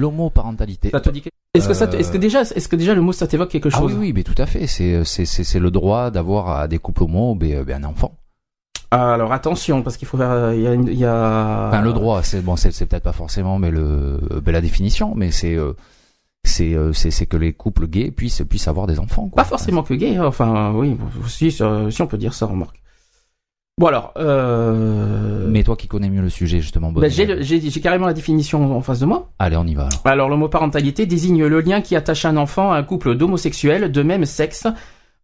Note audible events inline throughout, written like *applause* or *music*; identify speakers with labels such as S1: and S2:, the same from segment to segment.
S1: L'homoparentalité.
S2: Ça te dit Est-ce que ça, te- est-ce que déjà, est-ce que déjà le mot ça t'évoque quelque
S1: Ah
S2: chose
S1: oui, oui, mais tout à fait. C'est, c'est, c'est, c'est le droit d'avoir à des couples homo ben, ben, un enfant.
S2: Alors attention, parce qu'il faut faire, euh, il y a, une- il y a...
S1: Enfin, le droit, c'est bon, c'est, c'est peut-être pas forcément, mais le, ben, la définition, mais c'est, euh, c'est, euh, c'est, c'est que les couples gays puissent, puissent avoir des enfants. Quoi.
S2: Pas forcément que gay, hein, enfin oui, si, si on peut dire ça, remarque. Bon alors, euh...
S1: Mais toi qui connais mieux le sujet, justement.
S2: bah,
S1: Bonne
S2: j'ai, le- carrément la définition en face de moi.
S1: Allez, on y va. Alors.
S2: Alors l'homoparentalité désigne le lien qui attache un enfant à un couple d'homosexuels de même sexe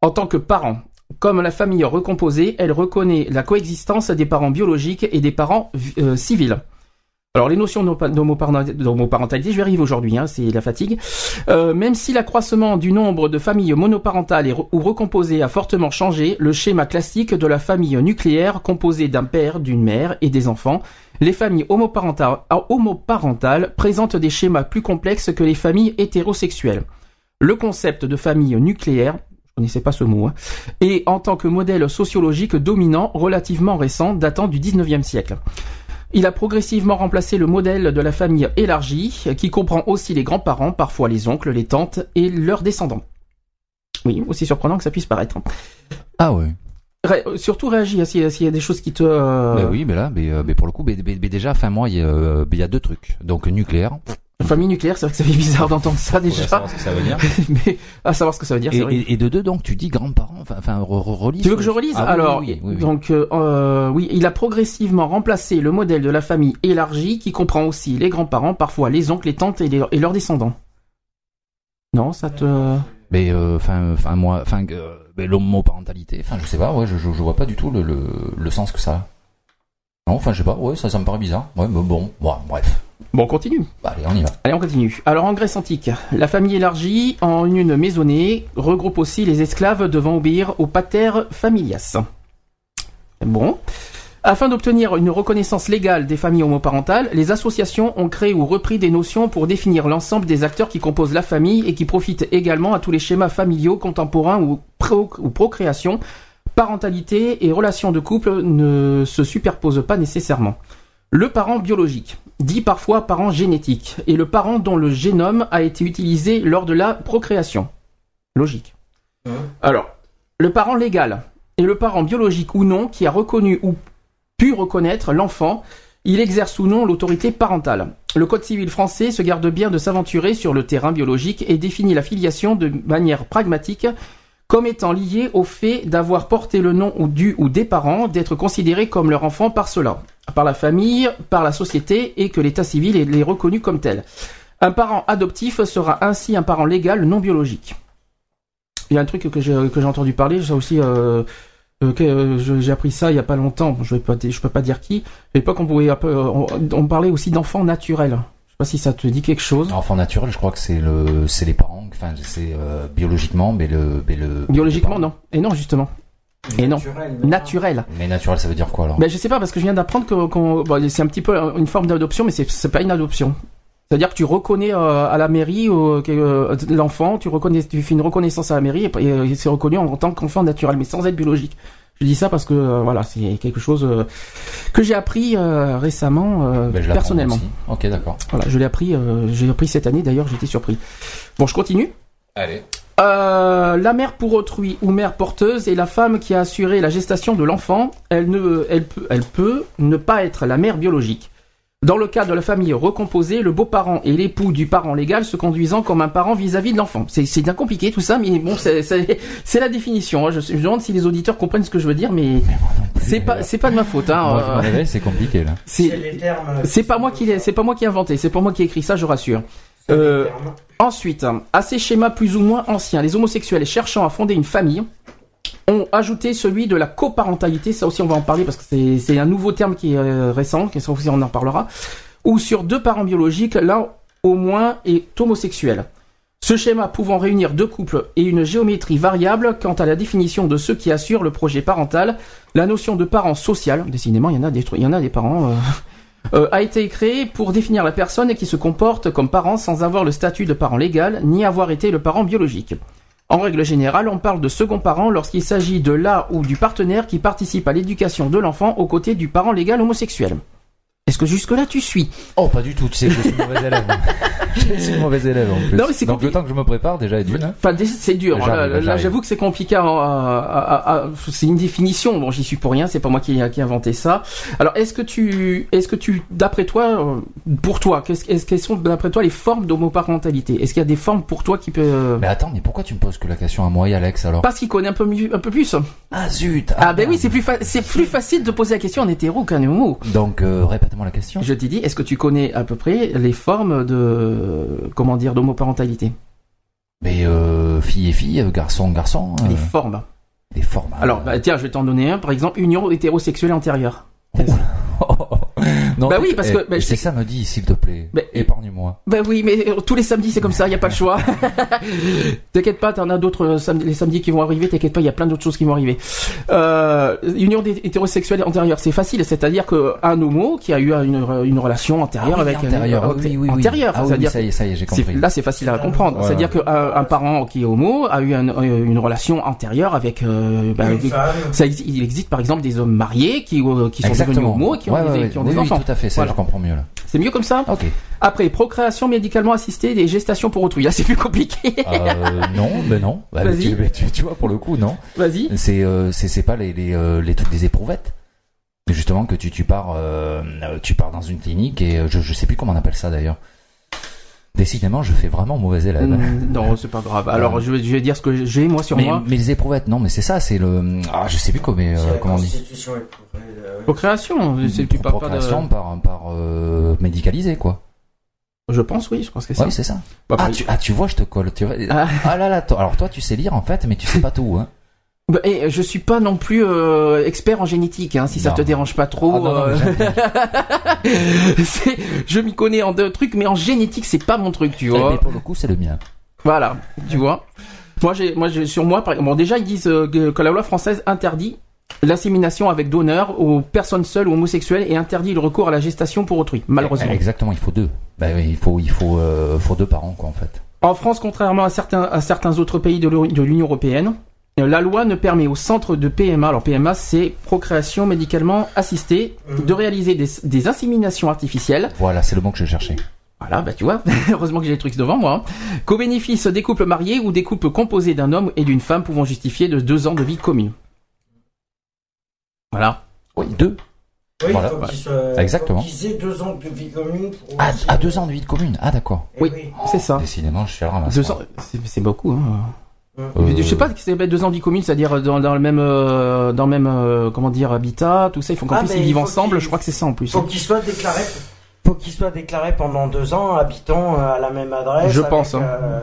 S2: en tant que parent. Comme la famille recomposée, elle reconnaît la coexistence des parents biologiques et des parents euh, civils. Alors les notions d'homo- d'homoparent- d'homoparentalité, je vais arriver aujourd'hui, hein, c'est la fatigue. Euh, même si l'accroissement du nombre de familles monoparentales ou recomposées a fortement changé, le schéma classique de la famille nucléaire composée d'un père, d'une mère et des enfants, les familles homoparentales, homoparentales présentent des schémas plus complexes que les familles hétérosexuelles. Le concept de famille nucléaire, je connaissais pas ce mot, hein, est en tant que modèle sociologique dominant relativement récent datant du 19e siècle. Il a progressivement remplacé le modèle de la famille élargie, qui comprend aussi les grands-parents, parfois les oncles, les tantes et leurs descendants. Oui, aussi surprenant que ça puisse paraître.
S1: Ah oui.
S2: Ré- surtout réagis hein, s'il y a des choses qui te... euh,
S1: Ben oui, mais là, mais, euh, mais pour le coup, mais, mais- mais déjà, fin moi, il y, a, euh, ben, il y a deux trucs. Donc nucléaire.
S2: Famille nucléaire, c'est vrai que ça fait bizarre d'entendre ça déjà.
S1: savoir ce que ça veut dire. *laughs*
S2: Mais à savoir ce que ça veut dire,
S1: Et,
S2: vrai.
S1: et, et de deux, donc, tu dis grands-parents. Enfin, enfin, re- re- relis.
S2: Tu veux que je relise
S1: Ah
S2: Alors,
S1: oui, oui, oui, oui.
S2: donc, euh, euh, oui, il a progressivement remplacé le modèle de la famille élargie qui comprend aussi les grands-parents, parfois les oncles, les tantes et, les- et leurs descendants. Non, ça te...
S1: Mais euh, enfin, enfin moi, enfin, l'homoparentalité. Enfin, je sais pas. Ouais, je, je, je vois pas du tout le, le, le sens que ça. a. Non, enfin, je sais pas. Ouais, ça, ça me paraît bizarre. Ouais, mais bon, bon, bref.
S2: Bon, on continue.
S1: Bah, allez, on y va.
S2: Allez, on continue. Alors, en Grèce antique, la famille élargie, en une maisonnée, regroupe aussi les esclaves devant obéir au pater familias. Bon. Afin d'obtenir une reconnaissance légale des familles homoparentales, les associations ont créé ou repris des notions pour définir l'ensemble des acteurs qui composent la famille et qui profitent également à tous les schémas familiaux contemporains ou, pro- ou procréation. Parentalité et relations de couple ne se superposent pas nécessairement. Le parent biologique, dit parfois parent génétique, est le parent dont le génome a été utilisé lors de la procréation. Logique. Alors, le parent légal est le parent biologique ou non qui a reconnu ou pu reconnaître l'enfant. Il exerce ou non l'autorité parentale. Le Code civil français se garde bien de s'aventurer sur le terrain biologique et définit la filiation de manière pragmatique comme étant liée au fait d'avoir porté le nom ou du ou des parents, d'être considéré comme leur enfant par cela, par la famille, par la société et que l'état civil les reconnu comme tel. Un parent adoptif sera ainsi un parent légal non biologique. Il y a un truc que j'ai entendu parler, ça aussi, euh, euh, euh, j'ai appris ça il y a pas longtemps. Je je peux pas dire qui. À l'époque, on pouvait, on, on parlait aussi d'enfants naturels. Je sais pas si ça te dit quelque chose.
S1: Enfant naturel, je crois que c'est le, c'est les parents. Enfin, c'est euh, biologiquement, mais le, mais le.
S2: Biologiquement, non. Et non, justement. Et non. Naturel.
S1: Mais naturel, ça veut dire quoi alors?
S2: Ben je sais pas parce que je viens d'apprendre que qu'on- bon, c'est un petit peu une forme d'adoption, mais c'est c'est pas une adoption. C'est-à-dire que tu reconnais euh, à la mairie euh, que, euh, l'enfant, tu reconnais, tu fais une reconnaissance à la mairie et, et, c'est reconnu en, tant qu'enfant naturel, mais sans être biologique. Je dis ça parce que euh, voilà, c'est quelque chose euh, que j'ai appris euh, récemment euh,
S1: Ben, je
S2: personnellement.
S1: aussi. Ok, d'accord.
S2: Voilà, je l'ai appris, euh, j'ai appris cette année. D'ailleurs, j'étais surpris. Bon, je continue.
S1: Allez.
S2: Euh, la mère pour autrui ou mère porteuse est la femme qui a assuré la gestation de l'enfant. Elle, ne, elle, peut, elle peut ne pas être la mère biologique. Dans le cas de la famille recomposée, le beau-parent et l'époux du parent légal se conduisant comme un parent vis-à-vis de l'enfant. C'est c'est bien compliqué tout ça, mais bon, c'est- c'est c'est la définition. hein. Je, je me demande si les auditeurs comprennent ce que je veux dire, mais c'est pas c'est pas de ma faute. Hein. Euh,
S1: c'est compliqué là.
S2: c'est c'est pas moi qui l'ai, c'est pas moi qui ai inventé, c'est pas moi qui ai écrit ça, je rassure. Euh, ensuite, à ces schémas plus ou moins anciens, les homosexuels cherchant à fonder une famille ont ajouté celui de la coparentalité. Ça aussi, on va en parler parce que c'est, un nouveau terme qui est euh, récent, qui aussi on en parlera. Où sur deux parents biologiques, l'un au moins est homosexuel. Ce schéma pouvant réunir deux couples et une géométrie variable quant à la définition de ceux qui assurent le projet parental, la notion de parent social, décidément il y en a des, il y en a des parents, euh, *laughs* euh, a été créée pour définir la personne qui se comporte comme parent sans avoir le statut de parent légal ni avoir été le parent biologique. En règle générale, on parle de second parent lorsqu'il s'agit de là ou du partenaire qui participe à l'éducation de l'enfant aux côtés du parent légal homosexuel. Est-ce que jusque-là tu suis?
S1: Oh, pas du tout, tu sais que je suis mauvais élève. *laughs* je suis mauvais élève en plus.
S2: Non, mais c'est
S1: Donc le temps que je me prépare déjà est hein.
S2: Enfin, c'est dur.
S1: J'arrive,
S2: Là, j'avoue que c'est compliqué. à- à- à- à- c'est une définition. Bon, j'y suis pour rien. C'est pas moi qui, qui ai inventé ça. Alors, est-ce que tu, est-ce que tu, d'après toi, euh, pour toi, qu'est-ce, est-ce quelles sont d'après toi les formes d'homoparentalité? Est-ce qu'il y a des formes pour toi qui peut
S1: Mais attends, mais pourquoi tu me poses que la question à moi et Alex alors?
S2: Parce qu'il connaît un peu mieux, un peu plus.
S1: Ah zut
S2: Ah, ben
S1: merde.
S2: oui, c'est plus, c'est plus facile de poser la question en hétéro qu'en homo.
S1: Donc euh, répète-moi la question.
S2: Je t'ai dit, est-ce que tu connais à peu près les formes de, comment dire, d'homoparentalité
S1: Mais euh, fille et fille, euh, garçon garçon, euh,
S2: Les formes.
S1: les formes.
S2: Alors, bah, tiens, je vais t'en donner un. Par exemple, union hétérosexuelle antérieure. *laughs* *laughs*
S1: non,
S2: bah oui, parce que- bah, je
S1: c'est
S2: sais-
S1: ça me dit s'il te plaît.
S2: Mais-
S1: Épargne-moi.
S2: Ben oui, mais euh, tous les samedis c'est comme ça, il y a pas le choix. *laughs* t'inquiète pas, t'en as d'autres euh, samedi- les samedis qui vont arriver. T'inquiète pas, il y a plein d'autres choses qui vont arriver. Euh, union des hétérosexuels antérieure, c'est facile, c'est-à-dire que un homo qui a eu une, une relation antérieure
S1: Ah oui,
S2: avec un-
S1: antérieur.
S2: euh,
S1: oui, oui, oui.
S2: antérieure,
S1: Ah oui,
S2: c'est-à-dire
S1: ça y est, ça y est, j'ai
S2: c'est-
S1: compris.
S2: là c'est facile à comprendre.
S1: Ouais,
S2: c'est-à-dire
S1: ouais.
S2: qu'un un parent qui est homo a eu un- euh, une relation antérieure avec. euh, ben,
S3: femme.
S2: ça il existe par exemple des hommes mariés qui, euh, qui sont devenus homo et qui ont
S1: Ouais,
S2: des,
S1: ouais, ouais.
S2: qui ont
S1: oui,
S2: des
S1: oui,
S2: enfants.
S1: Tout à fait, ça
S2: Voilà.
S1: je comprends mieux là.
S2: C'est mieux comme ça.
S1: Ok.
S2: Après, procréation médicalement assistée des gestations pour autrui. Là, c'est plus compliqué.
S1: Euh, non, mais non. Bah,
S2: Vas-y.
S1: tu, tu, tu vois, pour le coup, non.
S2: Vas-y.
S1: C'est euh, c'est pas les les, euh, les trucs des éprouvettes. Justement que tu tu pars euh, tu pars dans une clinique et je je sais plus comment on appelle ça d'ailleurs. Décidément, je fais vraiment mauvais élève.
S2: Mm, Non, c'est pas grave. Alors, je vais, je vais dire ce que j'ai moi sur
S1: mais,
S2: moi.
S1: mais les éprouvettes, non, mais c'est ça, c'est le ah je sais plus comment euh,
S3: C'est la
S1: comment on dit.
S3: euh,
S2: Procréation, c'est tu parles pas de.
S1: Procréation par par euh, médicalisé quoi.
S2: Je pense, oui, je pense que c'est
S1: Oui,
S2: ça.
S1: c'est ça.
S2: Bah,
S1: Ah
S2: par-
S1: tu, ah, tu vois, je te colle. Tu vois.
S2: Ah.
S1: Ah là là, alors toi, tu sais lire en fait, mais tu sais pas tout. Hein.
S2: Bah, et je suis pas non plus euh, expert en génétique, hein, si ça
S1: Non.
S2: te dérange pas trop.
S1: Ah, non, non, mais
S2: euh, *laughs* je m'y connais en deux trucs, mais en génétique, c'est pas mon truc, tu
S1: Mais
S2: vois.
S1: pour le coup, c'est le mien.
S2: Voilà, tu vois. Moi, j'ai, moi, j'ai, sur moi, par exemple, bon, déjà, ils disent euh, que, la loi française interdit l'insémination avec donneur aux personnes seules ou homosexuelles et interdit le recours à la gestation pour autrui, malheureusement.
S1: Exactement, il faut deux. Oui, il faut il faut euh, faut deux parents quoi en fait.
S2: En France, contrairement à certains, à certains autres pays de l'U- de l'Union européenne, la loi ne permet au centre de PMA, alors PMA c'est procréation médicalement assistée, de réaliser des, des inséminations artificielles.
S1: Voilà, c'est le mot que je cherchais.
S2: Voilà, bah tu vois, *laughs* heureusement que j'ai les trucs devant moi. hein. Qu'au bénéfice des couples mariés ou des couples composés d'un homme et d'une femme pouvant justifier de deux ans de vie commune. Voilà.
S1: Oui, deux.
S3: Oui,
S1: Voilà. Exactement.
S3: aient deux ans de vie commune pour.
S1: À,
S3: aussi-
S1: à deux ans de vie de commune. Ah d'accord.
S3: Eh
S2: Oui. C'est ça.
S1: Décidément, je suis à la ramasse.
S2: Deux ans, c'est c'est beaucoup. Hein.
S1: Euh,
S2: Je sais pas, c'est deux ans de vie commune, c'est-à-dire dans, dans le même, euh, dans le même, euh, comment dire, habitat, tout ça. Il faut qu'en
S3: Ah,
S2: plus ils
S3: il
S2: vivent ensemble. Je crois que c'est ça en plus.
S3: Faut qu'ils soient déclarés. Faut qu'ils soient déclarés pendant deux ans, habitant euh, à la même adresse.
S2: Je
S3: avec,
S2: pense, hein.
S3: euh,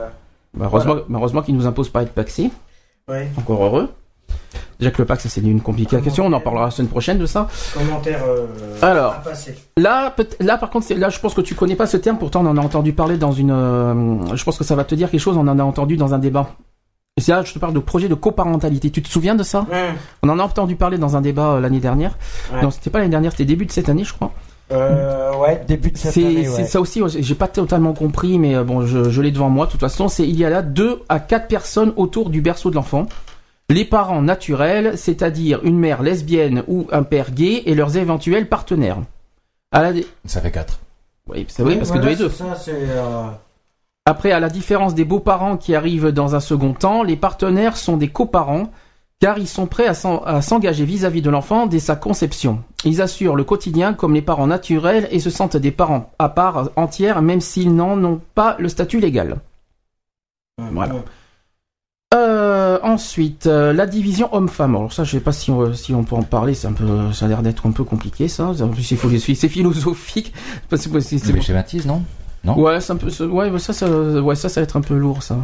S2: Bah, heureusement, mais heureusement qu'ils nous imposent pas être paxés.
S3: ouais.
S2: Encore heureux. Déjà que le Pax, c'est une compliquée question. On en parlera la semaine prochaine de ça.
S3: Commentaire. euh,
S2: Alors.
S3: à passer.
S2: Là, là, par contre, là, je pense que tu connais pas ce terme. Pourtant, on en a entendu parler dans une. euh, je pense que ça va te dire quelque chose. On en a entendu dans un débat. Et c'est là, je te parle de projet de coparentalité. Tu te souviens de ça On en a entendu parler dans un débat euh, l'année dernière.
S3: Ouais.
S2: Non, c'était pas l'année dernière, c'était début de cette année, je crois.
S3: Euh, ouais, début de cette
S2: C'est
S3: année.
S2: c'est
S3: Ouais.
S2: ça aussi, j'ai pas totalement compris, mais euh, bon, je, je l'ai devant moi. De toute façon, c'est il y a là deux à quatre personnes autour du berceau de l'enfant. Les parents naturels, c'est-à-dire une mère lesbienne ou un père gay et leurs éventuels partenaires. À la dé-
S1: Ça fait quatre.
S2: Oui, c'est vrai, parce que deux et deux.
S3: Ça, c'est. euh,
S2: Après, à la différence des beaux-parents qui arrivent dans un second temps, les partenaires sont des coparents, car ils sont prêts à s'en- à s'engager vis-à-vis de l'enfant dès sa conception. Ils assurent le quotidien comme les parents naturels et se sentent des parents à part entière, même s'ils n'en ont pas le statut légal. Voilà. Euh, ensuite, euh, la division homme-femme. Alors ça, je sais pas si on, si on peut en parler. C'est un peu, ça a l'air d'être un peu compliqué, ça. En plus, il faut, c'est philosophique. *laughs* C'est- c'est-
S1: schématises, non? Non
S2: Ouais, un peu, ouais, ça, ça, ouais, ça, ça va être un peu lourd, ça.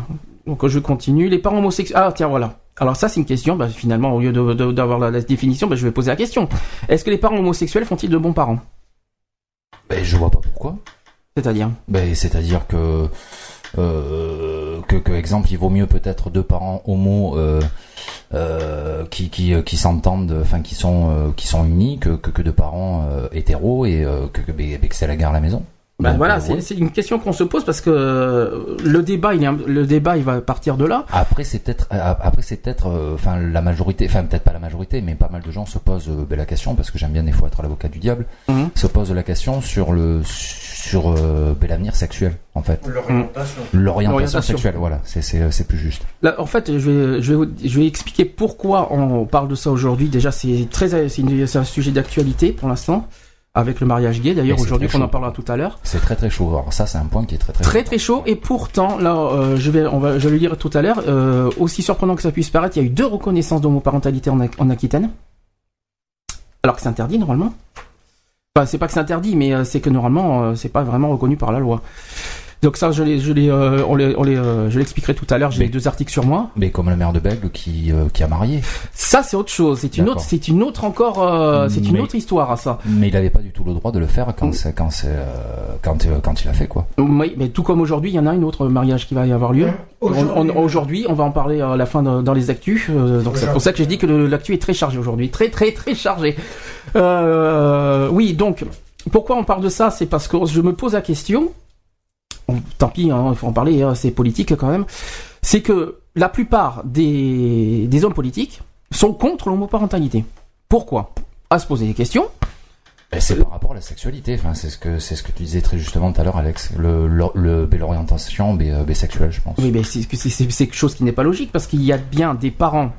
S2: Donc, je continue. Les parents homosexuels. Ah, tiens, voilà. Alors, ça, c'est une question. Bah, finalement, au lieu d'avoir la, la définition, bah, je vais poser la question. Est-ce que les parents homosexuels font-ils de bons parents?
S1: Ben, je vois pas pourquoi.
S2: C'est-à-dire?
S1: Ben, c'est-à-dire que, euh, que, que exemple, il vaut mieux peut-être deux parents homo euh, euh, qui qui, qui s'entendent, enfin qui sont qui sont unis que que, parents hétéros et que que, ben, ben, que c'est la guerre à la maison.
S2: Ben voilà,
S1: euh,
S2: c'est
S1: ouais.
S2: une question qu'on se pose parce que euh, le débat, il est, le débat, il va partir de là.
S1: Après c'est peut-être euh, après c'est peut-être euh, enfin la majorité enfin peut-être pas la majorité mais pas mal de gens se posent euh, ben, la question parce que j'aime bien des fois être l'avocat du diable
S2: Mhm.
S1: se posent la question sur le sur euh, ben, l'avenir sexuel en fait
S3: L'orientation.
S1: l'orientation sexuelle voilà c'est c'est c'est plus juste
S2: Là, en fait, je vais, je vais, vous- je vais expliquer pourquoi on parle de ça aujourd'hui. Déjà, c'est très, c'est un sujet d'actualité pour l'instant, avec le mariage gay. D'ailleurs, aujourd'hui, qu'on en parlera tout à l'heure.
S1: c'est très très chaud alors ça c'est un point qui est très très
S2: Très très chaud. Et pourtant, là, euh, je vais, on va, je vais le lire tout à l'heure. euh, aussi surprenant que ça puisse paraître, il y a eu deux reconnaissances d'homoparentalité en, en Aquitaine, alors que c'est interdit normalement. Enfin, c'est pas que c'est interdit, mais euh, c'est que normalement, c'est pas vraiment reconnu par la loi. Donc ça, je l'ai, je l'ai, euh, on l'ai- on l'ai, euh, je l'expliquerai tout à l'heure. J'ai les deux articles sur moi.
S1: mais comme le maire de Bègle qui euh, qui a marié
S2: Ça, c'est autre chose. C'est une autre, c'est une autre encore, euh, c'est une
S1: Mais-
S2: autre histoire à ça.
S1: mais il avait pas du tout le droit de le faire quand c'est quand c'est euh, quand euh, quand il a fait quoi
S2: Oui, mais tout comme aujourd'hui, il y en a une autre mariage qui va y avoir lieu. On- on- Aujourd'hui, on, va en parler à la fin de- dans les actus. euh, donc c'est pour ça que j'ai dit que le- l'actu est très chargé aujourd'hui, très très très chargé. Euh, oui, donc pourquoi on parle de ça? C'est parce que je me pose la question. Tant pis, hein, il faut en parler, hein, c'est politique quand même. C'est que la plupart des, des hommes politiques sont contre l'homoparentalité. Pourquoi? À se poser des questions.
S1: Ben, c'est par rapport à la sexualité enfin c'est ce que c'est ce que tu disais très justement tout à l'heure Alex le le, le ben, l'orientation ben, euh, ben, sexuelle je pense
S2: Oui, mais c'est c'est- c'est- c'est quelque chose qui n'est pas logique parce qu'il y a bien des parents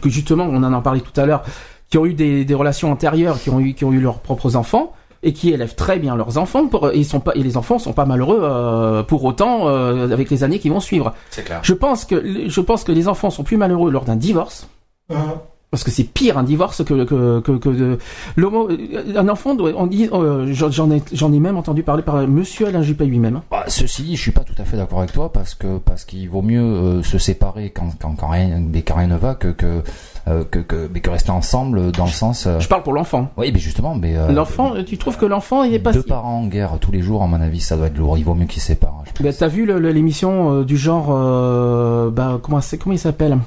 S2: que justement, on en a parlé tout à l'heure, qui ont eu des, des relations antérieures, qui ont eu qui ont eu leurs propres enfants et qui élèvent très bien leurs enfants pour, et ils sont pas et les enfants sont pas malheureux euh, pour autant euh, avec les années qui vont suivre.
S1: c'est clair
S2: Je pense que je pense que les enfants sont plus malheureux lors d'un divorce.
S3: Hein
S2: Parce que c'est pire un divorce que que que, que de l'homo. Un enfant, doit, on dit, euh, j'en j'en ai j'en ai même entendu parler par Monsieur Alain Juppé lui-même.
S1: Bah, ceci dit, je suis pas tout à fait d'accord avec toi parce que parce qu'il vaut mieux euh, se séparer quand quand, quand rien mais quand rien ne va que que euh, que, que, mais que rester ensemble dans le sens. euh,
S2: Je parle pour l'enfant.
S1: Oui, mais justement, mais euh,
S2: L'enfant, tu trouves que l'enfant il est pas
S1: deux parents en guerre tous les jours, à mon avis, ça doit être lourd. Il vaut mieux qu'ils séparent.
S2: Bah, t'as vu l'émission euh, du genre, euh, bah, comment, c'est, comment il s'appelle?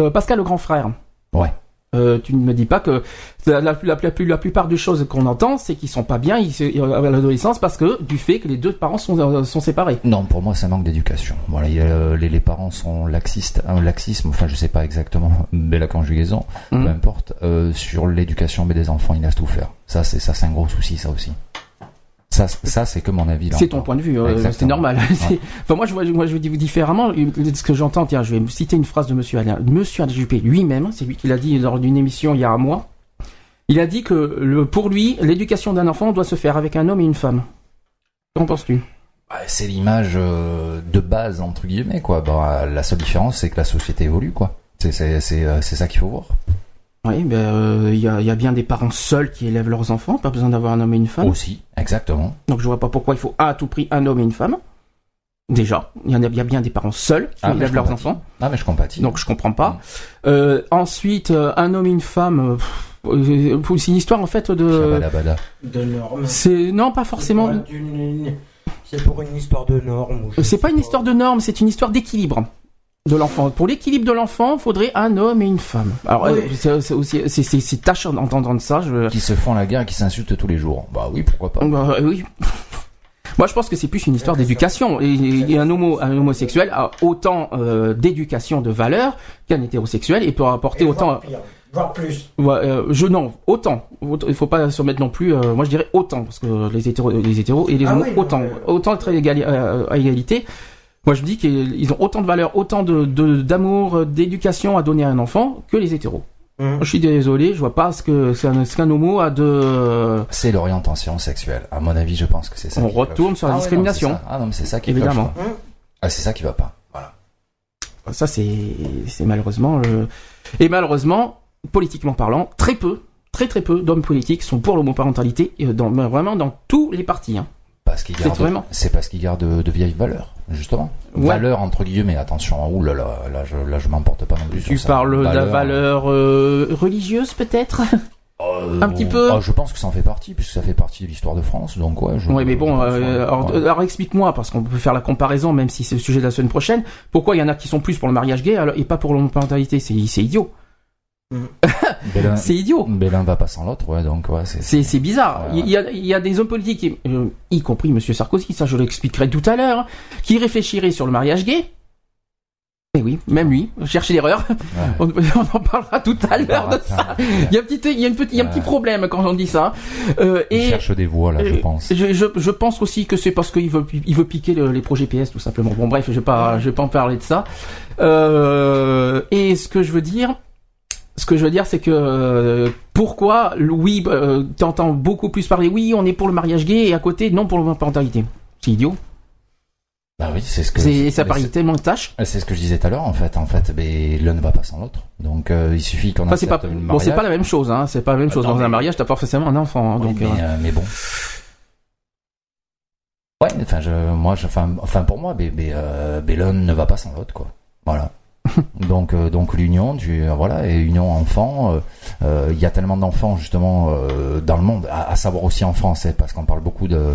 S2: Euh, Pascal le grand frère.
S1: Ouais.
S2: Euh, tu ne me dis pas que la, la, la, la, la plupart des choses qu'on entend, c'est qu'ils sont pas bien ils, se- à l'adolescence parce que du fait que les deux parents sont, euh, sont séparés.
S1: Non, pour moi, c'est un manque d'éducation. Voilà, il y a, euh, les, les parents sont laxistes, un laxisme, enfin, je sais pas exactement, *laughs* mais la conjugaison,
S2: Mhm.
S1: peu importe, euh, sur l'éducation mais des enfants, ils laissent tout faire. Ça, c'est ça, c'est un gros souci, ça aussi. Ça, c'est que mon avis.
S2: C'est ton point de vue, euh, c'est normal. *laughs* Enfin, moi, je vois, moi, je dis différemment. Ce que j'entends, tiens, je vais citer une phrase de Monsieur Alain, Monsieur Alain Juppé lui-même. C'est lui qui l'a dit lors d'une émission il y a un mois. Il a dit que le, pour lui, l'éducation d'un enfant doit se faire avec un homme et une femme. Qu'en penses-tu?
S1: Bah, c'est l'image euh, de base entre guillemets, quoi. Bah, la seule différence, c'est que la société évolue, quoi. C'est euh, c'est ça qu'il faut voir.
S2: Oui, ben euh, il y, a, il y a bien des parents seuls qui élèvent leurs enfants, pas besoin d'avoir un homme et une femme.
S1: Aussi, exactement.
S2: Donc je vois pas pourquoi il faut à tout prix un homme et une femme. Déjà, il y en a, il y a bien des parents seuls qui
S1: Ah,
S2: élèvent leurs
S1: compatis.
S2: enfants.
S1: Ah, mais je compatis.
S2: Donc je comprends pas.
S1: Mm.
S2: Euh, ensuite, euh, un homme et une femme. pff, c'est une histoire en fait de.
S1: Shabalabada.
S3: De normes.
S2: C'est non pas forcément.
S3: C'est pour une- histoire de normes.
S2: C'est pas une histoire de normes, c'est une histoire d'équilibre de l'enfant. Pour l'équilibre de l'enfant, faudrait un homme et une femme. Alors
S3: Oui.
S2: euh, c'est aussi c'est c'est c'est tâchant d'entendre ça. Je...
S1: Qui se font la guerre et qui s'insultent tous les jours. Bah oui, pourquoi pas.
S2: Bah, euh, oui. *laughs* Moi, je pense que c'est plus une histoire d'éducation. Et, et un, homo, un homosexuel a autant euh, d'éducation de valeur qu'un hétérosexuel et peut apporter
S3: Et
S2: autant.
S3: voire pire, voire plus.
S2: Ouais, euh, je non, autant. Autant- Il faut pas se mettre non plus. euh, moi, je dirais autant parce que les hétéros, les hétéros et les
S3: Ah
S2: homos
S3: oui, non,
S2: autant,
S3: mais-
S2: autant être euh, à égalité. Moi, je dis qu'ils ont autant de valeur, autant de de- d'amour, euh, d'éducation à donner à un enfant que les hétéros.
S3: Hum.
S2: Je suis désolé, je vois pas ce que ce qu'un ce qu'un homo a de.
S1: C'est l'orientation sexuelle. À mon avis, je pense que c'est ça.
S2: On
S1: qui cloche.
S2: retourne sur la
S1: Ah ouais, non,
S2: discrimination.
S1: c'est ça. Ah non, mais c'est ça qui
S2: Évidemment.
S1: cloche. Ah, c'est ça qui va pas. Voilà.
S2: Ça, c'est c'est malheureusement. euh, Et malheureusement, politiquement parlant, très peu, très très peu d'hommes politiques sont pour l'homoparentalité, euh, dans, vraiment dans tous les partis. Hein.
S1: Parce qu'ils
S2: C'est
S1: gardent,
S2: vraiment-
S1: c'est parce qu'ils gardent de, vieilles valeurs, justement.
S2: Ouais.
S1: Valeurs entre guillemets, attention, ouh là là, là je, là je m'emporte pas non plus
S2: Tu
S1: sur ça.
S2: parles de la valeur euh, religieuse peut-être?
S1: Euh,
S2: Un petit peu.
S1: ah, je pense que ça en fait partie, puisque ça fait partie de l'histoire de France, donc ouais. Je,
S2: Oui, mais bon,
S1: pense,
S2: euh, alors,
S1: Ouais.
S2: alors explique-moi, parce qu'on peut faire la comparaison, même si c'est le sujet de la semaine prochaine. Pourquoi il y en a qui sont plus pour le mariage gay alors- et pas pour l'homoparentalité? C'est c'est idiot. *laughs* C'est idiot.
S1: l'un va pas sans l'autre, ouais, donc ouais, c'est.
S2: Bizarre.
S1: Ouais, ouais.
S2: Il, y a, il y a des hommes politiques, euh, y compris Monsieur Sarkozy, ça je l'expliquerai tout à l'heure, qui réfléchiraient sur le mariage gay. Eh oui, même lui, chercher l'erreur. *laughs* On, on en parlera tout à l'heure de ça. Il y a un petit, il y a une petite, il y a un petit
S1: Ouais.
S2: problème quand on dit ça. Euh,
S1: Il
S2: et
S1: cherche des voix là, je
S2: Euh,
S1: pense.
S2: Je, je, je pense aussi que c'est parce qu'il veut, il veut piquer le- les projets PS tout simplement. Bon bref, je vais pas, je vais pas en parler de ça. Euh, et ce que je veux dire, ce que je veux dire, c'est que euh, pourquoi oui, euh, t'entends beaucoup plus parler oui, on est pour le mariage gay et à côté non pour l'homoparentalité. C'est idiot.
S1: Bah oui, c'est ce que.
S2: C'est ça
S1: c'est-
S2: tellement de tâches.
S1: C'est ce que je disais tout à l'heure en fait. En fait, mais l'un ne va pas sans l'autre. Donc euh, il suffit qu'on
S2: Enfin, c'est pas,
S1: le
S2: bon, c'est pas la même chose. Hein, c'est pas la même chose.
S1: Attends,
S2: Dans un mariage, t'as pas forcément un enfant. hein,
S1: Oui,
S2: donc,
S1: mais, mais bon. Ouais, enfin, je, moi, je, enfin, enfin, pour moi, mais, mais, mais l'un ne va pas sans l'autre, quoi. Voilà. *laughs* donc, euh, donc l'union, du, euh, voilà, et union enfant. euh, euh, Il y a tellement d'enfants justement dans le monde, à, à savoir aussi en France, hein, parce qu'on parle beaucoup de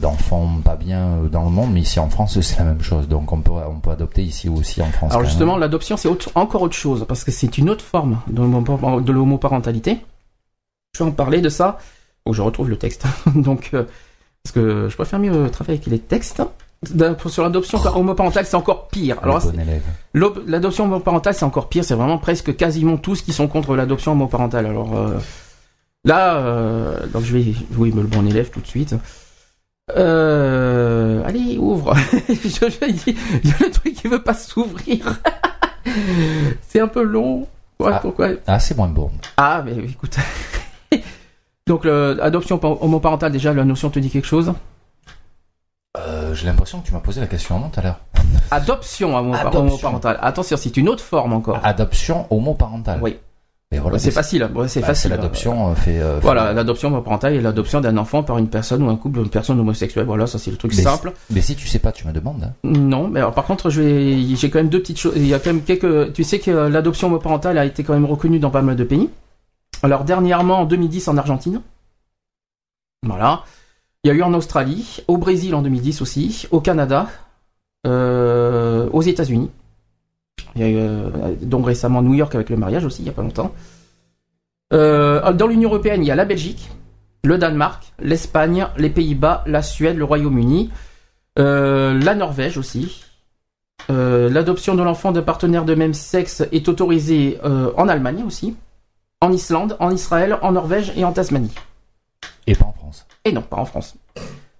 S1: d'enfants pas bien dans le monde, mais ici en France, *laughs* c'est la même chose. Donc, on peut, on peut adopter ici aussi en France.
S2: Alors justement, l'adoption, c'est autre- encore autre chose, parce que c'est une autre forme de l'homo- de l'homoparentalité. Je vais en parler de ça. Faut que je retrouve le texte. *laughs* Donc, parce que je préfère mieux travailler avec les textes. Sur l'adoption homoparentale, c'est encore pire. Alors, l'adoption homoparentale, c'est encore pire. C'est vraiment presque quasiment tous qui sont contre l'adoption homoparentale. Alors euh, là, euh, donc je vais oui, me le bon élève tout de suite. Euh, allez, ouvre. *laughs* je, je- il y a le truc qui veut pas s'ouvrir. *laughs* c'est un peu long. Ouais,
S1: Ah.
S2: pourquoi?
S1: Ah, c'est moins bon.
S2: Ah, mais écoute. *laughs* Donc, le- adoption homoparentale, déjà, la notion te dit quelque chose?
S1: Euh, J'ai l'impression que tu m'as posé la question non tout à l'heure.
S2: Adoption homo-
S1: Adoption.
S2: homoparentale. Attention, c'est une autre forme encore.
S1: Adoption homoparentale.
S2: Oui.
S1: Voilà,
S2: c'est facile. ouais, c'est
S1: bah,
S2: facile.
S1: l'adoption euh, fait. euh,
S2: Voilà, l'adoption homoparentale est l'adoption d'un enfant par une personne ou un couple d'une personne homosexuelle. Voilà, ça c'est le truc
S1: Mais
S2: simple.
S1: Mais si tu sais pas, tu me demandes. hein.
S2: Non, mais alors, par contre, je vais, j'ai quand même deux petites choses. Il y a quand même quelques. Tu sais que l'adoption homoparentale a été quand même reconnue dans pas mal de pays. Alors dernièrement, en 2010, en Argentine. Voilà. Il y a eu en Australie, au Brésil en 2010 aussi, au Canada, euh, aux États-Unis. Il y a eu euh, donc récemment New York avec le mariage aussi, il y a pas longtemps. Euh, dans l'Union européenne, il y a la Belgique, le Danemark, l'Espagne, les Pays-Bas, la Suède, le Royaume-Uni, la Norvège aussi. L'adoption de l'enfant de partenaires de même sexe est autorisée en Allemagne aussi, en Islande, en Israël, en Norvège et en Tasmanie.
S1: Et pas en France.
S2: Et non, pas en France.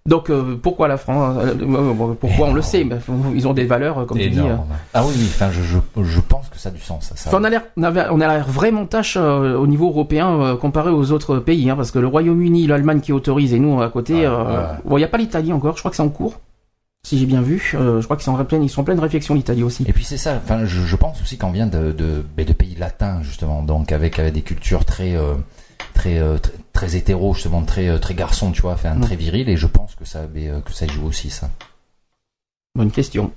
S2: Donc euh, pourquoi la France euh, euh, Pourquoi on le sait mais, Ils ont des valeurs, comme tu dis. euh.
S1: Ah oui, oui. Enfin, je, je, je pense que ça a du sens. Ça.
S2: Enfin, on a l'air, on avait- on a l'air vraiment tâche au niveau européen comparé aux autres pays, hein, parce que le Royaume-Uni, l'Allemagne qui autorise et nous à côté, bon, il n'y a pas l'Italie encore. Je crois que c'est en cours, si j'ai bien vu. Je crois qu'ils sont en pleine, ils sont en pleine réflexion l'Italie aussi.
S1: Et puis c'est ça. Enfin, je, je pense aussi qu'on vient de, de, de pays latins justement, donc avec, avec des cultures très très, euh, très très hétéro justement, très euh, très garçon, tu vois, enfin
S2: Mm.
S1: très viril. Et je pense que ça euh, que ça joue aussi ça.
S2: Bonne question.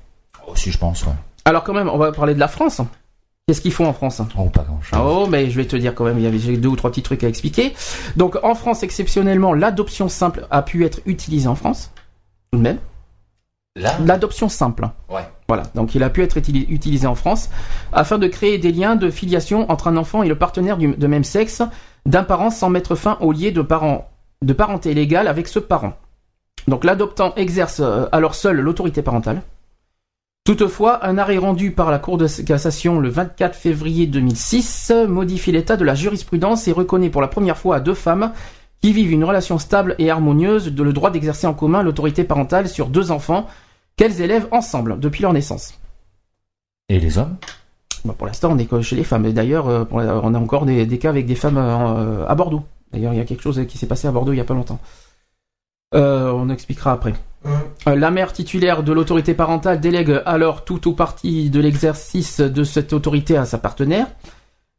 S1: Aussi, je pense. Ouais.
S2: Alors quand même, on va parler de la France. Qu'est-ce qu'ils font en France?
S1: Oh, pas grand chose.
S2: Oh, mais je vais te dire quand même, il y avait j'ai deux ou trois petits trucs à expliquer. Donc en France, exceptionnellement, l'adoption simple a pu être utilisée en France. Tout de même. L'adoption simple.
S1: Ouais.
S2: Voilà, donc il a pu être utili- utilisé en France afin de créer des liens de filiation entre un enfant et le partenaire du- de même sexe d'un parent sans mettre fin au lien de, parent, de parenté légale avec ce parent. Donc l'adoptant exerce euh, alors seul l'autorité parentale. Toutefois, un arrêt rendu par la Cour de cassation le 24 février 2006 modifie l'état de la jurisprudence et reconnaît pour la première fois à deux femmes qui vivent une relation stable et harmonieuse le droit d'exercer en commun l'autorité parentale sur deux enfants qu'elles élèvent ensemble depuis leur naissance.
S1: Et les hommes?
S2: Bon, pour l'instant, on est chez les femmes. Et d'ailleurs, euh, on a encore des, des cas avec des femmes euh, à Bordeaux. D'ailleurs, il y a quelque chose qui s'est passé à Bordeaux il y a pas longtemps. Euh, on expliquera après. Euh, La mère titulaire de l'autorité parentale délègue alors tout ou partie de l'exercice de cette autorité à sa partenaire.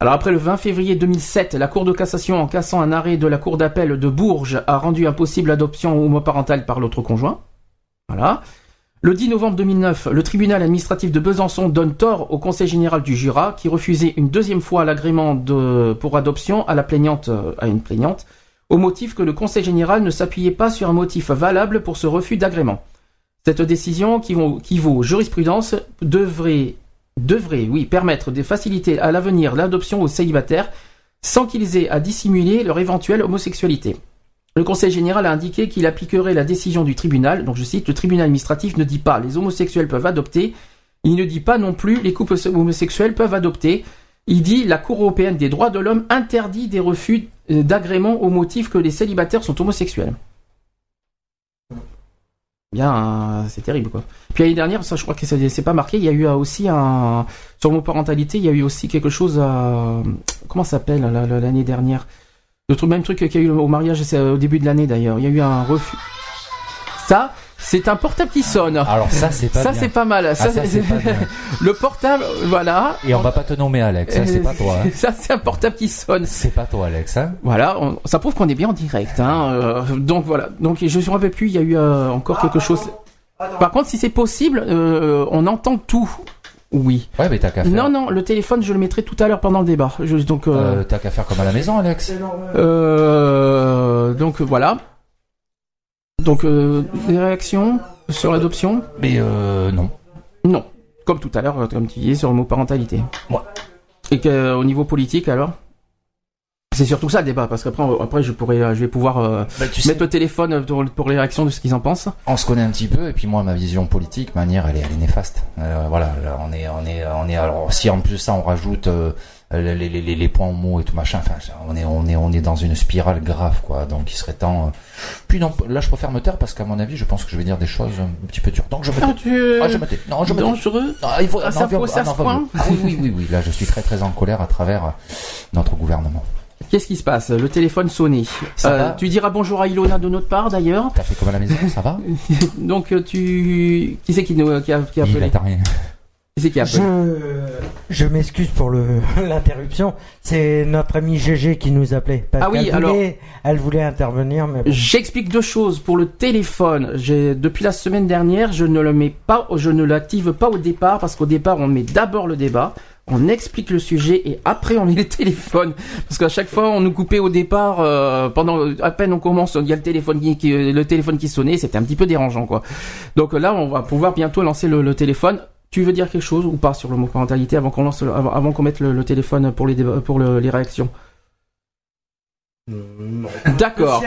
S2: Alors après le 20 février 2007, la Cour de cassation, en cassant un arrêt de la Cour d'appel de Bourges, a rendu impossible l'adoption homoparentale par l'autre conjoint. Voilà. Le 10 novembre 2009, le tribunal administratif de Besançon donne tort au Conseil général du Jura qui refusait une deuxième fois l'agrément pour adoption à la plaignante, euh, à une plaignante, au motif que le Conseil général ne s'appuyait pas sur un motif valable pour ce refus d'agrément. Cette décision, qui vaut, jurisprudence, devrait, permettre de faciliter à l'avenir l'adoption aux célibataires sans qu'ils aient à dissimuler leur éventuelle homosexualité. Le Conseil général a indiqué qu'il appliquerait la décision du tribunal. Donc je cite, le tribunal administratif ne dit pas les homosexuels peuvent adopter. Il ne dit pas non plus les couples homosexuels peuvent adopter. Il dit la Cour européenne des droits de l'homme interdit des refus euh, d'agrément au motif que les célibataires sont homosexuels. Bien, euh, c'est terrible quoi. Puis l'année dernière, ça je crois que c'est pas marqué, il y a eu euh, aussi un sur mon parentalité, il y a eu aussi quelque chose à comment s'appelle la- la- l'année dernière? Le truc- même truc qu'il y a eu au mariage, c'est au début de l'année d'ailleurs. Il y a eu un refus. Ça, c'est un portable qui sonne.
S1: Alors ça c'est pas
S2: ça
S1: bien.
S2: c'est pas mal.
S1: Ah,
S2: Ça,
S1: ça,
S2: c'est-
S1: pas bien. *laughs*
S2: le portable, voilà.
S1: Et on va pas te nommer Alex, hein, c'est pas toi. hein. *laughs*
S2: Ça c'est un portable qui sonne.
S1: C'est pas toi Alex, hein.
S2: Voilà, on- ça prouve qu'on est bien en direct. Hein. euh, donc voilà. Donc je me rappelle plus. Il y a eu euh, encore quelque chose. Par contre, si c'est possible, euh, on entend tout. Oui.
S1: Ouais mais t'as qu'à faire.
S2: Non, non, le téléphone, je le mettrai tout à l'heure pendant le débat. Je- donc, euh,
S1: Euh, t'as qu'à faire comme à la maison Alex.
S2: Euh, donc voilà. Donc euh, des réactions sur l'adoption?
S1: Mais euh, non.
S2: Non. Comme tout à l'heure, comme tu disais sur le mot parentalité.
S1: Ouais.
S2: Et que, euh, au niveau politique alors? C'est surtout ça le débat parce qu'après on- après je pourrais euh, je vais pouvoir euh,
S1: Bah, tu sais,
S2: mettre le téléphone pour, pour les réactions de ce qu'ils en pensent.
S1: on se connaît un petit peu et puis moi ma vision politique, manière, elle est, elle est néfaste. Euh, voilà, là, on est, on est, on est. Alors si en plus de ça on rajoute euh, les, les, les, les points mots et tout machin, enfin on est, on est, on est dans une spirale grave quoi. Donc il serait temps. euh, Puis non, là je préfère me taire parce qu'à mon avis je pense que je vais dire des choses un petit peu dures. Donc je me tais.
S2: tu
S1: Ah, je me tais. Non, je me tais.
S2: dangereux
S1: Ah, il faut,
S2: Ah, ça
S1: non,
S2: faut- ça
S1: non,
S2: se point
S1: ah, oui, oui, oui, oui. Là, je suis très, très en colère à travers notre gouvernement.
S2: Qu'est-ce qui se passe? Le téléphone sonné. Euh, tu diras bonjour à Ilona de notre part d'ailleurs.
S1: T'as fait comme à la maison, ça va? *laughs*
S2: Donc euh, tu qui c'est qui nous qui a, qui a
S1: Il
S2: appelé? Qui c'est qui a appelé?
S3: Je, je m'excuse pour le *laughs* l'interruption. C'est notre ami GG qui nous appelait. Parce
S2: Ah oui,
S3: qu'elle
S2: alors-
S3: voulait- Elle voulait intervenir, mais bon.
S2: J'explique deux choses pour le téléphone. J'ai depuis la semaine dernière, je ne le mets pas, je ne l'active pas au départ parce qu'au départ on met d'abord le débat, on explique le sujet et après on met les téléphones parce qu'à chaque fois on nous coupait au départ euh, pendant à peine on commence, il y a le téléphone qui, qui- le téléphone qui sonnait, c'était un petit peu dérangeant quoi. Donc là on va pouvoir bientôt lancer le, le téléphone. Tu veux dire quelque chose ou pas sur le mot parentalité avant qu'on lance le- avant, avant qu'on mette le, le téléphone pour les débats- pour le- les réactions? D'accord.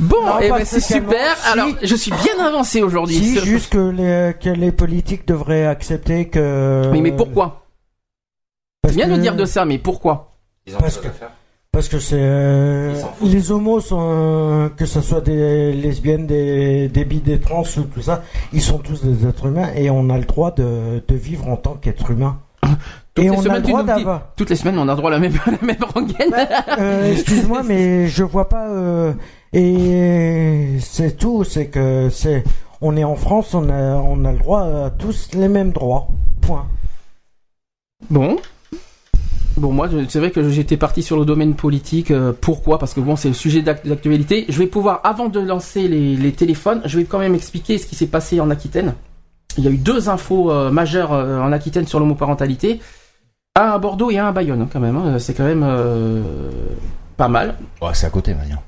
S2: Bon,
S3: Non,
S2: eh ben, c'est super.
S3: Si.
S2: Alors, je suis bien avancé aujourd'hui.
S3: Si,
S2: C'est-
S3: juste que les, que les politiques devraient accepter que.
S2: Mais, mais pourquoi?
S3: Parce
S2: Tu viens de
S3: que-
S2: dire de ça, mais pourquoi
S3: Parce que, parce que c'est euh, les homos sont euh, que ce soit des lesbiennes, des des bi, des trans ou tout ça, ils sont tous des êtres humains et on a le droit de, de vivre en tant qu'être humain. *coughs*
S2: Toutes
S3: et on a le droit d'avoir.
S2: Toutes les semaines, on a droit à la même, *laughs* la même rengaine.
S3: Euh, Excuse-moi, *laughs* mais je vois pas. euh, et c'est tout, c'est que c'est. On est en France, on a on a le droit à tous les mêmes droits. Point.
S2: Bon. Bon, moi, c'est vrai que j'étais parti sur le domaine politique. euh, pourquoi? Parce que bon, c'est le sujet d'ac- d'actualité. Je vais pouvoir, avant de lancer les, téléphones, je vais quand même expliquer ce qui s'est passé en Aquitaine. Il y a eu deux infos euh, majeures euh, en Aquitaine sur l'homoparentalité. Un à Bordeaux et un à Bayonne, quand même. hein. C'est quand même pas mal.
S1: Ouais, c'est à côté, Magnan.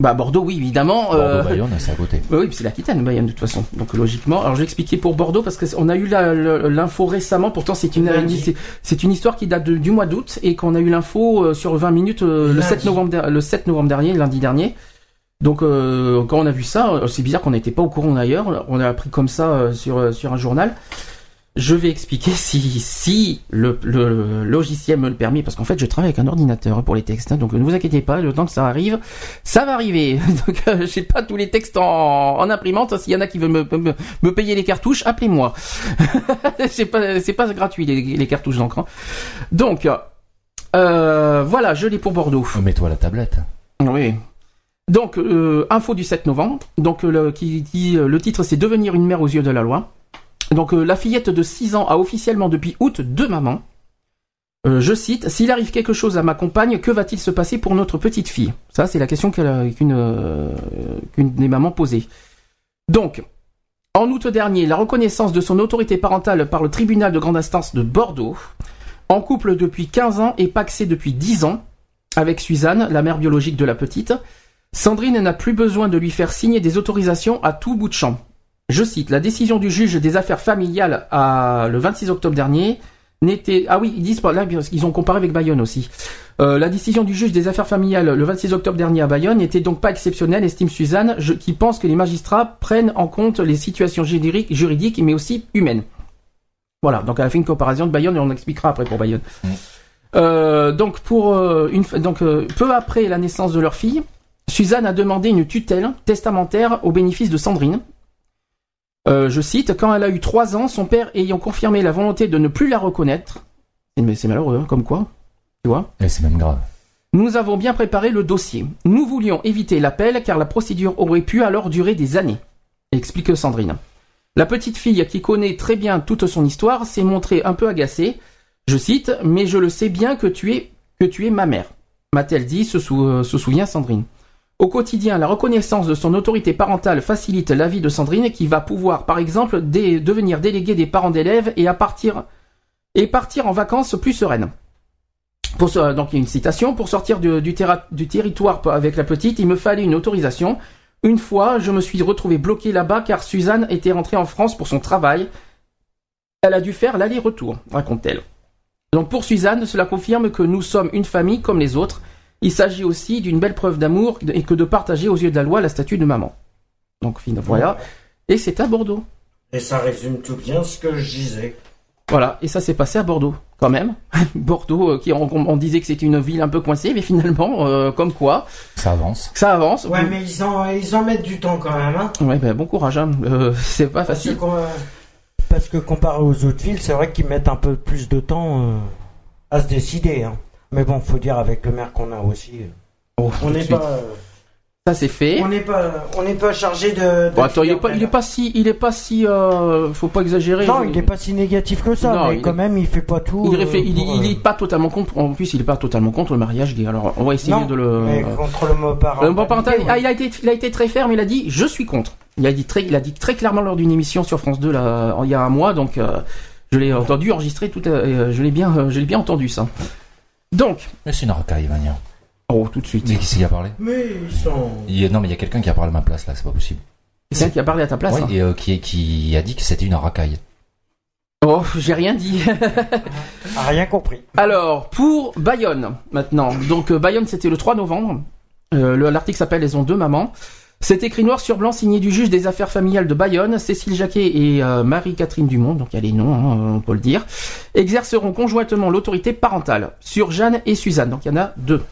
S2: Bah, Bordeaux, oui, évidemment. euh,
S1: Bordeaux, Bayonne, c'est à côté.
S2: Bah oui, puis c'est l'Aquitaine, Bayonne, de toute façon. Donc logiquement, alors je vais expliquer pour Bordeaux parce que c- on a eu l'info récemment. Pourtant, c'est une c'est- une histoire qui date de- du mois d'août et qu'on a eu l'info euh, sur 20 minutes euh, le
S3: Lundi.
S2: 7 novembre le 7 novembre dernier, lundi dernier. Donc euh, quand on a vu ça, c'est bizarre qu'on n'était pas au courant d'ailleurs. On a appris comme ça euh, sur euh, sur un journal. Je vais expliquer *laughs* si si le, le logiciel me le permet parce qu'en fait je travaille avec un ordinateur hein, pour les textes. hein, donc ne vous inquiétez pas, le temps que ça arrive, ça va arriver. *laughs* Donc euh, j'ai pas tous les textes en, en imprimante. S'il y en a qui veulent me, me, me payer les cartouches, appelez-moi. *laughs* c'est pas c'est pas gratuit les, les cartouches d'encre. hein. Donc euh, voilà, je l'ai pour Bordeaux.
S1: Mets-toi à la tablette.
S2: Oui. Donc, euh, info du 7 novembre. Donc, le, qui dit, euh, le titre, c'est Devenir une mère aux yeux de la loi. Donc, euh, la fillette de 6 ans a officiellement depuis août deux mamans. Euh, je cite, S'il arrive quelque chose à ma compagne, que va-t-il se passer pour notre petite fille? Ça, c'est la question euh, qu'une des mamans posait. Donc, En août dernier, la reconnaissance de son autorité parentale par le tribunal de grande instance de Bordeaux. En couple depuis 15 ans et paxé depuis 10 ans avec Suzanne, la mère biologique de la petite. Sandrine n'a plus besoin de lui faire signer des autorisations à tout bout de champ. Je cite, la décision du juge des affaires familiales à, le 26 octobre dernier n'était... Ah oui, ils disent pas là, ils ont comparé avec Bayonne aussi. Euh, la décision du juge des affaires familiales le 26 octobre dernier à Bayonne n'était donc pas exceptionnelle, estime Suzanne, qui pense que les magistrats prennent en compte les situations juridiques, mais aussi humaines. Voilà, donc elle a fait une comparaison de Bayonne et on expliquera après pour Bayonne. Mmh. Euh, donc pour euh, une, donc peu après la naissance de leur fille, Suzanne a demandé une tutelle testamentaire au bénéfice de Sandrine. Euh, je cite, quand elle a eu trois ans, son père ayant confirmé la volonté de ne plus la reconnaître. Mais c'est malheureux, hein, comme quoi Tu vois
S1: Et c'est même grave.
S2: Nous avons bien préparé le dossier. Nous voulions éviter l'appel car la procédure aurait pu alors durer des années. Explique Sandrine. La petite fille qui connaît très bien toute son histoire s'est montrée un peu agacée. Je cite, mais je le sais bien que tu es, que tu es ma mère. M'a-t-elle dit, se euh, souvient Sandrine. Au quotidien, la reconnaissance de son autorité parentale facilite la vie de Sandrine qui va pouvoir, par exemple, devenir déléguée des parents d'élèves et, partir, en vacances plus sereine. Pour donc une citation, pour sortir du, du, territoire avec la petite, il me fallait une autorisation. Une fois, je me suis retrouvé bloqué là-bas car Suzanne était rentrée en France pour son travail. Elle a dû faire l'aller-retour, raconte-t-elle. Donc pour Suzanne, cela confirme que nous sommes une famille comme les autres. Il s'agit aussi d'une belle preuve d'amour et que de partager aux yeux de la loi la statue de maman. Donc voilà. Et c'est à Bordeaux.
S3: Et ça résume tout bien ce que je disais.
S2: Voilà, et ça s'est passé à Bordeaux, quand même. *laughs* Bordeaux, euh, qui on, disait que c'était une ville un peu coincée, mais finalement, euh, comme quoi.
S1: Ça avance.
S2: Ça avance.
S3: Ouais, mais ils en, ils en mettent du temps quand même. Hein.
S2: Ouais, ben bon courage. Hein. Euh, *laughs* c'est pas facile.
S3: Parce que, comparé aux autres villes, c'est vrai qu'ils mettent un peu plus de temps à se décider. Hein. Mais bon, faut dire avec le maire qu'on a aussi. Euh,
S2: oh, on n'est pas. Euh, ça c'est fait.
S3: On n'est pas, on n'est pas chargé de.
S2: bon, attends, il est pas, il est pas si, il est pas si, euh, faut pas exagérer.
S3: Non, il est pas si négatif que ça, mais quand même, il fait pas tout.
S2: Il, il, il, est pas totalement contre. En plus, il est pas totalement contre le mariage gay. Alors, on va essayer de le.
S3: Mais contre le mot parental.
S2: Ah, il a été, il a été très ferme. Il a dit, je suis contre. Il a dit très, il a dit très clairement lors d'une émission sur France 2 là, il y a un mois, donc. je l'ai entendu enregistrer tout, je l'ai bien, je l'ai bien entendu ça. Donc.
S1: Mais c'est une racaille, Mania.
S2: Oh, tout de suite.
S1: Mais qui c'est qui a parlé
S3: Mais ils sont.
S1: non, mais il y a quelqu'un qui a parlé à ma place là, c'est pas possible.
S2: C'est quelqu'un qui a parlé à ta place
S1: Oui, hein. et euh, qui, qui a dit que c'était une racaille.
S2: Oh, j'ai rien dit.
S3: a rien compris.
S2: Alors, pour Bayonne, maintenant. Donc, euh, Bayonne, c'était le 3 novembre. Euh, L'article s'appelle Elles ont deux mamans. C'est écrit noir sur blanc signé du juge des affaires familiales de Bayonne, Cécile Jacquet et euh, Marie-Catherine Dumont, donc il y a les noms, hein, on peut le dire, exerceront conjointement l'autorité parentale sur Jeanne et Suzanne, donc il y en a deux.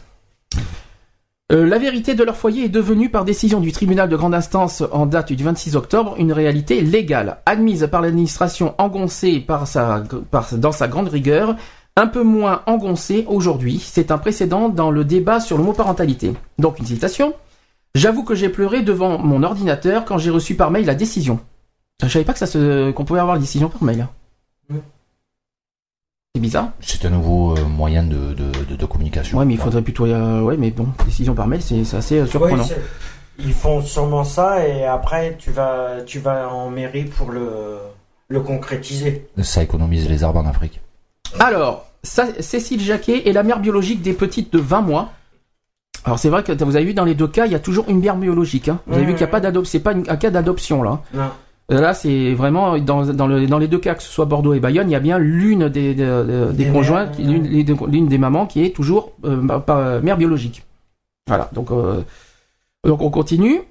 S2: Euh, la vérité de leur foyer est devenue, par décision du tribunal de grande instance en date du 26 octobre, une réalité légale, admise par l'administration engoncée dans sa grande rigueur, un peu moins engoncée aujourd'hui. C'est un précédent dans le débat sur le mot parentalité. Donc une citation. J'avoue que j'ai pleuré devant mon ordinateur quand j'ai reçu par mail la décision. Je savais pas que ça se... qu'on pouvait avoir la décision par mail. C'est bizarre.
S1: C'est un nouveau euh, moyen de, de, communication.
S2: Ouais, mais il faudrait plutôt. Euh, ouais, mais bon, décision par mail, c'est assez euh, surprenant.
S3: ils font sûrement ça et après tu vas, tu vas en mairie pour le, le concrétiser.
S1: Ça économise les arbres en Afrique.
S2: Alors, Cécile Jacquet est la mère biologique des petites de 20 mois. Alors c'est vrai que vous avez vu dans les deux cas, il y a toujours une mère biologique. Hein. Vous avez vu qu'il n'y a pas d'adoption, c'est pas un cas d'adoption là. Non. Euh, là, c'est vraiment dans, dans, le, dans les deux cas, que ce soit Bordeaux et Bayonne, il y a bien l'une des, des, conjoints, l'une des mamans qui est toujours euh, mère biologique. Voilà. Donc, euh, donc on continue.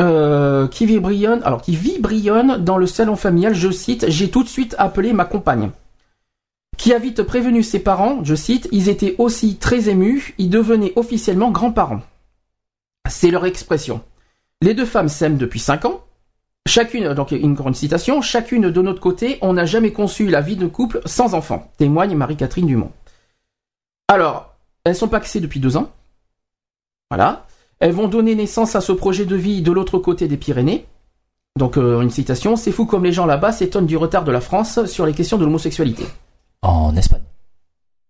S2: qui vibrionne, alors qui vibrionne dans le salon familial. Je cite, j'ai tout de suite appelé ma compagne qui a vite prévenu ses parents, je cite, ils étaient aussi très émus, ils devenaient officiellement grands-parents. C'est leur expression. Les deux femmes s'aiment depuis cinq ans. Chacune, donc une grande citation, chacune de notre côté, on n'a jamais conçu la vie de couple sans enfant, témoigne Marie-Catherine Dumont. Alors, elles sont paxées depuis deux ans. Voilà. Elles vont donner naissance à ce projet de vie de l'autre côté des Pyrénées. Donc, euh, une citation, c'est fou comme les gens là-bas s'étonnent du retard de la France sur les questions de l'homosexualité.
S1: En Espagne.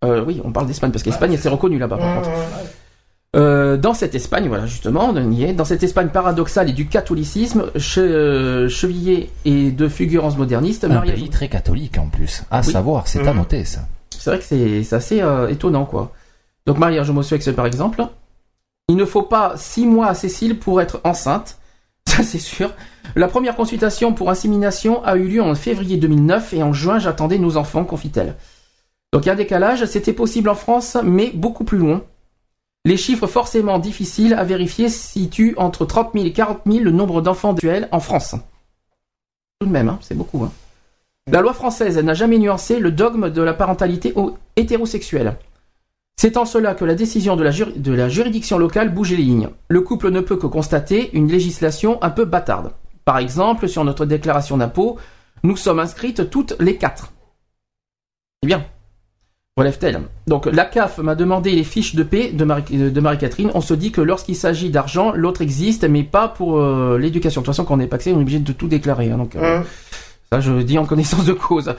S2: Euh, oui, on parle d'Espagne parce qu'Espagne, c'est reconnu là-bas. Par contre. Euh, dans cette Espagne, voilà justement, on y est, dans cette Espagne paradoxale et du catholicisme, che- euh, chevillé et de fulgurance moderniste,
S1: Un
S2: mariage-
S1: pays très catholique en plus. À
S2: Oui.
S1: savoir, c'est à
S3: Mhm.
S1: noter ça.
S2: C'est vrai que c'est c'est assez euh, étonnant, quoi. Donc, mariage homosexuel, par exemple. Il ne faut pas six mois à Cécile pour être enceinte. *laughs* Ça, c'est sûr. La première consultation pour insémination a eu lieu en février 2009 et en juin, j'attendais nos enfants, confie-t-elle. Donc, un décalage. C'était possible en France, mais beaucoup plus loin. Les chiffres forcément difficiles à vérifier situent entre 30 000 et 40 000 le nombre d'enfants actuels en France. Tout de même, hein, c'est beaucoup. Hein. La loi française n'a jamais nuancé le dogme de la parentalité hétérosexuelle. C'est en cela que la décision de la, de la juridiction locale bouge les lignes. Le couple ne peut que constater une législation un peu bâtarde. Par exemple, sur notre déclaration d'impôt, nous sommes inscrites toutes les quatre. Eh bien, relève-t-elle. Donc, la CAF m'a demandé les fiches de paix de Marie- de Marie-Catherine. On se dit que lorsqu'il s'agit d'argent, l'autre existe, mais pas pour euh, l'éducation. De toute façon, quand on est paxé, on est obligé de tout déclarer. hein, donc, euh,
S3: Hum.
S2: ça, je dis en connaissance de cause.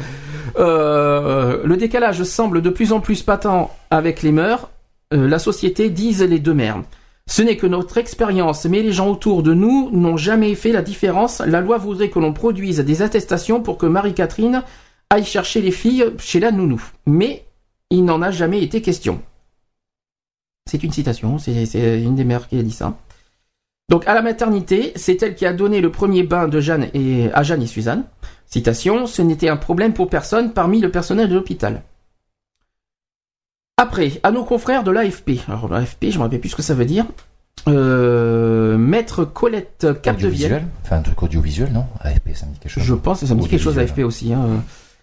S2: Euh, le décalage semble de plus en plus patent avec les mœurs. La société disent les deux mères. Ce n'est que notre expérience, mais les gens autour de nous n'ont jamais fait la différence. La loi voudrait que l'on produise des attestations pour que Marie-Catherine aille chercher les filles chez la nounou. Mais il n'en a jamais été question. C'est une citation, c'est une des mères qui a dit ça. Donc à la maternité, c'est elle qui a donné le premier bain de Jeanne et, à Jeanne et Suzanne. Citation, ce n'était un problème pour personne parmi le personnel de l'hôpital. Après, à nos confrères de l'AFP. Alors l'AFP, je me rappelle plus ce que ça veut dire. Euh, Maître Colette Capdevielle.
S1: Enfin, un truc audiovisuel, non? AFP, ça me dit quelque chose.
S2: Je pense, ça me dit quelque chose. AFP aussi. Hein.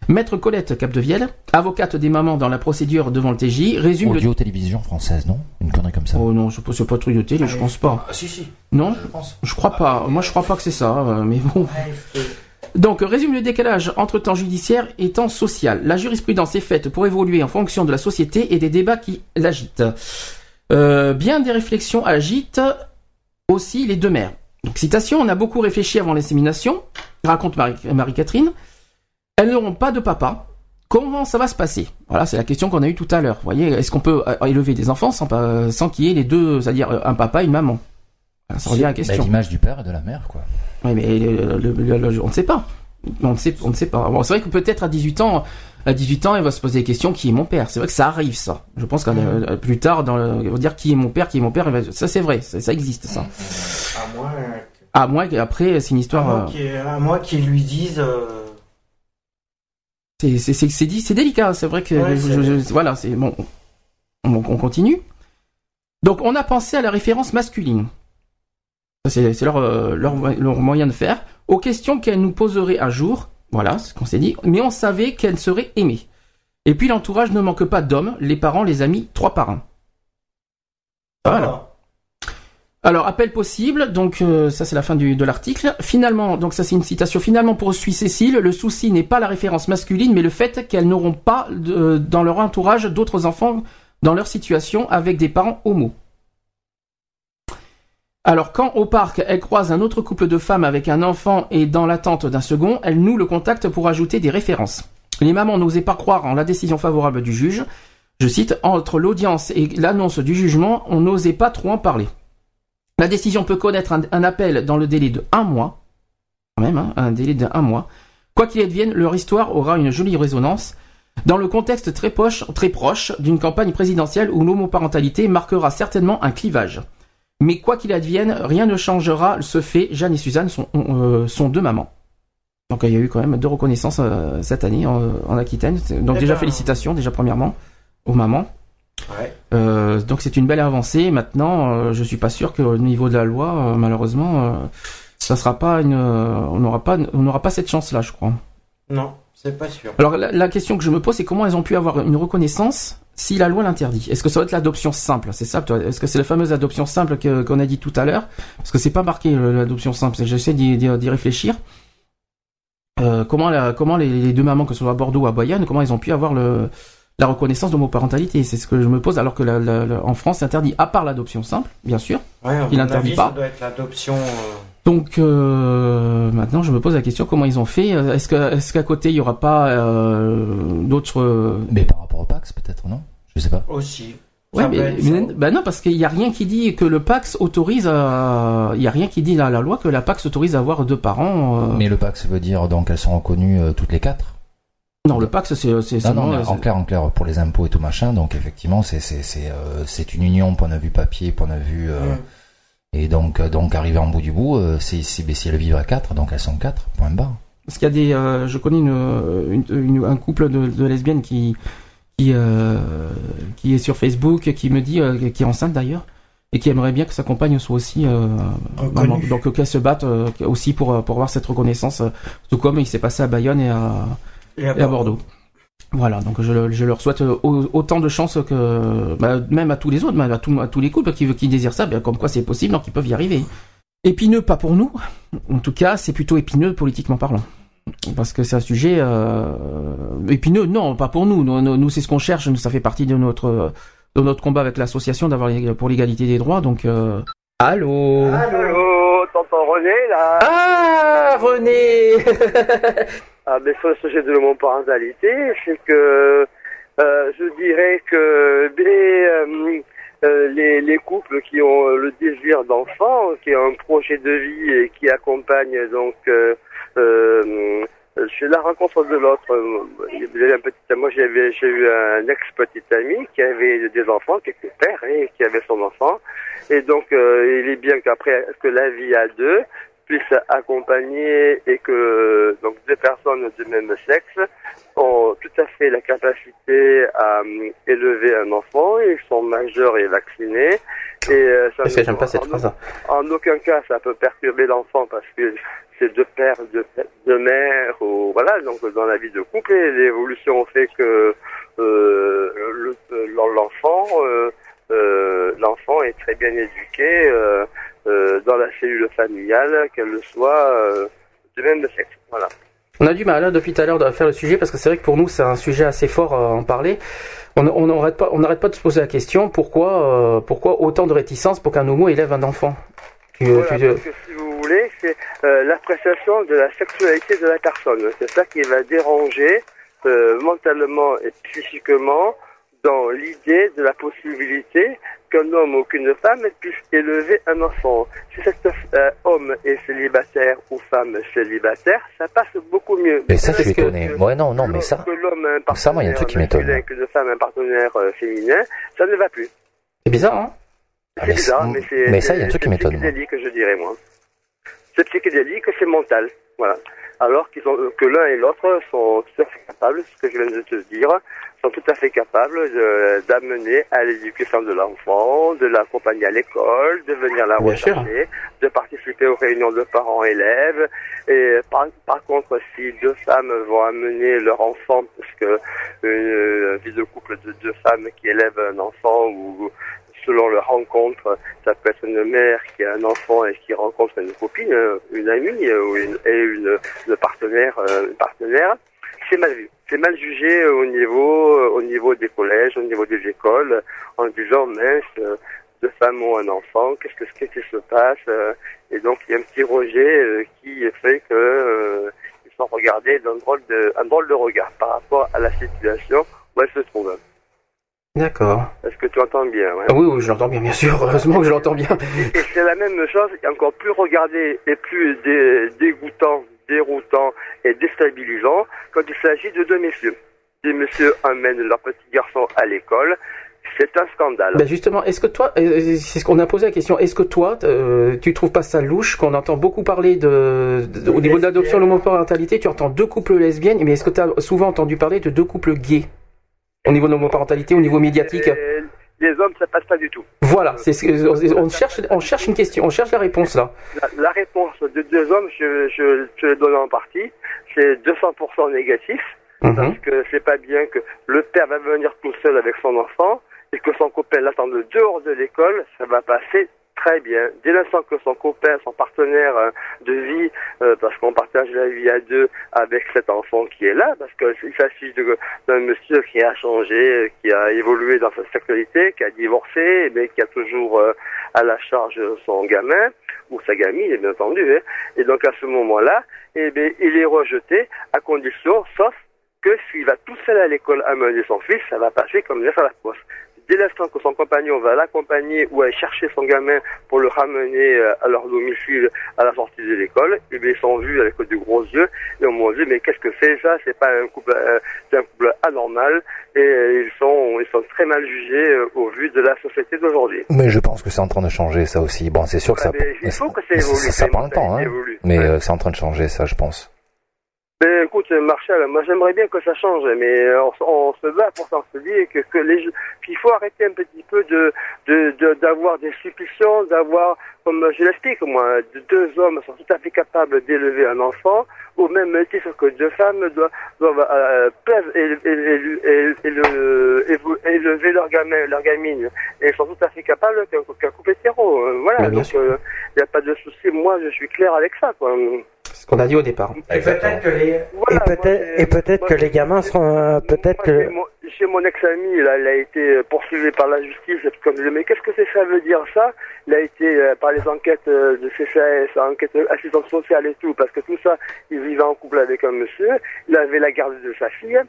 S2: Maître Colette Capdevielle, avocate des mamans dans la procédure devant le TJ, résume le...
S1: Audio-télévision française, non? Une connerie comme ça.
S2: Oh non, je pense pas truc de télé, je pense pas.
S1: Ah, si, si,
S2: Non,
S1: je pense.
S2: je crois pas. Moi, je crois pas que c'est ça, euh, mais bon. Donc, résume le décalage entre temps judiciaire et temps social. La jurisprudence est faite pour évoluer en fonction de la société et des débats qui l'agitent. Euh, bien des réflexions agitent aussi les deux mères. Donc, citation, on a beaucoup réfléchi avant l'insémination, raconte Marie- Marie-Catherine. Elles n'auront pas de papa. Comment ça va se passer? Voilà, c'est la question qu'on a eue tout à l'heure. Voyez, est-ce qu'on peut euh, élever des enfants sans, sans qu'il y ait les deux, c'est-à-dire euh, un papa et une maman? Ça revient à la
S1: Bah,
S2: question.
S1: L'image du père et de la mère, quoi.
S2: Oui, mais euh, le- le- le- on ne sait pas. On ne sait, on ne sait pas. Bon, c'est vrai que peut-être à 18 ans, à 18 ans, il va se poser des questions qui est mon père? C'est vrai que ça arrive, ça. Je pense qu'à euh, plus tard, dans le, il va dire qui est mon père, qui est mon père. ça, c'est vrai. Ça, ça existe, ça.
S3: À moins,
S2: À moins qu'après, c'est une histoire. euh,
S3: à moins qu'ils lui disent. euh,
S2: C'est c'est- c'est- c'est dit- c'est délicat, c'est vrai que
S3: Ouais,
S2: je-
S3: c'est-
S2: je- je- voilà, c'est bon. On, on continue. Donc on a pensé à la référence masculine. C'est leur, euh, leur leur moyen de faire aux questions qu'elle nous poserait un jour. Voilà, ce qu'on s'est dit. Mais on savait qu'elle serait aimée. Et puis l'entourage ne manque pas d'hommes, les parents, les amis, trois parrains. Voilà. Alors, appel possible, donc euh, ça c'est la fin du, de l'article. Finalement, donc ça c'est une citation, finalement poursuit Cécile, le souci n'est pas la référence masculine, mais le fait qu'elles n'auront pas de- dans leur entourage d'autres enfants dans leur situation avec des parents homo. Alors quand au parc elle croise un autre couple de femmes avec un enfant et dans l'attente d'un second, elle noue le contact pour ajouter des références. Les mamans n'osaient pas croire en la décision favorable du juge. Je cite, entre l'audience et l'annonce du jugement, on n'osait pas trop en parler. La décision peut connaître un, appel dans le délai de un mois, quand même, hein, délai de un mois. Quoi qu'il advienne, leur histoire aura une jolie résonance dans le contexte très proche d'une campagne présidentielle où l'homoparentalité marquera certainement un clivage. Mais quoi qu'il advienne, rien ne changera ce fait. Jeanne et Suzanne sont, euh, sont deux mamans. Donc il y a eu quand même deux reconnaissances euh, cette année en, en Aquitaine. Donc
S3: Eh
S2: déjà
S3: ben.
S2: félicitations, déjà premièrement, aux mamans.
S3: Ouais.
S2: Euh, donc c'est une belle avancée. Maintenant, je suis pas sûr qu'au niveau de la loi, malheureusement, ça sera pas une, on n'aura pas, on n'aura pas cette chance-là, je crois.
S3: Non, c'est pas sûr.
S2: Alors la, la question que je me pose, c'est comment elles ont pu avoir une reconnaissance si la loi l'interdit Est-ce que ça va être l'adoption simple? C'est ça toi Est-ce que c'est la fameuse adoption simple que- qu'on a dit tout à l'heure? Parce que c'est pas marqué l'adoption simple. J'essaie d'y réfléchir. Euh, comment la, comment les, les deux mamans, que ce soit à Bordeaux ou à Bayonne, comment elles ont pu avoir le, la reconnaissance d'homoparentalité? C'est ce que je me pose, alors que la- la- la- en France, c'est interdit, à part l'adoption simple, bien sûr.
S3: Ouais,
S2: Il
S3: mon
S2: interdit
S3: avis,
S2: pas.
S3: Ça doit être l'adoption. euh,
S2: Donc euh, maintenant, je me pose la question comment ils ont fait? Est-ce qu'à côté il y aura pas euh, d'autres
S1: Mais par rapport au Pax, peut-être, non? Je sais pas.
S3: aussi.
S2: Ouais, mais, bah non, parce qu'il n'y a rien qui dit que le Pax autorise à... Il y a rien qui dit dans la loi que la Pax autorise à avoir deux parents.
S1: Euh. Mais le Pax veut dire donc elles sont reconnues euh, toutes les quatre?
S2: Non, le Pax, c'est c'est
S1: non, non, en clair, en clair, pour les impôts et tout machin. Donc effectivement, c'est c'est c'est euh, c'est une union, point de vue papier, point de vue. Et donc donc arrivé en bout du bout, c'est c'est si elles vivent à quatre, donc elles sont quatre, point barre.
S2: Parce qu'il y a des, je connais une, une, un couple de, de lesbiennes qui qui, euh, qui est sur Facebook, qui me dit, euh, qui est enceinte d'ailleurs, et qui aimerait bien que sa compagne soit aussi euh, donc qu'elle se batte aussi pour pour avoir cette reconnaissance, tout comme il s'est passé à Bayonne et à, et à, Bordeaux. Voilà, donc je, je, leur souhaite autant de chance que bah, même à tous les autres, même à, à tous les couples qui, qui désirent ça, bien, comme quoi c'est possible, donc ils peuvent y arriver. Épineux, pas pour nous. En tout cas, c'est plutôt épineux politiquement parlant parce que c'est un sujet euh, épineux. Non, pas pour nous. Nous, nous c'est ce qu'on cherche. Nous, ça fait partie de notre de notre combat avec l'association d'avoir pour l'égalité des droits. Donc, euh... allô.
S4: Allô, tonton René là?
S2: Ah, René. *laughs*
S4: ah, mais sur le sujet de l'homoparentalité, c'est que euh, je dirais que les, euh, les, les, couples qui ont le désir d'enfant, qui ont un projet de vie et qui accompagnent donc euh, euh, la rencontre de l'autre, euh, un petit, moi j'ai eu un ex-petit ami qui avait des enfants, qui était père et qui avait son enfant. Et donc euh, il est bien qu'après que la vie à deux puisse accompagner et que donc deux personnes du même sexe ont tout à fait la capacité à élever un enfant, ils sont majeurs et vaccinés.
S2: Et ça que j'aime pas cette phrase.
S4: En aucun cas ça peut perturber l'enfant parce que c'est deux pères, deux, mères, ou voilà. Donc dans la vie de couple, l'évolution fait que euh, euh l'enfant, euh, euh, l'enfant est très bien éduqué dans la cellule familiale, qu'elle le soit de même sexe. Voilà.
S2: On a du mal hein, depuis tout à l'heure de faire le sujet parce que c'est vrai que pour nous c'est un sujet assez fort à en parler. On n'arrête pas, pas de se poser la question pourquoi, pourquoi autant de réticence pour qu'un homo élève un enfant?
S4: Voilà, c'est euh, l'appréciation de la sexualité de la personne. C'est ça qui va déranger euh, mentalement et psychiquement dans l'idée de la possibilité qu'un homme ou qu'une femme puisse élever un enfant. Si cet euh, homme est célibataire ou femme célibataire, ça passe beaucoup mieux.
S1: Mais ça, je suis étonné. Ouais, non, non, mais ça.
S4: Que l'homme a un partenaire ça, y a un truc qui m'étonne. Qu'une femme a un partenaire féminin, ça ne va plus.
S2: C'est bizarre, hein?
S4: C'est bizarre, mais c'est.
S1: Mais ça, il y a un truc qui m'étonne.
S4: C'est que je dirais, moi c'est psychédélique, c'est mental. Voilà. Alors qu'ils ont, que l'un et l'autre sont tout à fait capables, ce que je viens de te dire, sont tout à fait capables d'amener à l'éducation de l'enfant, de l'accompagner à l'école, de venir la rechercher, de participer aux réunions de parents-élèves. Et par, par, contre, si deux femmes vont amener leur enfant, parce que une vie de couple de deux femmes qui élèvent un enfant ou selon leur rencontre, ça peut être une mère qui a un enfant et qui rencontre une copine, une amie euh, ou une, et une, partenaire, euh, partenaire, c'est mal vu. C'est mal jugé au niveau, euh, au niveau des collèges, au niveau des écoles, en disant mince, deux femmes ont un enfant, qu'est-ce que qu'est-ce qui se passe Et donc il y a un petit rejet qui fait que ils sont regardés d'un drôle de, un drôle de regard par rapport à la situation où elles se trouvent.
S2: D'accord.
S4: Est-ce que tu entends bien
S2: ah Oui, oui, je l'entends bien, bien sûr. Heureusement que je l'entends bien.
S4: Et c'est la même chose, encore plus regardé et plus dégoûtant, déroutant et déstabilisant quand il s'agit de deux messieurs. Des messieurs amènent leur petit garçon à l'école. C'est un scandale.
S2: Ben justement, est-ce que toi, c'est ce qu'on a posé la question, est-ce que toi, euh, tu trouves pas ça louche qu'on entend beaucoup parler de, au niveau de l'adoption, l'homoparentalité, tu entends deux couples lesbiennes, mais est-ce que tu as souvent entendu parler de deux couples gays? Au niveau de l'homoparentalité, au niveau médiatique
S4: Les hommes, ça passe pas du tout.
S2: Voilà, c'est on cherche, on cherche une question, on cherche la réponse là.
S4: La, réponse de deux hommes, je, je, le donne en partie, c'est 200% négatif, mhm. parce que c'est pas bien que le père va venir tout seul avec son enfant et que son copain l'attend dehors de l'école, ça va passer très bien. Dès l'instant que son copain, son partenaire euh, de vie, euh, parce qu'on partage la vie à deux avec cet enfant qui est là, parce qu'il s'agit d'un monsieur qui a changé, qui a évolué dans sa sexualité, qui a divorcé, mais qui a toujours euh, à la charge son gamin ou sa gamine, bien entendu. Hein. Et donc à ce moment-là, eh il est rejeté à condition, sauf que s'il va tout seul à l'école amener son fils, ça va passer comme dire à la poste dès l'instant que son compagnon va l'accompagner ou aller chercher son gamin pour le ramener euh, à leur domicile à la sortie de l'école, eh ils sont vus avec de gros yeux et on m'a dit mais qu'est-ce que c'est ça? C'est pas un couple, euh, c'est un couple anormal et euh, ils sont ils sont très mal jugés au vu de la société d'aujourd'hui.
S1: Mais je pense que c'est en train de changer ça aussi. Bon, c'est sûr que ça,
S4: mais il faut que ça
S1: ça,
S4: évolue,
S1: ça, ça
S4: que
S1: prend le temps, hein. Mais
S4: Ouais.
S1: euh, c'est en train de changer ça, je pense.
S4: Ben écoute Marshall, moi j'aimerais bien que ça change, mais on, s- on se bat pour ça, on se dit que, que les qu'il faut arrêter un petit peu de de- de- d'avoir des suspicions, d'avoir, comme je l'explique moi, de- deux hommes sont tout à fait capables d'élever un enfant, au même titre que deux femmes doivent, doivent euh, peuvent évo- élever leur gamin, leur gamine, et sont tout à fait capables qu'un qu'un couple hétéro. euh, Voilà, donc il n'y a pas de souci. Moi, je suis clair avec ça, quoi.
S2: Ce qu'on a dit au départ.
S3: Et peut-être que les,
S4: Voilà,
S3: et
S4: moi,
S3: peut-être,
S4: c'est-
S3: et peut-être
S4: moi,
S3: que les gamins seront, euh, peut-être que,
S4: J'ai mon ex-ami, il a été poursuivi par la justice. Comme je dis, mais qu'est-ce que ça veut dire ça? Il a été euh, par les enquêtes euh, de CCAS, enquête assistance sociale et tout, parce que tout ça, il vivait en couple avec un monsieur. Il avait la garde de sa fille,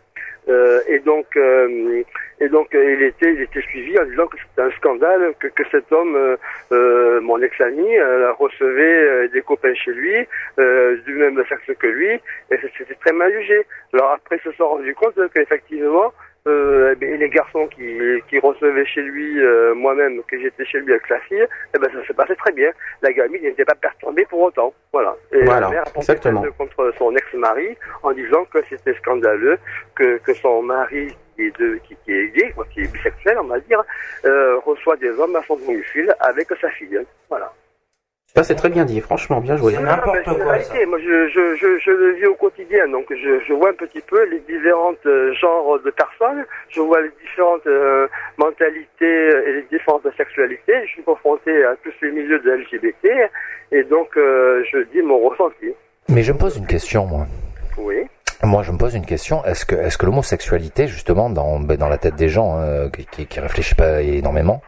S4: euh, et donc, euh, et donc, euh, il était, il était suivi en disant que c'était un scandale que, que cet homme, euh, euh, mon ex-ami, euh, recevait euh, des copains chez lui, euh, du même sexe que lui, et c'était très mal jugé. Alors après, ils se sont rendus compte qu'effectivement, euh, eh bien, les garçons qui, qui recevaient chez lui, euh, moi-même, que j'étais chez lui avec sa fille, eh ben, ça s'est passé très bien. La gamine n'était pas perturbée pour autant. Voilà. Et
S2: Voilà,
S4: la mère a porté contre son ex-mari en disant que c'était scandaleux, que, que son mari, qui est, de, qui, qui est gay, quoi, qui est bisexuel, on va dire, euh, reçoit des hommes à son domicile avec sa fille. Voilà.
S2: Ça, c'est très bien dit, franchement, bien joué.
S3: C'est n'importe quoi,
S4: réalité. Moi, je, je, je, je le vis au quotidien, donc je, je vois un petit peu les différents euh, genres de personnes, je vois les différentes euh, mentalités et les différentes sexualités. Je suis confronté à tous les milieux de LGBT, et donc euh, je dis mon ressenti.
S1: Mais je me pose une question, moi.
S4: Oui.
S1: Moi, je me pose une question. Est-ce que, est-ce que l'homosexualité, justement, dans, ben, dans la tête des gens hein, qui, qui, qui réfléchissent pas énormément,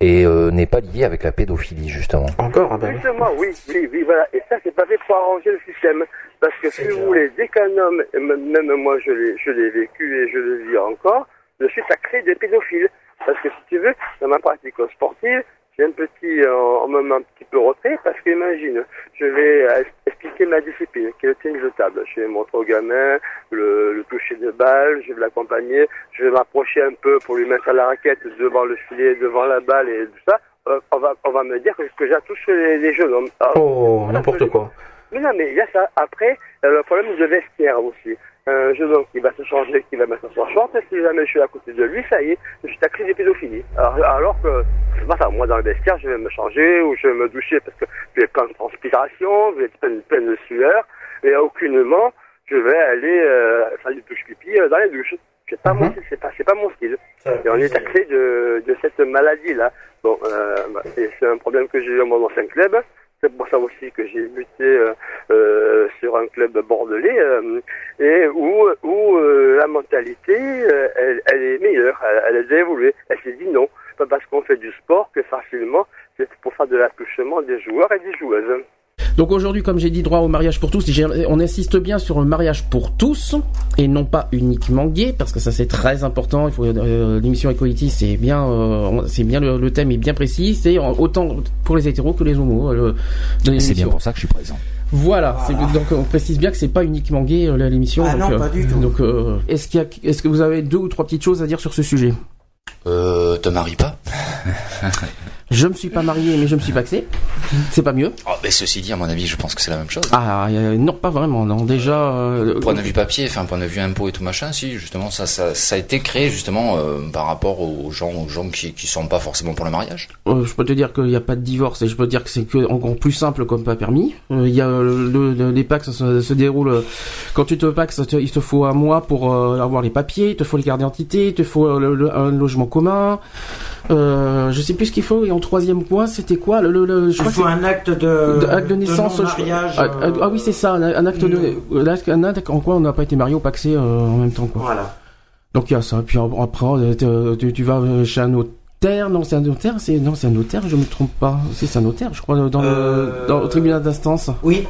S1: et euh, n'est pas liée avec la pédophilie, justement
S2: Encore, oui.
S4: Justement, oui, oui, oui, voilà. Et ça, c'est pas fait pour arranger le système. Parce que si vous voulez, dès qu'un homme, et même moi je l'ai, je l'ai vécu et je le vis encore, je suis sacré des pédophiles. Parce que si tu veux, dans ma pratique sportive, un petit, euh, en même un petit peu retrait, parce qu'imagine, je vais expliquer ma discipline, qui est le tennis de table. Je vais montrer au gamin le, le toucher de balle, je vais l'accompagner, je vais m'approcher un peu pour lui mettre à la raquette devant le filet, devant la balle et tout ça. Euh, on va, on va me dire que, j'attouche les, les jeunes hommes. Alors,
S2: Oh, n'importe quoi.
S4: mais non, mais il y a ça. Après, euh, le problème de vestiaire aussi. Un jeune homme qui va se changer, qui va mettre son short, et si jamais je suis à côté de lui, ça y est, je suis taxé de pédophilie. Alors, alors que, c'est pas ça, moi dans le vestiaire, je vais me changer ou je vais me doucher parce que je vais plein de transpiration, être plein, plein de sueur, et aucunement, je vais aller euh, faire du touche pipi euh, dans les douches. C'est pas, mon, c'est pas, c'est pas mon style. Et on est taxé de, de cette maladie-là. Bon, euh, bah, c'est c'est un problème que j'ai eu dans mon ancien club. C'est pour ça aussi que j'ai buté euh, euh, sur un club bordelais euh, et où, où euh, la mentalité, euh, elle, elle est meilleure, elle, elle a déjà évolué. Elle s'est dit non, pas parce qu'on fait du sport que facilement c'est pour faire de l'attouchement des joueurs et des joueuses.
S2: Donc aujourd'hui, comme j'ai dit, droit au mariage pour tous, on insiste bien sur le mariage pour tous et non pas uniquement gay, parce que ça c'est très important. Il faut euh, l'émission Equality, c'est bien, euh, c'est bien le, le thème est bien précis. C'est autant pour les hétéros que les homos. euh,
S1: C'est bien pour ça que je suis présent.
S2: Voilà, c'est- donc on précise bien que c'est pas uniquement gay euh, l'émission.
S3: Ah
S2: donc,
S3: non,
S2: euh,
S3: pas du tout.
S2: Donc, euh, est-ce qu'il y a, est-ce que vous avez deux ou trois petites choses à dire sur ce sujet?
S1: Euh, te marie pas *laughs*
S2: Je me suis pas marié, mais je me suis vacciné. C'est pas mieux.
S5: Oh, mais ceci dit, à mon avis, je pense que c'est la même chose.
S2: Ah, euh, non, pas vraiment. Non, déjà. euh,
S5: Point de vue papier, enfin point de vue impôt et tout machin, si justement ça, ça, ça a été créé justement euh, par rapport aux gens, aux gens qui, qui sont pas forcément pour le mariage.
S2: Euh, je peux te dire qu'il n'y a pas de divorce et je peux te dire que c'est encore plus simple comme pas permis. Euh, Il y a euh, le, le- les packs se, se déroulent euh, quand tu te te- il te faut un mois pour euh, avoir les papiers, il te faut les cartes d'identité, il te faut euh, le- un logement commun. Euh, je sais plus ce qu'il faut et en troisième point c'était quoi le, le, le- je
S3: Il
S2: crois
S3: faut un acte de,
S2: de- acte de naissance, je-
S3: mariage.
S2: ah, ah, ah oui c'est ça, un, acte de, un acte en quoi on n'a pas été marié ou paxé euh, en même temps quoi.
S3: Voilà.
S2: Donc il y a ça. Puis après, euh, tu, tu vas chez un notaire. Non, c'est un notaire. C'est non, c'est un notaire. Je me trompe pas. C'est c'est un notaire, je crois, dans
S3: Euh,
S2: le dans le tribunal d'instance.
S3: Oui.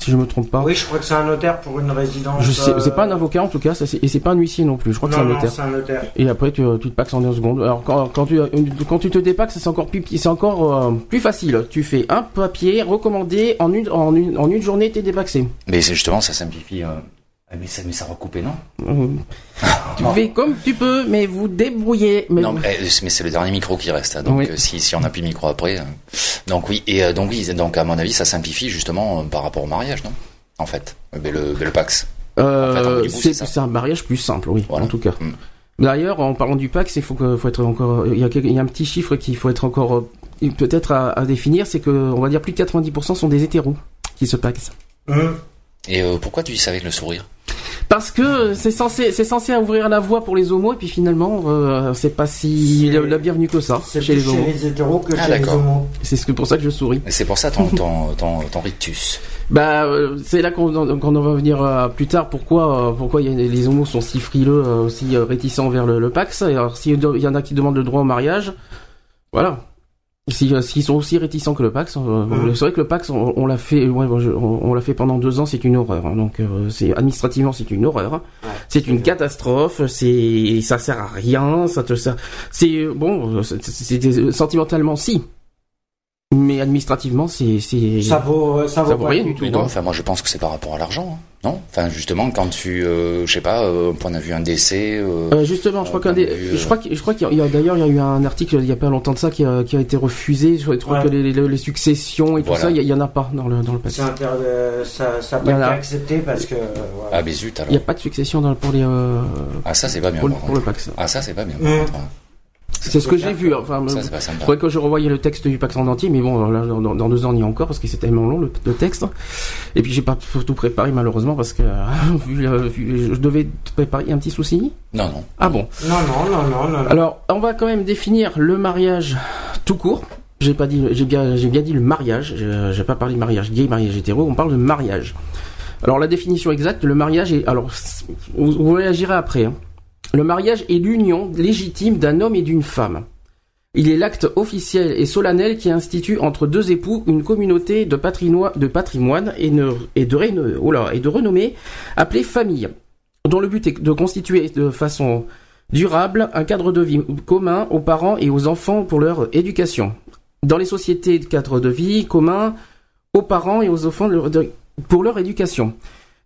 S2: Si je me trompe pas.
S3: Oui, je crois que c'est un notaire pour une résidence.
S2: Je sais, c'est pas un
S3: euh,
S2: avocat en tout cas, ça, et c'est pas un huissier non plus. Je crois que c'est un
S3: non,
S2: notaire.
S3: c'est un notaire.
S2: Et après, tu, tu te paxes en deux secondes. Alors, quand, quand, tu, quand tu te dépaxes, c'est encore plus, c'est encore euh, plus facile. Tu fais un papier recommandé en une, en une, en une journée, t'es dépaxé.
S5: Mais c'est justement, ça simplifie. euh, Mais ça, mais ça va couper, non
S2: Euh, *laughs* tu fais comme tu peux, mais vous débrouillez. Mais
S5: Non, mais, euh, mais c'est le dernier micro qui reste. hein, Donc
S2: Oui.
S5: euh, si, si on n'a plus de micro après. euh, Donc oui, et euh, donc oui, donc à mon avis, ça simplifie justement euh, par rapport au mariage, non? En fait, mais le, mais le Pax.
S2: Euh,
S5: En fait,
S2: c'est un mariage plus simple, oui,
S5: Voilà.
S2: en tout cas.
S5: Mm.
S2: D'ailleurs, en parlant du Pax, il faut que, faut être encore, il y a, il y a un petit chiffre qu'il faut être encore, peut-être à, à définir, c'est que, on va dire, plus de 90% sont des hétéros qui se paxent.
S5: Et euh, pourquoi tu dis ça avec le sourire?
S2: Parce que c'est censé, c'est censé ouvrir la voie pour les homos, et puis finalement, euh, c'est pas si la, la bienvenue que ça chez les homos.
S3: chez les hétéros que
S5: Ah,
S3: chez les
S5: d'accord.
S3: homos.
S2: C'est ce que pour ça que je souris.
S5: Et C'est pour ça ton, ton, ton, ton rictus.
S2: Bah, euh, c'est là qu'on qu'on en va venir euh, plus tard. Pourquoi, euh, pourquoi il y a- les homos sont si frileux, euh, aussi euh, réticents vers le, le Pax? Et Alors, s'il y en a qui demandent le droit au mariage, voilà. Si, euh, S'ils sont aussi réticents que le Pax, euh,
S3: Mhm.
S2: c'est vrai que le Pax, on, on l'a fait, ouais, on, on l'a fait pendant deux ans, c'est une horreur. hein. donc, euh, c'est administrativement, c'est une horreur. C'est une catastrophe. C'est, ça sert à rien. Ça te sert. C'est bon. euh, c'est- sentimentalement, si. Mais administrativement, c'est, c'est.
S3: Ça vaut, ça vaut,
S2: Ça vaut
S3: pas
S2: rien du tout.
S5: Mais non, enfin moi je pense que c'est par rapport à l'argent, hein, non? Enfin justement quand tu, euh, je sais pas, euh, on a vu un décès. euh,
S2: Euh, justement, je crois
S5: Euh,
S2: qu'un des, je crois que, je crois qu'il y a, d'ailleurs, il y a eu un article il y a pas longtemps de ça qui a, qui a été refusé. Je crois
S3: Ouais.
S2: que les, les, les successions et tout ça, il y, y en a pas dans le dans le passé.
S3: inter- euh, ça, ça a pas été accepté parce que. euh, voilà.
S5: Ah mais zut alors.
S2: Il n'y a pas de succession dans, pour les euh,
S5: Ah ça c'est pas bien.
S2: pour, le- pour. Pax.
S5: Ah ça c'est pas bien.
S3: Mm.
S2: C'est ce que j'ai vu. Enfin,
S5: Ça
S2: il
S5: c'est pas sympa.
S2: faudrait que je revoie le texte du Pax en entier, mais bon, là, dans, dans deux ans, on y est encore parce que c'est tellement long le, le texte. Et puis j'ai pas tout préparé malheureusement parce que *laughs* vu, le- vu- je devais préparer un petit souci.
S5: Non non.
S2: Ah bon.
S3: Non, non, non, non, non.
S2: Alors, on va quand même définir le mariage tout court. J'ai pas dit, j'ai bien, j'ai bien dit le mariage. J'ai j'ai pas parlé de mariage gay, mariage hétéro. On parle de mariage. Alors la définition exacte, le mariage est, alors vous, vous réagirez après. hein. Le mariage est l'union légitime d'un homme et d'une femme. Il est l'acte officiel et solennel qui institue entre deux époux une communauté de, patrimoine, et, de, renommée appelée famille, dont le but est de constituer de façon durable un cadre de vie commun aux parents et aux enfants pour leur éducation. Dans les sociétés de cadre de vie commun aux parents et aux enfants pour leur éducation.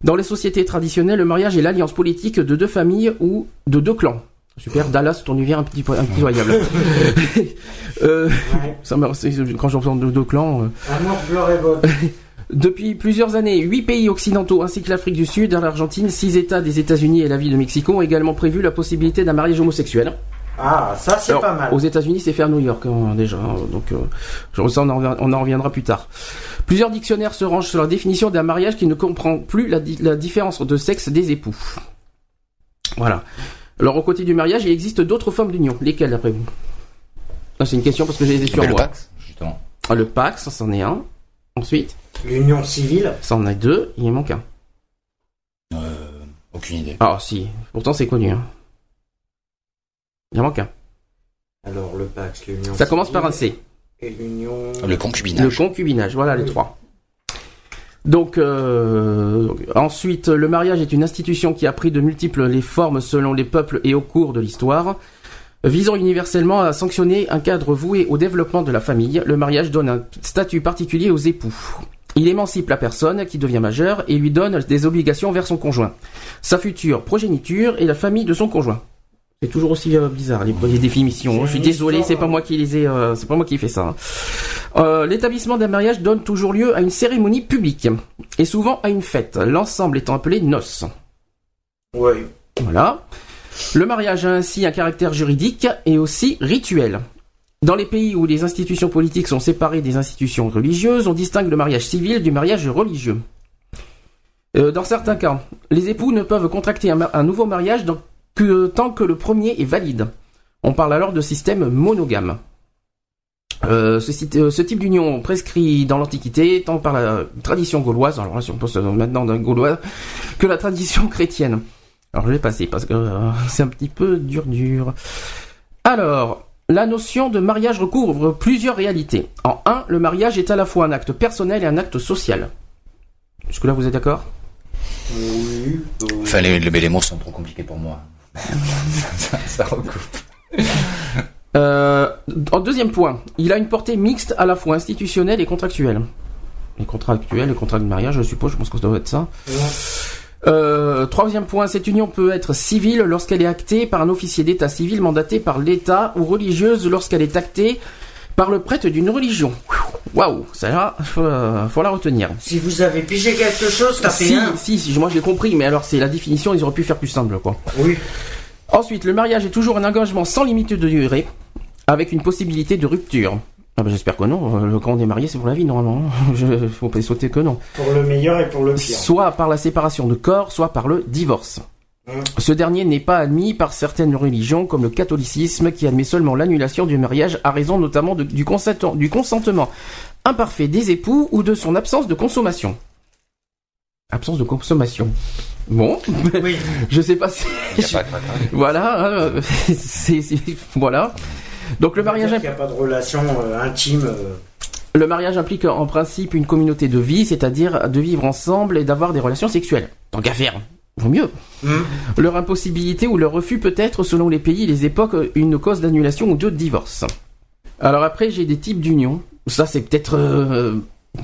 S2: Dans les sociétés traditionnelles, le mariage est l'alliance politique de deux familles ou de deux clans. Super, Dallas, ton univers un petit peu impitoyable. *laughs* euh,
S3: Ouais.
S2: ça me- c'est- quand j'entends deux, deux clans. euh,
S3: Amour, gloire et vote.
S2: depuis plusieurs années, huit pays occidentaux ainsi que l'Afrique du Sud, l'Argentine, six États des États-Unis et la ville de Mexico ont également prévu la possibilité d'un mariage homosexuel.
S3: Ah, ça c'est
S2: Alors,
S3: pas mal.
S2: Aux États-Unis, c'est fait à New York hein, déjà, hein, donc euh, je- ça on en, revient- on en reviendra plus tard. Plusieurs dictionnaires se rangent sur la définition d'un mariage qui ne comprend plus la, di- la différence de sexe des époux. Voilà. Alors au côté du mariage, il existe d'autres formes d'union. Lesquelles d'après vous? Là, C'est une question parce que j'ai les ai sur
S5: le. Pax justement.
S2: Ah, le Pax, c'en est un. Ensuite,
S3: L'union civile?
S2: ça en a deux. Il en manque un.
S5: Euh, aucune idée.
S2: Ah si, pourtant c'est connu. Hein. Il en manque un.
S3: Alors le Pax, l'union.
S2: Ça commence par un C.
S3: Et l'union.
S5: Le
S2: Le
S5: concubinage.
S2: voilà les trois. Donc euh, ensuite, le mariage est une institution qui a pris de multiples les formes selon les peuples et au cours de l'histoire. Visant universellement à sanctionner un cadre voué au développement de la famille, le mariage donne un statut particulier aux époux. Il émancipe la personne qui devient majeure et lui donne des obligations vers son conjoint, sa future progéniture et la famille de son conjoint. C'est toujours aussi euh, bizarre les, les définitions. Je suis désolé, c'est pas moi qui les ai, euh, c'est pas moi qui ai fait ça. Euh, L'établissement d'un mariage donne toujours lieu à une cérémonie publique et souvent à une fête, l'ensemble étant appelé noces.
S3: Oui.
S2: Voilà. Le mariage a ainsi un caractère juridique et aussi rituel. Dans les pays où les institutions politiques sont séparées des institutions religieuses, on distingue le mariage civil du mariage religieux. Euh, dans certains cas, les époux ne peuvent contracter un, un nouveau mariage dans- que, tant que le premier est valide. On parle alors de système monogame. Euh, ce, euh, ce type d'union prescrit dans l'Antiquité, tant par la tradition gauloise, alors là si on pense euh, maintenant d'un gaulois, que la tradition chrétienne. Alors je vais passer parce que euh, c'est un petit peu dur dur. Alors, la notion de mariage recouvre plusieurs réalités. En un, le mariage est à la fois un acte personnel et un acte social. Jusque là, vous êtes d'accord?
S6: Oui.
S1: Enfin, les mots sont trop compliqués pour moi. Ça, ça recoupe.
S2: Euh, en deuxième point, il a une portée mixte à la fois institutionnelle et contractuelle. Les contractuels, les contrats de mariage, je suppose, je pense que ça doit être ça. Euh, troisième point, cette union peut être civile lorsqu'elle est actée par un officier d'état civil mandaté par l'État ou religieuse lorsqu'elle est actée par le prêtre d'une religion. Waouh, ça là, faut, euh, faut la retenir.
S6: Si vous avez pigé quelque chose, ça fait
S2: Si,
S6: un.
S2: si, si, moi je l'ai compris, mais alors c'est la définition, ils auraient pu faire plus simple, quoi.
S6: Oui.
S2: Ensuite, le mariage est toujours un engagement sans limite de durée, avec une possibilité de rupture. Ah bah j'espère que non. Euh, Quand on est marié, c'est pour la vie normalement. *laughs* Je faut pas sauter que non.
S6: Pour le meilleur et pour le pire.
S2: Soit par la séparation de corps, soit par le divorce. Ce dernier n'est pas admis par certaines religions, comme le catholicisme, qui admet seulement l'annulation du mariage à raison notamment de- du, consentement, du consentement imparfait des époux ou de son absence de consommation. Absence de consommation. Bon,
S6: Oui. *laughs*
S2: je sais pas si.
S1: Pas.
S2: Voilà, *laughs* voilà. Donc le mariage,
S6: Il n'y a pas de relation euh, intime. euh,
S2: le mariage implique en principe une communauté de vie, c'est-à-dire de vivre ensemble et d'avoir des relations sexuelles. Tant qu'à faire, vaut mieux.
S6: hum.
S2: Leur impossibilité ou leur refus peut être, selon les pays et les époques, une cause d'annulation ou de divorce. Alors après, j'ai des types d'union. Ça, c'est peut-être euh,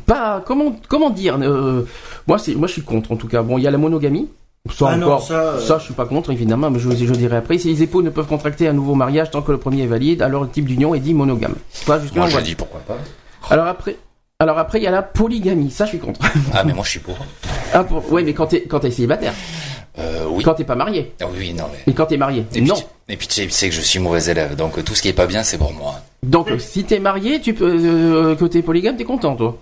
S2: pas comment comment dire. euh, moi, c'est moi, je suis contre en tout cas. Bon, il y a la monogamie. Ça
S6: Ah non,
S2: encore,
S6: ça, euh,
S2: ça, je suis pas contre évidemment, mais je, je dirais après. Si les époux ne peuvent contracter un nouveau mariage tant que le premier est valide, alors le type d'union est dit monogame. Jusque-là,
S1: Moi, je dis pourquoi pas.
S2: Alors après, alors après, il y a la polygamie. Ça, je suis contre.
S1: Ah, mais moi, je suis pour.
S2: Ah, pour- ouais, mais quand t'es quand t'es célibataire,
S1: Euh, oui.
S2: quand t'es pas marié,
S1: Ah oui, non, mais.
S2: et quand t'es marié,
S1: Et
S2: non.
S1: et puis tu sais- que je suis mauvais élève, donc euh, tout ce qui est pas bien, c'est pour moi.
S2: Donc, si t'es marié, tu peux, euh, que t'es polygame, t'es content, toi.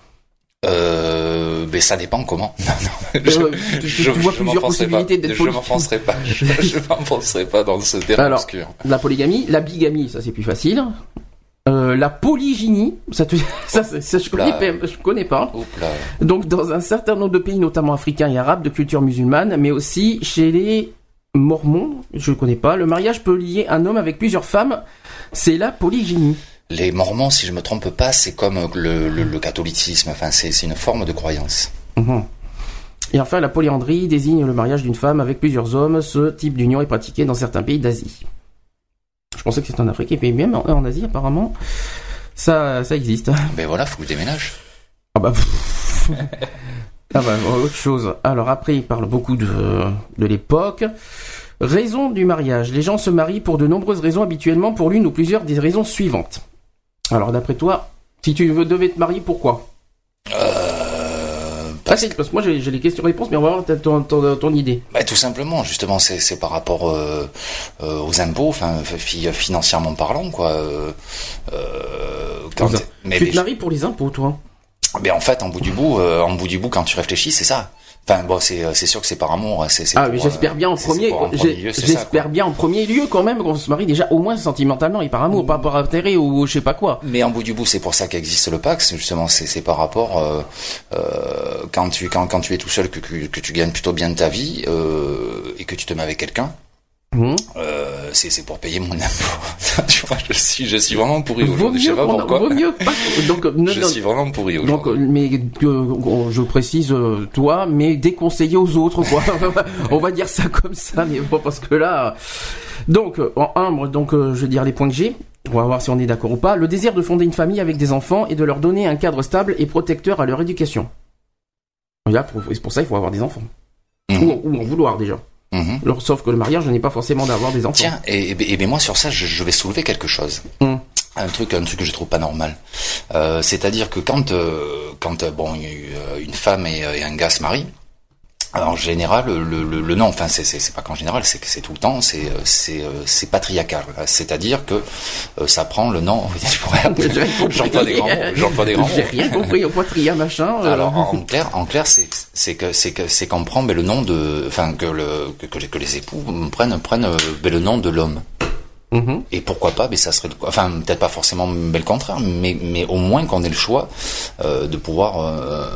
S1: Euh, mais ça dépend comment. *laughs* Non, non, je,
S2: Euh, tu- tu- tu vois plusieurs
S1: m'enfoncerai
S2: possibilités
S1: pas.
S2: d'être
S1: Je m'enfoncerai pas. Je, *laughs* je m'enfoncerai pas dans ce terrain
S2: Alors,
S1: obscur.
S2: La polygamie, la bigamie, ça c'est plus facile. Euh, la polygynie, ça, te- *laughs* ça, ça, ça, je, connais, je connais pas. Donc, dans un certain nombre de pays, notamment africains et arabes, de culture musulmane, mais aussi chez les mormons, je connais pas, le mariage peut lier un homme avec plusieurs femmes. C'est la polygynie.
S1: Les Mormons, si je me trompe pas, c'est comme le, le, le catholicisme. Enfin, c'est c'est une forme de croyance.
S2: Mhm. Et enfin, la polyandrie désigne le mariage d'une femme avec plusieurs hommes. Ce type d'union est pratiqué dans certains pays d'Asie. Je pensais que c'était en Afrique, et puis même en, en Asie, apparemment, ça, ça existe.
S1: Ben voilà, faut que je déménage.
S2: Ah bah, pff. *laughs* ah bah, autre chose. Alors après, il parle beaucoup de, de l'époque. Raison du mariage. Les gens se marient pour de nombreuses raisons, habituellement pour l'une ou plusieurs des raisons suivantes. Alors d'après toi, si tu devais te marier, pourquoi?
S1: Euh,
S2: ah, c'est- Parce que moi j'ai les questions-réponses, mais on va voir ton, ton, ton idée.
S1: Bah, tout simplement, justement, c'est par rapport euh, euh, aux impôts, enfin fi- financièrement parlant, quoi. Euh, quand mais,
S2: tu te maries pour les impôts, toi
S1: mais en fait, en bout du bout, en bout du bout, quand tu réfléchis, c'est ça. Enfin bon, c'est c'est sûr que c'est par amour. c'est c'est
S2: Ah, j'espère
S1: euh,
S2: bien en premier. J'espère bien en premier lieu quand même qu'on se marie déjà au moins sentimentalement et par amour, pas par intérêt ou je sais pas quoi.
S1: Mais en bout du bout, c'est pour ça qu'existe le Pax. Justement, c'est c'est par rapport euh, euh, quand tu quand quand tu es tout seul que que, que tu gagnes plutôt bien ta vie euh, et que tu te mets avec quelqu'un.
S2: Hum.
S1: Euh, c'est pour payer mon impôt. *laughs* tu vois, je suis je suis vraiment pourri aujourd'hui. Je sais pas pourquoi.
S2: vaut mieux pas. Donc, ne- *laughs*
S1: je
S2: non,
S1: suis vraiment pourri aujourd'hui.
S2: mais euh, je précise euh, toi, mais déconseillé aux autres, quoi. *laughs* On va dire ça comme ça, mais bon, parce que là. Donc, en un, moi, donc, je vais dire les points que j'ai. On va voir si on est d'accord ou pas. Le désir de fonder une famille avec des enfants et de leur donner un cadre stable et protecteur à leur éducation. Là, pour, c'est pour ça, il faut avoir des enfants. Ou, ou en vouloir déjà.
S1: Mhm.
S2: Alors, sauf que le mariage n'est pas forcément d'avoir des enfants.
S1: Tiens, et, et, et moi sur ça, je, je vais soulever quelque chose.
S2: Hum.
S1: Un truc, un truc que je trouve pas normal. Euh, C'est-à-dire que quand, euh, quand euh, bon, une une femme et, euh, et un gars se marient, en général, le, le, le nom, enfin, c'est c'est- c'est pas qu'en général, c'est que c'est tout le temps, c'est euh, c'est euh, c'est patriarcal. C'est-à-dire que euh, ça prend le nom. J'emploie des grands mots. Des grands.
S2: J'ai rien compris au poitria machin. euh.
S1: Alors en, clair, en clair, c'est c'est que c'est que c'est qu'on prend ben, le nom de, enfin que le que, que les, époux prennent prennent le nom de l'homme.
S2: Mhm.
S1: Et pourquoi pas, mais ça serait, le- enfin peut-être pas forcément ben, le contraire, mais mais au moins qu'on ait le choix euh, de pouvoir euh,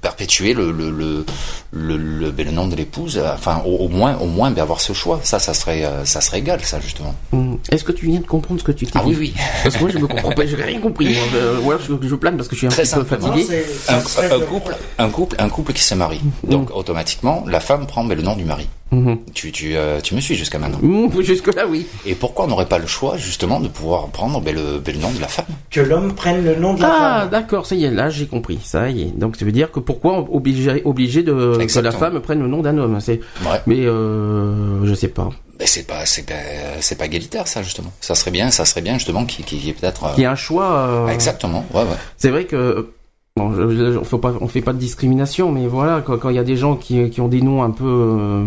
S1: perpétuer le le le le, le, ben, le nom de l'épouse, euh, enfin au, au moins au moins ben, avoir ce choix. Ça, ça serait ça serait égal, ça justement.
S2: Mm. Est-ce que tu viens de comprendre ce que tu t'es
S1: Ah oui, oui. *laughs*
S2: Parce que moi, je me comprends pas, j'ai rien compris. moi. Euh, ou alors, je, je plane parce que je suis un
S1: Très
S2: petit peu fatigué.
S1: Un, couple, un couple, un couple qui se marie. Donc automatiquement, la femme prend ben, le nom du mari.
S2: Mhm.
S1: Tu, tu, euh, tu me suis jusqu'à maintenant.
S2: Mmh, Jusque-là, oui.
S1: Et pourquoi on n'aurait pas le choix justement de pouvoir prendre ben, le, ben, le nom de la femme
S6: Que l'homme prenne le nom de la
S2: Ah,
S6: femme.
S2: d'accord, ça y est, là, j'ai compris. Ça y est. Donc, ça veut dire que pourquoi obligé, obligé de, que la femme prenne le nom d'un homme C'est,
S1: Ouais.
S2: mais, euh, je sais pas.
S1: Ben, c'est pas, c'est pas, c'est pas égalitaire ça justement. Ça serait bien, ça serait bien justement qu'il qu'il y ait peut-être. euh,
S2: Il y a un choix. euh,
S1: Exactement. Ouais, ouais.
S2: C'est vrai que bon, je- je- on fait pas, on fait pas de discrimination, mais voilà, quand quand il y a des gens qui, qui ont des noms un peu euh,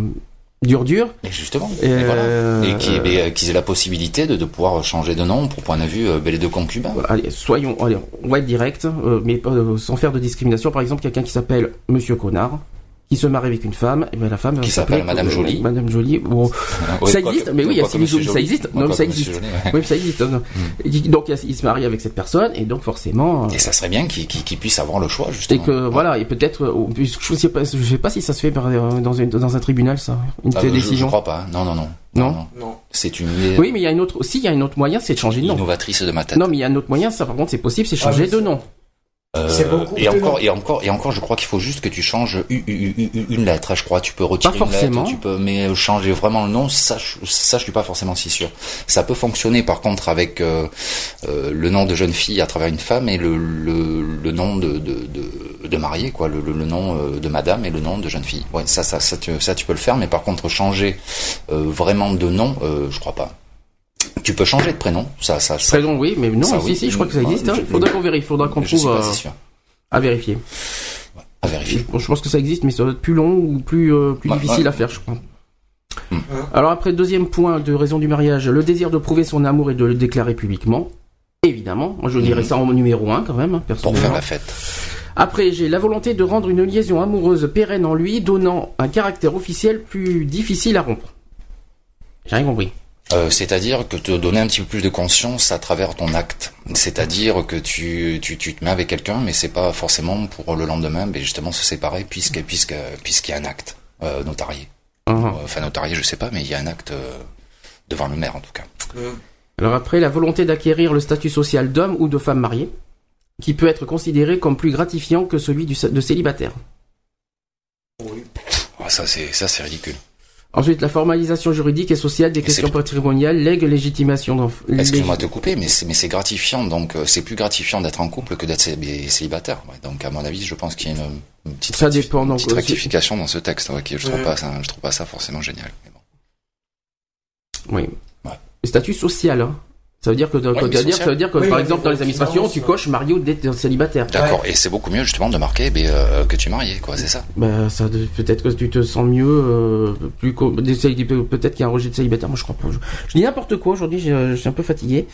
S2: dur dur,
S1: Et justement.
S2: Et,
S1: Et, voilà.
S2: euh,
S1: Et qui- ben, euh, qu'ils aient la possibilité de, de pouvoir changer de nom pour point de vue euh, ben, les deux concubins.
S2: allez, soyons, allez, on va être direct, euh, mais euh, sans faire de discrimination. Par exemple, quelqu'un qui s'appelle Monsieur Connard, qui se marie avec une femme, et ben la femme
S1: Qui s'appelle Madame
S2: euh,
S1: Jolie.
S2: Madame Jolie. Bon,
S1: Ouais,
S2: ça existe, mais oui, il y a
S1: quoique
S2: Sylvie Jolie, ça existe. Non, ça existe. Oui, ça existe. Et Donc il il se marie avec cette personne, et donc forcément. euh,
S1: Et ça serait bien qu'ils puissent avoir le choix
S2: Et
S1: justement.
S2: que voilà, et peut-être, euh, je sais pas, je sais pas si ça se fait euh, dans, une, dans un tribunal, ça, une
S1: Ah,
S2: telle
S1: je, je
S2: décision.
S1: crois pas. Non, non, non.
S2: Non?
S6: Non.
S1: C'est une
S2: Oui, mais il y a une autre, aussi, il y a un autre moyen, c'est de changer de nom.
S1: innovatrice de ma tête.
S2: Non, mais il y a un autre moyen, ça par contre, c'est possible, c'est
S6: Ah,
S2: changer de nom.
S1: Euh,
S6: C'est beaucoup
S1: et encore,
S6: long.
S1: et encore, et encore, je crois qu'il faut juste que tu changes une, une- une- une lettre. Je crois, tu peux retirer
S2: Pas
S1: une
S2: forcément.
S1: lettre, tu peux, mais changer vraiment le nom, ça, je, ça, je suis pas forcément si sûr. Ça peut fonctionner, par contre, avec euh, euh, le nom de jeune fille à travers une femme et le, le, le nom de, de, de, de mariée, quoi, le, le, le nom euh, de madame et le nom de jeune fille. Ouais, ça, ça, ça, tu, ça, tu peux le faire, mais par contre, changer euh, vraiment de nom, euh, je crois pas. Tu peux changer de prénom, ça, ça, ça.
S2: Prénom, oui, mais non,
S1: Ça,
S2: si,
S1: oui.
S2: si, je crois que ça existe. hein.
S1: je-
S2: faudra qu'on vérifie, faudra qu'on
S1: je suis
S2: trouve
S1: pas
S2: euh,
S1: si sûr.
S2: à vérifier.
S1: À vérifier.
S2: Bon, je pense que ça existe, mais ça doit être plus long ou plus, euh, plus
S1: Ouais,
S2: difficile
S1: ouais.
S2: à faire, je crois.
S1: Hmm.
S2: Alors après, deuxième point de raison du mariage, le désir de prouver son amour et de le déclarer publiquement. Évidemment, moi je dirais
S1: Mhm.
S2: ça en numéro un quand même, hein,
S1: Pour
S2: personnellement.
S1: faire la fête.
S2: Après, j'ai la volonté de rendre une liaison amoureuse pérenne en lui, donnant un caractère officiel plus difficile à rompre. J'ai rien compris.
S1: Euh, c'est-à-dire que te donner un petit peu plus de conscience à travers ton acte. C'est-à-dire que tu, tu, tu te mets avec quelqu'un, mais c'est pas forcément pour le lendemain, mais justement se séparer puisque, puisque, puisqu'il y a un acte euh, notarié.
S2: Mhm.
S1: Euh, Enfin notarié, je sais pas, mais il y a un acte devant le maire en tout cas.
S2: Alors après, la volonté d'acquérir le statut social d'homme ou de femme mariée, qui peut être considéré comme plus gratifiant que celui du, de célibataire.
S1: Ah, ça c'est ça c'est ridicule.
S2: Ensuite, la formalisation juridique et sociale des
S1: Et
S2: questions patrimoniales, lègue légitimation d'enf-
S1: Excuse-moi de te couper, mais c'est gratifiant, donc euh, c'est plus gratifiant d'être en couple que d'être cé- célibataire. Ouais, donc à mon avis, je pense qu'il y a une, une petite,
S2: Ça
S1: rectif-
S2: dépend,
S1: une
S2: donc,
S1: petite rectification dans ce texte. Ouais, qui- je trouve
S6: Ouais.
S1: pas ça, je trouve pas ça forcément génial. Mais bon.
S2: Oui. Le statut social, hein. Ça veut dire que,
S1: mais
S2: dire,
S1: social.
S2: ça veut dire que
S6: Oui,
S2: par
S6: mais
S2: exemple, dans les administrations, tu coches marié ou d'être célibataire.
S1: D'accord, et c'est beaucoup mieux justement de marquer ben, euh, que tu es marié, quoi, c'est ça.
S2: Ben, ça, peut-être que tu te sens mieux, euh, plus peut-être qu'il y a un rejet de célibataire. Moi, je crois pas. Je, je dis n'importe quoi aujourd'hui. Je, je suis un peu fatigué.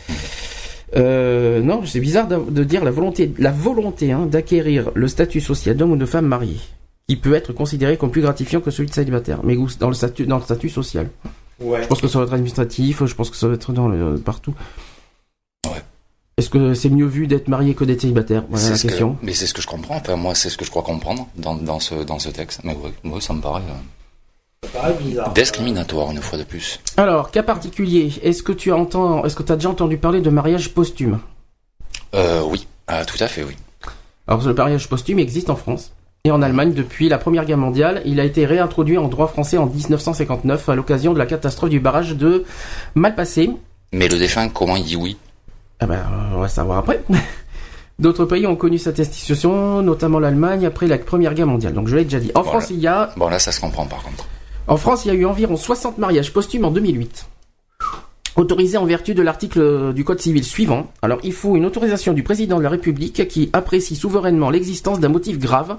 S2: Euh, non, c'est bizarre de, de dire la volonté, la volonté hein, d'acquérir le statut social d'homme ou de femme mariée, qui peut être considéré comme plus gratifiant que celui de célibataire, mais où- dans le statut, dans le statut social.
S6: Ouais.
S2: Je pense que ça va être administratif. Je pense que ça va être dans le, partout.
S1: Ouais.
S2: Est-ce que c'est mieux vu d'être marié que d'être célibataire? Voilà
S1: C'est
S2: la
S1: ce que-
S2: question.
S1: mais c'est ce que je comprends. Enfin, moi, c'est ce que je crois comprendre dans, dans ce dans ce texte. Mais ouais, ouais, ça me paraît euh,
S6: Ça paraît bizarre.
S1: discriminatoire une fois de plus.
S2: Alors, cas particulier. Est-ce que tu entends, est-ce que tu as déjà entendu parler de mariage posthume?
S1: Euh, oui, Ah, tout à fait, oui.
S2: Alors, le mariage posthume existe en France en Allemagne depuis la Première Guerre mondiale. Il a été réintroduit en droit français en 1959 à l'occasion de la catastrophe du barrage de Malpassé.
S1: Mais le défunt, comment il dit oui?
S2: Ah ben, euh, on va savoir après. *laughs* D'autres pays ont connu cette institution, notamment l'Allemagne après la Première Guerre mondiale. Donc, je l'ai déjà dit. En. France, il y a,
S1: Bon, là, ça se comprend par contre.
S2: en France, il y a eu environ 60 mariages posthumes en 2008. Autorisés en vertu de l'article du Code civil suivant. Alors, il faut une autorisation du président de la République qui apprécie souverainement l'existence d'un motif grave.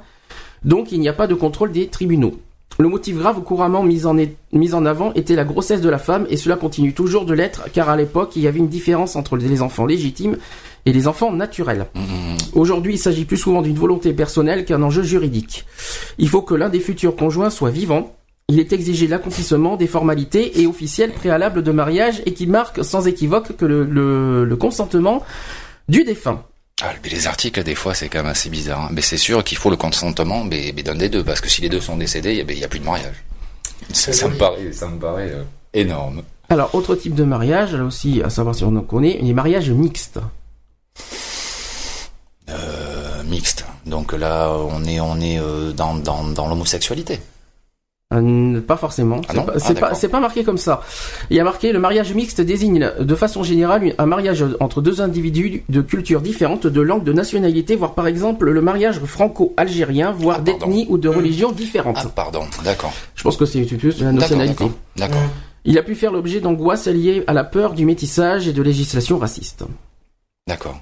S2: Donc, il n'y a pas de contrôle des tribunaux. Le motif grave couramment mis en, est- mis en avant était la grossesse de la femme et cela continue toujours de l'être car à l'époque, il y avait une différence entre les enfants légitimes et les enfants naturels.
S1: Mhm.
S2: Aujourd'hui, il s'agit plus souvent d'une volonté personnelle qu'un enjeu juridique. Il faut que l'un des futurs conjoints soit vivant. Il est exigé l'accomplissement des formalités et officielles préalables de mariage et qui marquent sans équivoque que le, le- le consentement du défunt.
S1: Ah, mais les articles, des fois, c'est quand même assez bizarre. hein. Mais c'est sûr qu'il faut le consentement mais, mais d'un des deux, parce que si les deux sont décédés, il n'y a, plus de mariage. Ça, ça me paraît, ça me paraît euh, énorme.
S2: Alors, autre type de mariage, là aussi, à savoir si on en connaît, les mariages mixtes.
S1: Euh, mixte. Donc là, on est, on est euh, dans, dans, dans l'homosexualité.
S2: Euh, pas forcément.
S1: Ah
S2: c'est
S1: non
S2: pas,
S1: Ah,
S2: c'est pas, marqué comme ça. Il y a marqué le mariage mixte désigne de façon générale un mariage entre deux individus de cultures différentes, de langue, de nationalité, voire par exemple le mariage franco-algérien, voire
S1: Ah,
S2: d'ethnie ou de religion différente.
S1: Ah, pardon, d'accord.
S2: Je pense que c'est plus de la nationalité.
S1: d'accord. D'accord.
S2: Il a pu faire l'objet d'angoisses liées à la peur du métissage et de législation raciste.
S1: D'accord.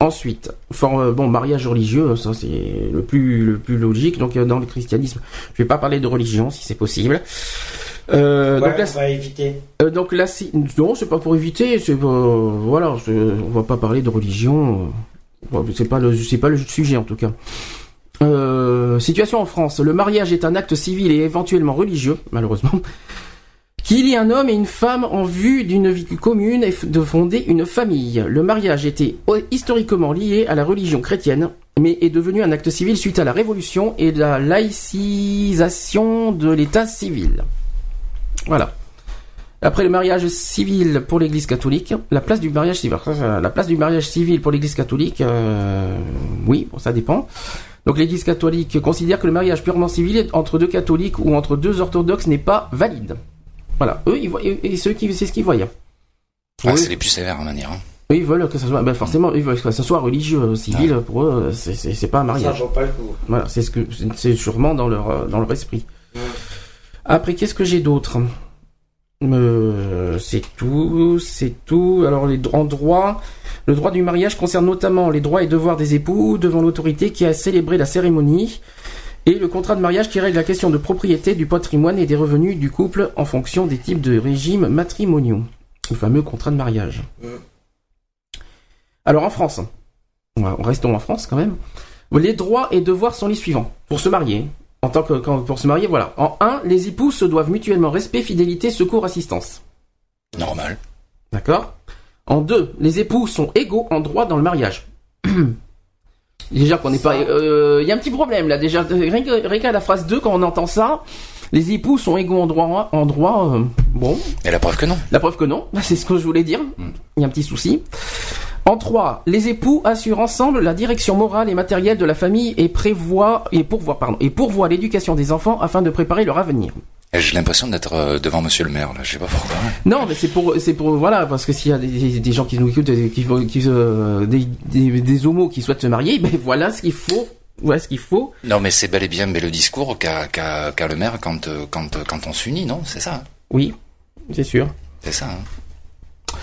S2: Ensuite, for- euh, bon, mariage religieux, ça c'est le plus le plus logique. Donc euh, dans le christianisme, je vais pas parler de religion si c'est possible. Euh,
S6: Ouais,
S2: donc là,
S6: on va éviter.
S2: euh, donc là, si- non, c'est pas pour éviter. C'est pas- voilà, on va pas parler de religion. euh, bon, c'est pas le c'est pas le sujet en tout cas. Euh, situation en France. Le mariage est un acte civil et éventuellement religieux, malheureusement. Qu'il y ait un homme et une femme en vue d'une vie commune et de fonder une famille. Le mariage était o- historiquement lié à la religion chrétienne, mais est devenu un acte civil suite à la Révolution et la laïcisation de l'État civil. Voilà. Après le mariage civil pour l'Église catholique, la place du mariage civil, la place du mariage civil pour l'Église catholique, euh, oui, ça dépend. Donc l'Église catholique considère que le mariage purement civil entre deux catholiques ou entre deux orthodoxes n'est pas valide. Voilà, eux, ils voient, et ceux qui, c'est ce qu'ils voyaient.
S1: Ah,
S2: Oui.
S1: c'est les plus sévères à manière. hein.
S2: Eux, ils veulent que ça soit, ben forcément, ils veulent que ça soit religieux, civil. Pour eux, c'est- c'est c'est pas un
S6: Ça
S2: mariage.
S6: vaut pas le coup.
S2: Voilà, c'est ce que c'est- sûrement dans leur dans leur esprit. Après, qu'est-ce que j'ai d'autre? Euh, C'est tout, c'est tout. Alors, les en droit, le droit du mariage concerne notamment les droits et devoirs des époux devant l'autorité qui a célébré la cérémonie et le contrat de mariage qui règle la question de propriété du patrimoine et des revenus du couple en fonction des types de régimes matrimoniaux. Le fameux contrat de mariage.
S6: Mm.
S2: Alors en France, restons en France quand même. Les droits et devoirs sont les suivants. Pour se marier, en tant que quand- pour se marier, voilà. En 1, les époux se doivent mutuellement respect, fidélité, secours, assistance.
S1: Normal.
S2: D'accord? En 2, les époux sont égaux en droit dans le mariage. *clears throat* déjà qu'on n'est pas... euh, Il y a un petit problème là, déjà. Rien que- rien qu'à la phrase 2, quand on entend ça, les époux sont égaux en droit... En droit euh, bon,
S1: Et la preuve que non.
S2: la preuve que non, c'est ce que je voulais dire.
S1: Mm.
S2: Il y a un petit souci. En 3, les époux assurent ensemble la direction morale et matérielle de la famille et prévoient et pourvoient pardon et pourvoient l'éducation des enfants afin de préparer leur avenir.
S1: J'ai l'impression d'être euh, devant Monsieur le maire là. Je sais pas pourquoi.
S2: Non, mais c'est pour c'est pour voilà parce que s'il y a des, gens qui nous écoutent et qui qui euh, des, des des homos qui souhaitent se marier, ben voilà ce qu'il faut, voilà ce qu'il faut.
S1: Non, mais c'est bel et bien mais le discours qu'a qu'a qu'a le maire quand euh, quand euh, quand on s'unit, non? C'est ça. hein?
S2: Oui, c'est sûr.
S1: C'est ça. hein?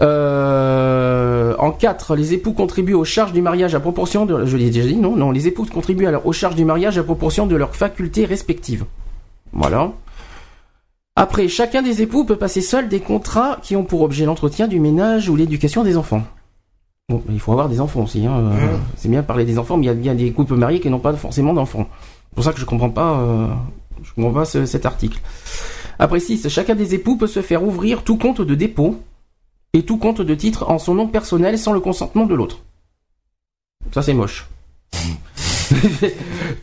S2: Euh, en 4, les époux contribuent aux charges du mariage à proportion de... Je l'ai déjà dit, non Non, les époux contribuent alors aux charges du mariage à proportion de leurs facultés respectives. Voilà. Après, chacun des époux peut passer seul des contrats qui ont pour objet l'entretien du ménage ou l'éducation des enfants. Bon, il faut avoir des enfants aussi. Hein. euh. C'est bien de parler des enfants, mais il y a bien des couples mariés qui n'ont pas forcément d'enfants. C'est pour ça que je comprends pas, euh, je comprends pas ce- cet article. Après 6, chacun des époux peut se faire ouvrir tout compte de dépôt et tout compte de titre en son nom personnel sans le consentement de l'autre. Ça c'est moche.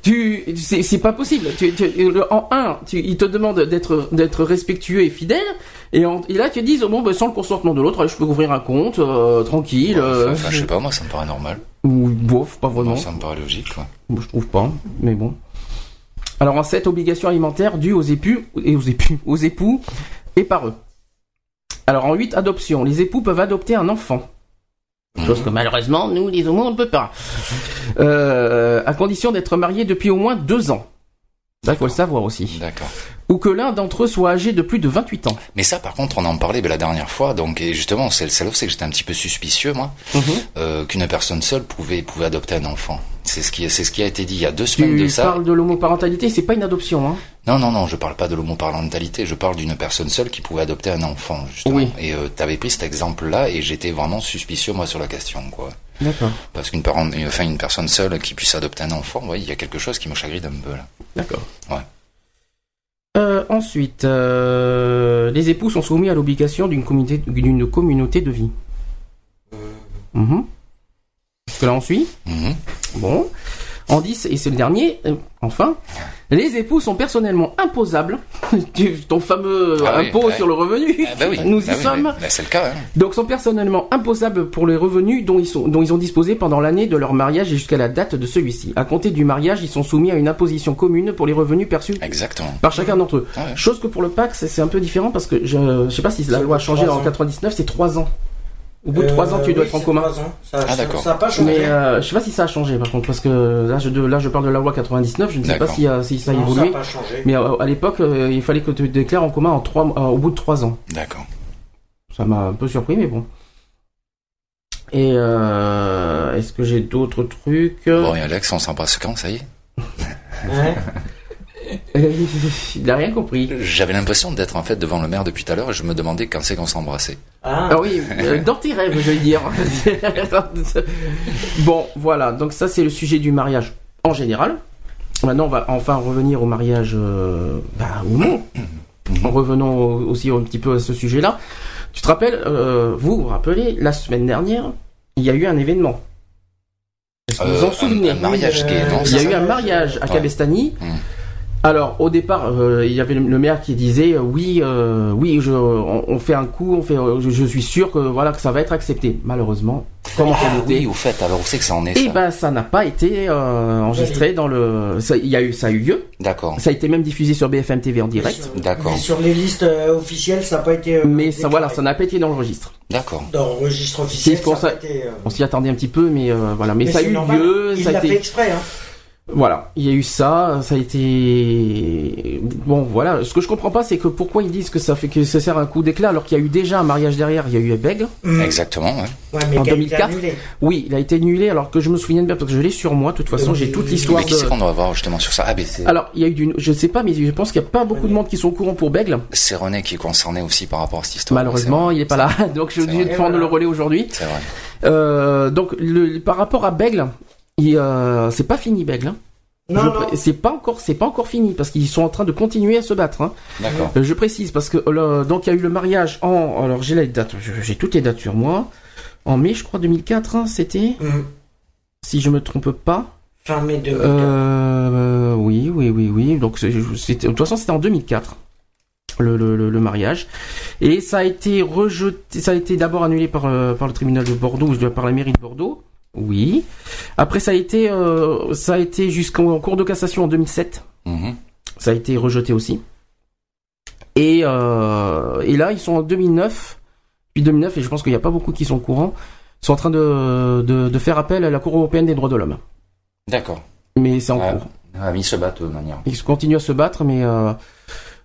S2: Tu, c'est pas possible. Tu, tu- le- en un, tu, ils te demandent d'être d'être respectueux et fidèle, et, en- et là tu dis bon ben sans le consentement de l'autre, je peux ouvrir un compte euh, tranquille. euh,
S1: Enfin, je sais pas, moi ça me paraît normal.
S2: ou bof, pas vraiment.
S1: Moi, ça me paraît logique. Quoi.
S2: Je trouve pas, mais bon. Alors en 7, obligation alimentaire due aux époux et aux époux, aux époux et par eux. Alors en 8, adoption. Les époux peuvent adopter un enfant. Chose que malheureusement, nous, les homos, on ne peut pas. Euh, à condition d'être mariés depuis au moins deux ans. Il faut le savoir aussi.
S1: D'accord.
S2: Ou que l'un d'entre eux soit âgé de plus de 28 ans.
S1: Mais ça, par contre, on en parlait ben, la dernière fois. Donc, et justement, c'est là où c'est que j'étais un petit peu suspicieux, moi, euh, qu'une personne seule pouvait pouvait adopter un enfant. C'est ce qui c'est ce qui a été dit il y a deux semaines de
S2: Tu
S1: ça.
S2: parles de l'homoparentalité, c'est pas une adoption, hein.
S1: Non, non, non, je parle pas de l'homoparentalité. Je parle d'une personne seule qui pouvait adopter un enfant, justement.
S2: Oui.
S1: Et euh, t'avais pris cet exemple-là, et j'étais vraiment suspicieux moi sur la question, quoi.
S2: D'accord.
S1: Parce qu'une parent, enfin une personne seule qui puisse adopter un enfant, ouais, il y a quelque chose qui me chagrine un peu là.
S2: D'accord.
S1: Ouais.
S2: Euh, ensuite, euh, les époux sont soumis à l'obligation d'une communauté, d'une communauté de vie. Mhm. Jusque là, on suit
S1: Mhm.
S2: Bon. En 10, et c'est le dernier, euh, enfin, les époux sont personnellement imposables. *laughs* Ton fameux
S5: Ah oui,
S2: impôt
S5: ouais.
S2: sur le revenu,
S5: Ah bah oui, *laughs*
S2: nous
S5: bah
S2: y
S5: oui,
S2: sommes.
S5: c'est le cas. hein.
S2: Donc sont personnellement imposables pour les revenus dont ils, sont, dont ils ont disposé pendant l'année de leur mariage et jusqu'à la date de celui-ci. À compter du mariage, ils sont soumis à une imposition commune pour les revenus perçus
S5: Exactement.
S2: par chacun d'entre eux.
S5: Ah ouais.
S2: Chose que pour le PAC, c'est un peu différent parce que je, je sais pas si la loi a changé en
S3: ans.
S2: 99, c'est 3 ans. Au bout de 3 ans, tu dois
S3: Euh,
S2: être en commun.
S3: ans. Ça,
S5: Ah,
S3: ça-
S5: d'accord.
S3: Ça n'a pas changé.
S2: Mais euh, je sais pas si ça a changé par contre parce que là je, de- là je parle de la loi 99, je ne sais pas si, euh, si ça a
S3: Non,
S2: évolué.
S3: n'a pas changé.
S2: Mais euh, à l'époque, euh, il fallait que tu te déclares en commun en trois, euh, au bout de 3 ans.
S5: D'accord.
S2: Ça m'a un peu surpris, mais bon. Et euh, est-ce que j'ai d'autres trucs?
S5: Bon, et Alex, on s'embrasse quand, ça y est?
S3: Ouais. *laughs*
S2: Il n'a rien compris.
S5: J'avais l'impression d'être en fait devant le maire depuis tout à l'heure et je me demandais quand c'est qu'on s'embrassait.
S3: Ah,
S2: Ah oui, euh, dans tes rêves, je vais dire. *laughs* bon, voilà. Donc ça, c'est le sujet du mariage en général. Maintenant, on va enfin revenir au mariage euh, bah, homo. En revenant au- aussi un petit peu à ce sujet-là. Tu te rappelles, euh, vous vous rappelez, la semaine dernière, il y a eu un événement. Est-ce que vous
S5: Euh,
S2: en souvenez
S5: un, un mariage gay, non
S2: Il y a eu un mariage à
S5: Ouais.
S2: Cabestany.
S5: Mm.
S2: Alors au départ, euh, il y avait le, maire qui disait euh, oui, euh, oui, je, on, on fait un coup, on fait, euh, je, je suis sûr que voilà que ça va être accepté. Malheureusement, comment
S5: Ah oui, au fait, alors où c'est que ça en est
S2: Et
S5: ça
S2: ben ça n'a pas été euh, enregistré dans le. ça- Il y a eu, ça a eu lieu.
S5: D'accord,
S2: Ça a été même diffusé sur BFM TV en direct.
S5: D'accord.
S3: Sur les listes euh, officielles, ça n'a pas été. euh,
S2: Mais ça, voilà, ça n'a pas été dans le registre.
S5: d'accord.
S3: Dans le registre officiel, ça. été, euh,
S2: On s'y attendait un petit peu, mais euh, voilà. Mais,
S3: mais
S2: ça a eu
S3: normal.
S2: lieu.
S3: Il
S2: ça a
S3: l'a
S2: été.
S3: fait exprès. Hein.
S2: Voilà, il y a eu ça, ça a été bon. Voilà, ce que je comprends pas, c'est que pourquoi ils disent que ça fait que ça sert un coup d'éclat alors qu'il y a eu déjà un mariage derrière. Il y a eu Bègle.
S3: Mm.
S5: Exactement, ouais.
S3: Ouais, mais
S2: En
S3: qui a été
S2: 2004,
S3: annulé.
S2: Oui, il a été annulé alors que je me souviens bien parce que je l'ai sur moi. De toute façon,
S3: Oui,
S2: j'ai toute
S3: oui.
S2: l'histoire
S5: Mais qui c'est
S2: de.
S5: qu'on doit voir justement sur ça? Ah, c'est
S2: Alors, il y a eu du, je sais pas, mais je pense qu'il n'y a pas beaucoup de monde qui sont au courant pour Bègle.
S5: c'est René qui est concerné aussi par rapport à cette histoire.
S2: Malheureusement, il est pas là, *laughs* donc je suis obligé de prendre le relais aujourd'hui.
S5: C'est vrai.
S2: Euh, donc, le, par rapport à Bègle, il, euh, c'est pas fini Bègle. hein.
S3: Non,
S2: C'est pas encore, c'est pas encore fini parce qu'ils sont en train de continuer à se battre. hein.
S5: D'accord.
S2: Euh, Je précise parce que donc il y a eu le mariage en, alors j'ai les dates, j'ai toutes les dates sur moi. En mai, je crois 2004, hein, c'était,
S3: Mm.
S2: si je me trompe pas.
S3: Fin mai 2004.
S2: Euh, oui, oui, oui, oui. Donc, c'était- de toute façon, c'était en 2004. Le, le, mariage et ça a été rejeté ça a été d'abord annulé par, euh, par le tribunal de Bordeaux ou par la mairie de Bordeaux oui après ça a été euh, ça a été jusqu'en cours de cassation en 2007
S5: Mhm.
S2: ça a été rejeté aussi et, euh, et là ils sont en 2009 puis 2009 et je pense qu'il n'y a pas beaucoup qui sont au courant ils sont en train de, de, de faire appel à la Cour européenne des droits de l'homme
S5: D'accord.
S2: mais c'est en
S5: Ouais.
S2: cours
S5: Ah, ils se battent de manière.
S2: Ils continuent à se battre, mais euh,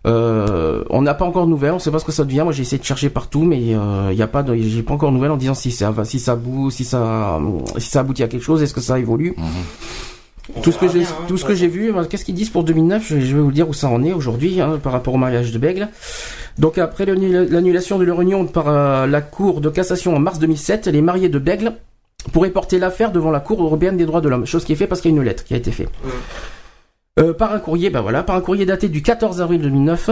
S2: euh, on n'a pas encore de nouvelles. On sait pas ce que ça devient. Moi, j'ai essayé de chercher partout, mais il y a pas, de, j'ai pas encore de nouvelles en disant si ça va, si ça bouge, si ça, si ça aboutit à quelque chose, est-ce que ça évolue?
S5: Mhm.
S3: On
S2: Tout ce que j'ai,
S3: hein,
S2: tout ce
S3: de
S2: que
S3: toute
S2: j'ai vu, euh, qu'est-ce qu'ils disent pour 2009 je, je vais vous dire où ça en est aujourd'hui hein, par rapport au mariage de Bègle. Donc après l'annula- l'annulation de leur union par euh, la Cour de cassation en mars 2007, les mariés de Bègle pourraient porter l'affaire devant la Cour européenne des droits de l'homme, chose qui est faite parce qu'il y a une lettre qui a été faite. Euh, par un courrier, ben voilà, par un courrier daté du 14 avril 2009,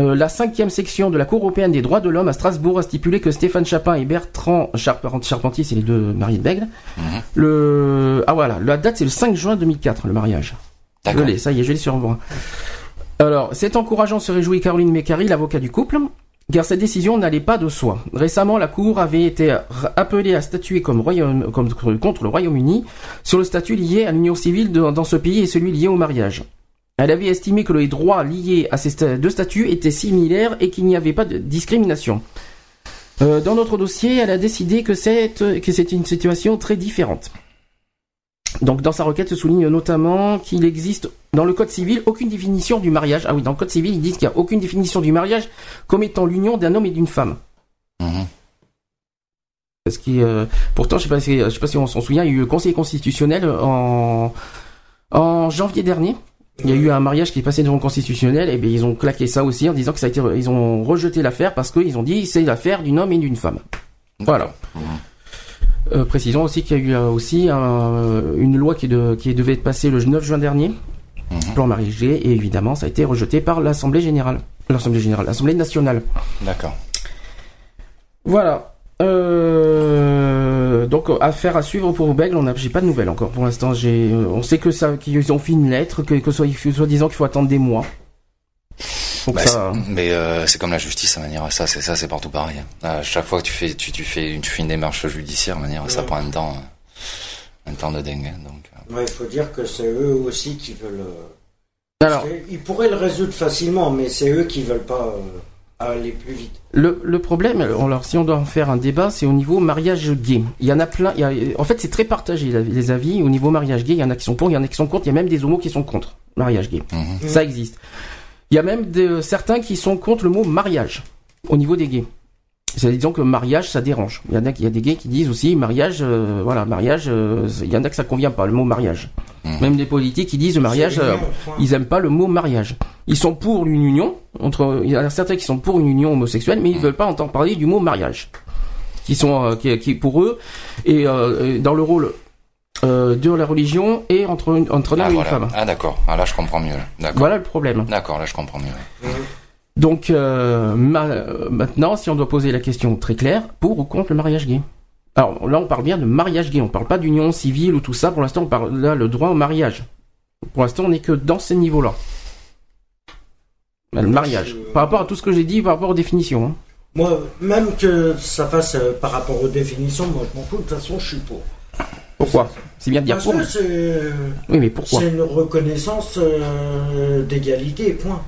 S2: euh, la cinquième section de la Cour européenne des droits de l'homme à Strasbourg a stipulé que Stéphane Chapin et Bertrand Charpent- Charpentier, c'est les deux mariés de Bègle,
S5: Mhm.
S2: le ah voilà, la date c'est le 5 juin 2004, le mariage. Je
S5: D'accord.
S2: l'ai, ça y est, je l'ai sur moi. Alors, c'est encourageant se réjouit Caroline Mécari, l'avocat du couple, car cette décision n'allait pas de soi. Récemment, la Cour avait été appelée à statuer comme, contre le Royaume-Uni sur le statut lié à l'union civile dans ce pays et celui lié au mariage. Elle avait estimé que les droits liés à ces deux statuts étaient similaires et qu'il n'y avait pas de discrimination. Euh, dans notre dossier, elle a décidé que c'est une situation très différente. Donc dans sa requête se souligne notamment qu'il existe dans le code civil aucune définition du mariage. Ah oui, dans le code civil ils disent qu'il n'y a aucune définition du mariage comme étant l'union d'un homme et d'une femme.
S5: Mhm.
S2: Ce qui, euh, pourtant, je sais pas si, je sais pas si on s'en souvient, il y a eu le Conseil constitutionnel en, en janvier dernier. Il y a eu un mariage qui est passé devant le constitutionnel et bien ils ont claqué ça aussi en disant que ça a été, ils ont rejeté l'affaire parce qu'ils ont dit c'est l'affaire d'un homme et d'une femme. Voilà.
S5: Mhm.
S2: Euh, précisons aussi qu'il y a eu euh, aussi un- une loi qui, de- qui devait être passée le 9 juin dernier,
S5: Mhm.
S2: plan mariage gay, et évidemment ça a été rejeté par l'Assemblée générale, l'Assemblée générale, l'Assemblée nationale.
S5: D'accord.
S2: Voilà. Euh, euh, donc affaire à suivre pour Bègle, on j'ai pas de nouvelles encore pour l'instant. J'ai, euh, on sait que ça, qu'ils ont fait une lettre, que, que soit, soit disant qu'il faut attendre des mois.
S1: Bah,
S2: ça,
S1: c'est- mais euh, c'est comme la justice à manière ça c'est ça c'est partout pareil. À chaque fois que tu fais tu, tu fais tu fais une démarche judiciaire à manière ça
S6: Ouais.
S1: prend un temps euh, un temps de dingue hein, donc. euh,
S6: Ouais, il faut dire que c'est eux aussi qui veulent. euh,
S2: alors,
S6: Ils pourraient le résoudre facilement, mais c'est eux qui veulent pas euh, aller plus vite.
S2: le, le problème, alors, si on doit en faire un débat, c'est au niveau mariage gay. Il y en a plein. il y a- en fait, c'est très partagé les avis au niveau mariage gay. Il y en a qui sont pour, il y en a qui sont contre. Il y a même des homos qui sont contre mariage gay.
S1: mhm.
S2: Ça existe. Il y a même de- certains qui sont contre le mot mariage au niveau des gays. C'est disons que mariage ça dérange. Il y en a, il y a des gays qui disent aussi mariage, euh, voilà mariage. euh, il y en a que ça convient pas le mot mariage.
S1: Mhm.
S2: Même des politiques qui disent mariage, euh, ils aiment pas le mot mariage. Ils sont pour une union entre. Il y en a certains qui sont pour une union homosexuelle, mais ils veulent pas entendre parler du mot mariage. Qui sont euh, qui, qui pour eux et euh, dans le rôle euh, de la religion et entre entre l'homme
S1: Ah,
S2: et une femme.
S1: ah d'accord ah, là je comprends mieux
S2: Voilà le problème.
S1: d'accord là je comprends mieux.
S2: Donc euh, ma- euh, maintenant, si on doit poser la question très claire, pour ou contre le mariage gay? Alors là, on parle bien de mariage gay, on parle pas d'union civile ou tout ça. Pour l'instant, on parle là le droit au mariage. Pour l'instant, on n'est que dans ces niveaux-là. Le mariage. Par rapport à tout ce que j'ai dit, par rapport aux définitions. hein.
S6: Moi, même que ça fasse euh, par rapport aux définitions, moi je m'en fous, de toute façon je suis pour.
S2: Pourquoi C'est bien de dire
S6: Parce
S2: pour.
S6: que c'est
S2: Oui, mais pourquoi
S6: c'est une reconnaissance euh, d'égalité, point.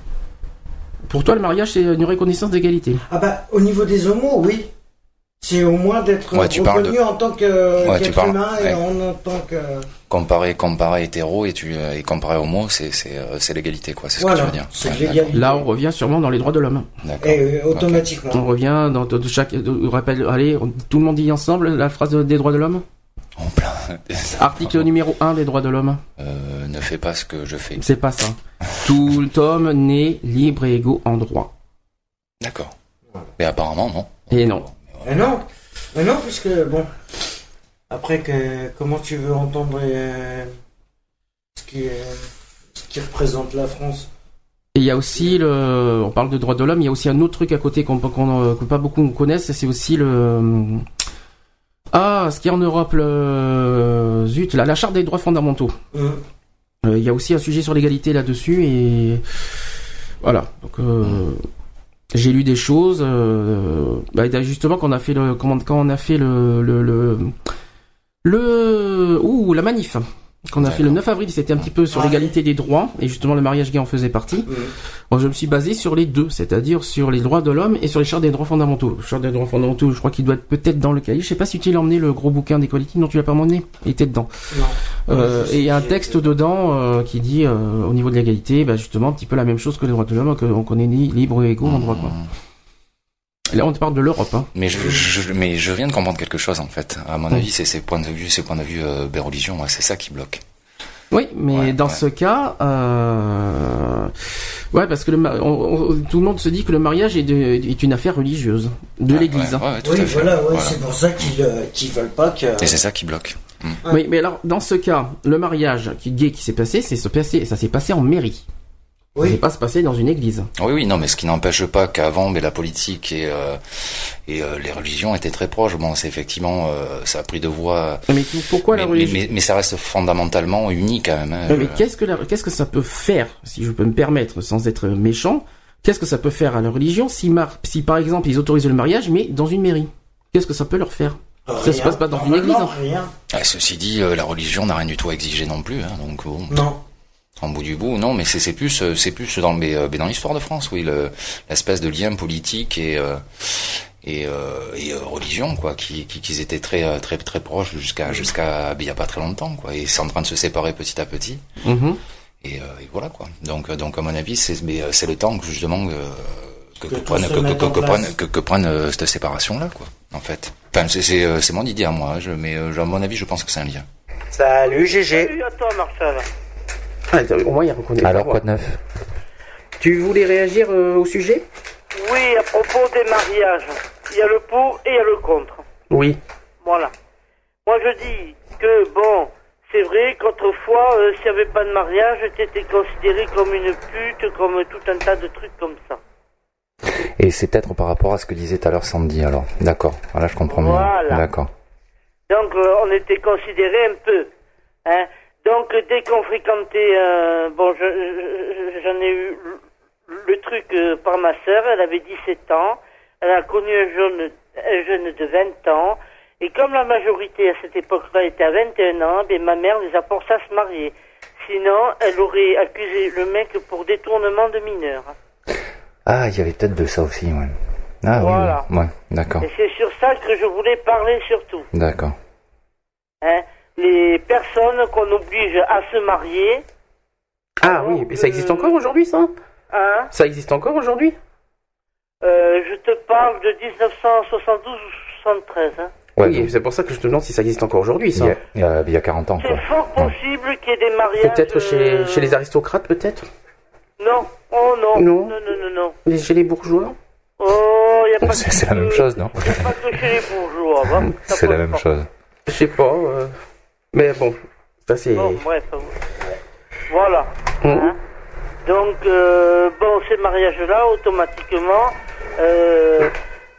S2: Pour toi, le mariage, c'est une reconnaissance d'égalité.
S6: Ah bah, au niveau des homos, oui. C'est au moins d'être
S1: Ouais, tu parles
S6: reconnu
S1: de-
S6: en tant que
S1: Ouais, tu
S6: qu'être
S1: parles-
S6: humain et
S1: ouais.
S6: en, en tant que...
S1: Comparé comparé hétéro et tu euh, et comparé homo c'est c'est euh, c'est l'égalité quoi c'est ce
S6: Voilà,
S1: que tu veux dire.
S6: c'est.
S2: Là, on revient sûrement dans les droits de l'homme.
S1: D'accord.
S6: Et euh, automatiquement.
S2: On revient dans chaque. rappelle, allez, on- tout le monde dit ensemble la phrase de- des droits de l'homme?
S1: En plein. *laughs*
S2: Article numéro 1 des droits de l'homme.
S1: Euh, ne fais pas ce que je fais.
S2: C'est pas ça. Tout *laughs* homme né libre et égaux en droit.
S1: D'accord. Mais apparemment non.
S2: Et non.
S6: Mais non, mais non, puisque bon. Après que comment tu veux entendre euh, ce qui est- ce qui représente la France?
S2: Et il y a aussi le. On parle de droits de l'homme, il y a aussi un autre truc à côté qu'on qu'on, euh, que pas beaucoup connaissent, c'est aussi le. Ah, ce qui est en Europe, le. Zut, la, la charte des droits fondamentaux.
S6: Hum.
S2: Euh, Il y a aussi un sujet sur l'égalité là-dessus et voilà. Donc euh, j'ai lu des choses. Euh, bah, justement quand on a fait le quand on a fait le le le, le ouh la manif. Qu'on a fait le 9 avril, c'était un petit peu sur l'égalité des droits, et justement le mariage gay en faisait partie. Bon, je me suis basé sur les deux, c'est-à-dire sur les droits de l'homme et sur les chartes des droits fondamentaux. Le charte des droits fondamentaux, je crois qu'il doit être peut-être dans le cahier. Je sais pas si tu l'as emmené, le gros bouquin d'Equality, non, tu l'as pas emmené. Il était dedans.
S6: Non.
S2: Euh, et il y a un texte dedans euh, qui dit, euh, au niveau de l'égalité, bah, justement, un petit peu la même chose que les droits de l'homme, qu'on connaît ni libre et égaux en droit, quoi. Là, on te parle de l'Europe, hein.
S1: Mais je, je- mais je viens de comprendre quelque chose en fait. À mon
S2: Mm.
S1: avis, c'est ces points de vue, ces points de vue euh, ben, religion, ouais, c'est ça qui bloque.
S2: Oui, mais
S1: Ouais,
S2: dans
S1: ouais.
S2: ce cas, euh... ouais, parce que le, ma- on- on- tout le monde se dit que le mariage est, de- est une affaire religieuse de
S1: Ouais,
S2: l'Église.
S1: ouais, ouais, tout
S6: Oui, voilà, ouais,
S1: Voilà.
S6: c'est pour ça qu'ils euh, qu'ils veulent pas que.
S1: Et c'est ça qui bloque.
S2: Oui, mais alors dans ce cas, le mariage qui gay qui s'est passé, c'est se passer, ça s'est passé en mairie. Ça
S6: Oui.
S2: s'est pas se passer dans une église.
S1: Oui, oui, non, mais ce qui n'empêche pas qu'avant, mais la politique et euh, et euh, les religions étaient très proches. Bon, c'est effectivement, euh, ça a pris de voix.
S2: Mais pourquoi
S1: mais,
S2: la
S1: mais,
S2: religion
S1: mais- mais ça reste fondamentalement uni quand même. hein.
S2: Mais qu'est-ce que la- qu'est-ce que ça peut faire, si je peux me permettre, sans être méchant, qu'est-ce que ça peut faire à la religion si, mar- si par exemple ils autorisent le mariage, mais dans une mairie? Qu'est-ce que ça peut leur faire? Ça se passe pas dans une église, hein.
S6: Rien.
S1: Ah, ceci dit, euh, la religion n'a rien du tout à exiger non plus. Hein, donc bon,
S6: Non.
S1: En bout du bout, non, mais c'est c'est plus c'est plus dans mais, euh, dans l'histoire de France, oui, le- l'espèce de lien politique et euh, et, euh, et religion quoi, qui qui étaient très très très proches jusqu'à jusqu'à il y a pas très longtemps quoi, et c'est en train de se séparer petit à petit.
S2: Mhm.
S1: Et, et voilà quoi. Donc, donc à mon avis, c'est mais c'est le temps que justement que,
S6: Que
S1: prenne que, prenne que, que prenne euh, cette séparation là quoi. En fait, enfin c'est c'est euh, c'est mon idée à moi, hein, je, mais euh, à mon avis, je pense que c'est un lien.
S6: Salut GG.
S7: Salut à toi, Marcel.
S2: Ah, au moins il reconnaît.
S8: de neuf?
S2: Tu voulais réagir euh, au sujet?
S7: Oui, à propos des mariages, il y a le pour et il y a le contre.
S2: Oui.
S7: Voilà. Moi, je dis que, bon, c'est vrai qu'autrefois, euh, s'il n'y avait pas de mariage, t'étais considéré comme une pute, comme tout un tas de trucs comme ça.
S8: Et c'est peut-être par rapport à ce que disait tout à l'heure Sandy, alors. D'accord. Voilà, je comprends mieux.
S7: Voilà.
S8: D'accord.
S7: Donc, euh, on était considérés un peu. Hein. Donc dès qu'on fréquentait, euh, bon, je- je- j'en ai eu le- truc euh, par ma sœur, elle avait 17 ans, elle a connu un jeune, un jeune de 20 ans, et comme la majorité à cette époque-là était à 21 ans, ben, ma mère les a forcés à se marier. Sinon, elle aurait accusé le mec pour détournement de mineurs.
S1: Ah, il y avait peut-être de ça aussi, ouais. Ah
S7: Voilà.
S1: oui, oui. ouais, d'accord,
S7: Et c'est sur ça que je voulais parler surtout.
S1: d'accord.
S7: Hein? Les personnes qu'on oblige à se marier,
S2: Ah oui, mais ça existe encore aujourd'hui, ça
S7: hein,
S2: Ça existe encore aujourd'hui
S7: euh, je te parle de 1972 ou 73. Hein.
S1: Ouais,
S2: Oui,
S1: donc,
S2: c'est pour ça que je te demande si ça existe encore aujourd'hui,
S1: il,
S2: ça.
S1: y a, il, y a, il y a 40 ans, quoi.
S7: C'est fort possible qu'il y ait des mariages.
S2: Peut-être chez,
S7: euh,
S2: chez les aristocrates, peut-être
S7: Non, oh non,
S2: Non.
S7: non, non, non, non.
S2: Les- Chez les bourgeois
S7: Oh, il y a pas *laughs*
S1: C'est
S7: que-
S1: c'est la même chose, non
S7: y a pas que chez les bourgeois. *laughs* Ça
S1: C'est la
S7: pose
S1: même
S7: pas.
S1: chose.
S2: Je sais pas. euh, Mais bon, ça c'est...
S7: Bon, bref. euh, Voilà.
S2: Mhm.
S7: Hein. Donc, euh, bon, ces mariages-là, automatiquement, euh,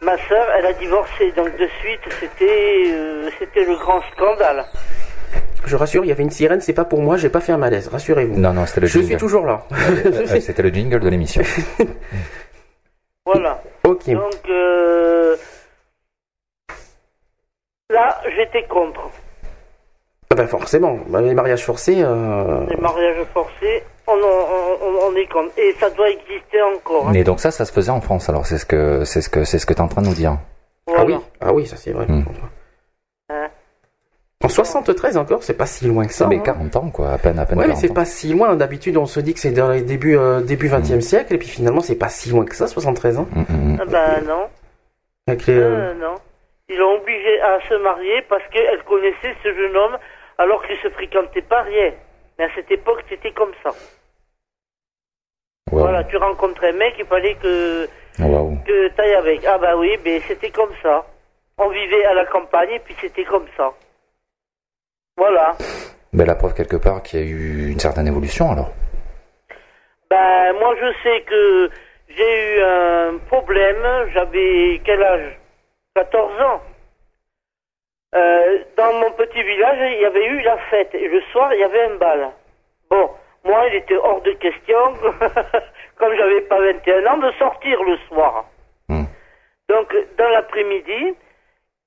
S7: ma sœur, elle a divorcé. Donc, de suite, c'était euh, c'était le grand scandale.
S2: Je rassure, il y avait une sirène, c'est pas pour moi, j'ai pas fait un malaise, rassurez-vous.
S1: Non, non, c'était le
S2: Je
S1: jingle.
S2: suis toujours là.
S1: Euh, C'était le jingle de l'émission. *laughs*
S7: Voilà.
S2: ok.
S7: Donc, euh, là, j'étais contre.
S2: Ah ben forcément, Bah, les mariages forcés... euh,
S7: Les mariages forcés, on, on, on, on est contre. Et ça doit exister encore. hein.
S1: Mais donc ça, ça se faisait en France, alors c'est ce que c'est ce que c'est ce que t'es en train de nous dire.
S7: Voilà.
S2: Ah oui, ah oui, ça c'est vrai.
S1: Hmm.
S7: Hein.
S2: En 73 encore, c'est pas si loin que ça.
S1: mais
S2: hein.
S1: 40 ans, quoi, à peine, à peine
S2: Ouais, mais
S1: 40
S2: c'est pas si loin. D'habitude, on se dit que c'est dans les débuts, euh, début 20e siècle, et puis finalement, c'est pas si loin que ça, 73 ans.
S1: Mm, mm, mm.
S7: Ah ben non.
S2: Avec les, euh,
S7: Euh, non. Ils l'ont obligé à se marier parce qu'elle connaissait ce jeune homme alors qu'ils se fréquentaient pas rien. Mais à cette époque, c'était comme ça.
S1: Wow.
S7: Voilà, tu rencontrais un mec, il fallait que, tu ailles avec. Ah bah oui, ben c'était comme ça. On vivait à la campagne et puis c'était comme ça. Voilà.
S1: Ben, la preuve quelque part qu'il y a eu une certaine évolution, alors.
S7: Ben moi je sais que j'ai eu un problème, j'avais quel âge? 14 ans. Euh, dans mon petit village, il y avait eu la fête et le soir, il y avait un bal. Bon, moi, il était hors de question, *laughs* comme j'avais pas 21 ans, de sortir le soir.
S1: Hmm.
S7: Donc, dans l'après-midi,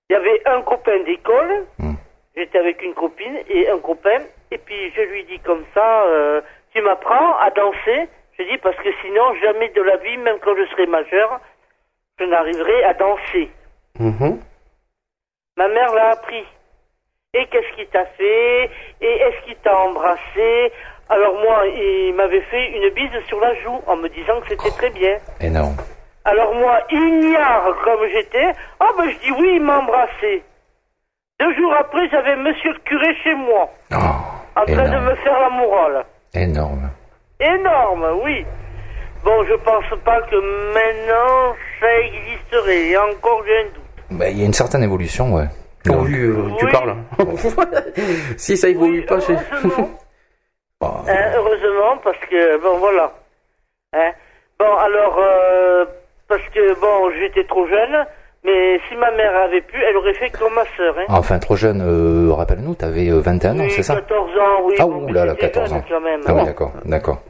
S7: il y avait un copain d'école,
S1: Hmm.
S7: j'étais avec une copine et un copain, et puis je lui dis comme ça, euh, tu m'apprends à danser? Je dis parce que sinon, jamais de la vie, même quand je serai majeur, je n'arriverai à danser.
S2: mhm.
S7: Ma mère l'a appris. Et qu'est-ce qu'il t'a fait? Et est-ce qu'il t'a embrassé? Alors moi, il m'avait fait une bise sur la joue en me disant que c'était très bien.
S1: Énorme.
S7: Alors moi, ignare comme j'étais, ah ben je dis oui, il m'a embrassé. Deux jours après, j'avais monsieur le curé chez moi,
S1: Oh,
S7: en train de me faire la morale.
S1: Énorme.
S7: Énorme, oui. Bon, je pense pas que maintenant ça existerait. Et encore, j'ai un doute.
S1: Ben, il y a une certaine évolution, ouais.
S2: Oh,
S1: Donc,
S2: oui, euh, tu
S7: Oui.
S2: parles. *laughs* si ça évolue
S7: Oui,
S2: pas chez...
S7: heureusement. *laughs*
S1: bah,
S7: Hein, heureusement, parce que, bon, voilà. Hein. Bon, alors, euh, parce que, bon, j'étais trop jeune, mais si ma mère avait pu, elle aurait fait comme ma sœur. Hein.
S1: Enfin, trop jeune, euh, rappelle-nous, t'avais euh, 21 ans, c'est ça?
S7: 14 ans, oui.
S1: Ah,
S7: bon,
S1: ouh
S7: mais
S1: là là,
S7: c'était
S1: 14
S7: jeune,
S1: ans.
S7: Quand même.
S1: Ah oui,
S7: Bon.
S1: d'accord, d'accord.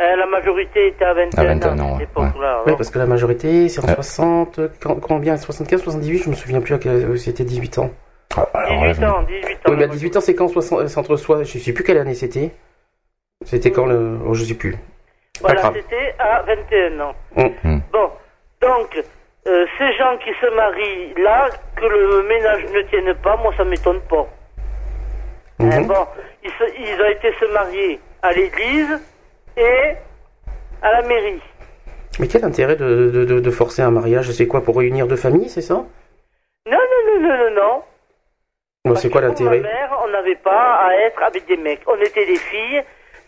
S7: Hein, la majorité était à 21,
S1: À 21 ans, ouais,
S7: époque-là.
S2: Oui, parce que la majorité, c'est en
S1: Ouais.
S2: 60, quand- combien 75, 78, je me souviens plus à quel- c'était 18 ans.
S1: Ah, alors là,
S7: 18 ans, 18 ans.
S2: Oui, mais à 18 ans, c'est quand 60, c'est entre soi, je sais plus quelle année c'était. C'était quand le, oh, je sais plus.
S7: Voilà, c'était à 21 ans.
S2: Hum.
S1: Hum.
S7: Bon, donc, euh, ces gens qui se marient là, que le ménage ne tienne pas, moi ça m'étonne pas. Hein, bon, ils, se- ils ont été se marier à l'église et à la mairie.
S2: Mais quel intérêt de, de, de, de forcer un mariage? C'est quoi pour réunir deux familles, c'est ça?
S7: Non, non, non, non, non, non.
S2: Bon, C'est quoi l'intérêt?
S7: Ma mère, on n'avait pas à être avec des mecs. On était des filles.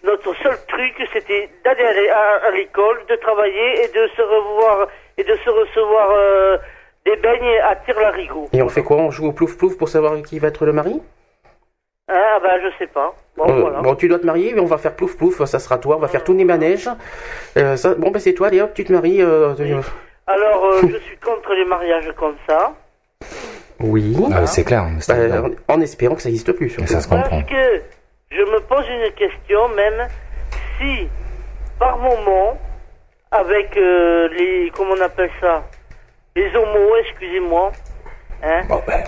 S7: Notre seul truc, c'était d'aller à l'é- à, à l'école, de travailler et de se revoir et de se recevoir euh, des beignes à tire-larigot.
S2: Et on fait quoi? On joue au plouf plouf pour savoir qui va être le mari?
S7: Ah ben je sais pas. Bon
S2: Euh,
S7: voilà.
S2: Bon, tu dois te marier, mais on va faire plouf plouf, ça sera toi, on va faire tourner manège. Euh, ça, bon, ben c'est toi, allez hop, tu te maries. euh,
S7: Alors euh, *laughs* je suis contre les mariages comme ça.
S2: Oui.
S1: Ah c'est clair. c'est
S2: Bah, en, en espérant que ça n'existe plus. surtout.
S1: Ça se comprend.
S7: Parce que je me pose une question même si par moment avec euh, les comment on appelle ça les homos excusez-moi hein,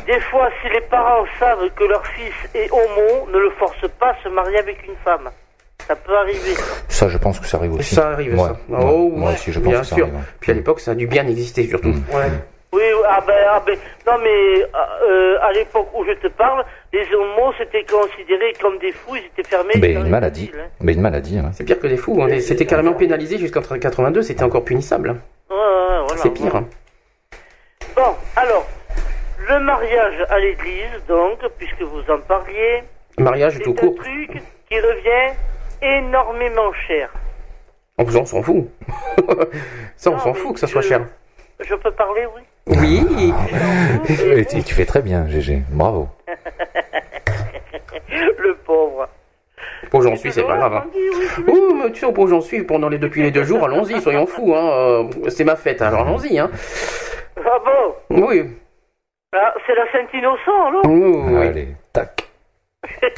S7: des fois si les parents savent que leur fils est homo ne le forcent pas à se marier avec une femme ça peut arriver
S1: Ça, je pense que ça arrive aussi.
S2: Ça arrive,
S1: Ouais,
S2: ça.
S1: ouais.
S2: Oh,
S1: Moi
S2: ouais,
S1: aussi, je pense
S2: bien
S1: que ça
S2: sûr.
S1: arrive.
S2: Puis à l'époque, ça a dû bien exister, surtout.
S7: oui ah ben, ah ben non mais euh, à l'époque où je te parle les homos c'était considéré comme des fous ils étaient fermés
S1: Mais une maladie.
S7: hein.
S1: Mais une maladie. hein.
S2: C'est pire que des fous. hein. C'était carrément pénalisé jusqu'en 82, c'était encore punissable.
S7: Ouais, ouais, voilà,
S2: C'est pire.
S7: Bon, alors, le mariage à l'église, donc, puisque vous en parliez,
S2: Mariage
S7: c'est
S2: tout
S7: un
S2: court.
S7: truc qui revient énormément cher.
S2: En plus, on s'en fout. *laughs* ça, on s'en fout que ça soit
S7: je-
S2: cher.
S7: Je peux parler, oui
S2: Oui. *laughs*
S1: Et tu, fais très bien, GG. Bravo. *laughs*
S7: Le pauvre.
S2: Pour j'en suis, c'est pas grave. hein. Oh, mais tu sais, pour j'en suis, pendant les depuis les deux jours, allons-y, soyons fous. Hein. euh, C'est ma fête, alors allons-y. Hein.
S7: Ah bon
S2: Oui.
S7: Ah, C'est la Saint-Innocent, alors
S2: Oui, oui, oui.
S1: Allez, tac. *laughs*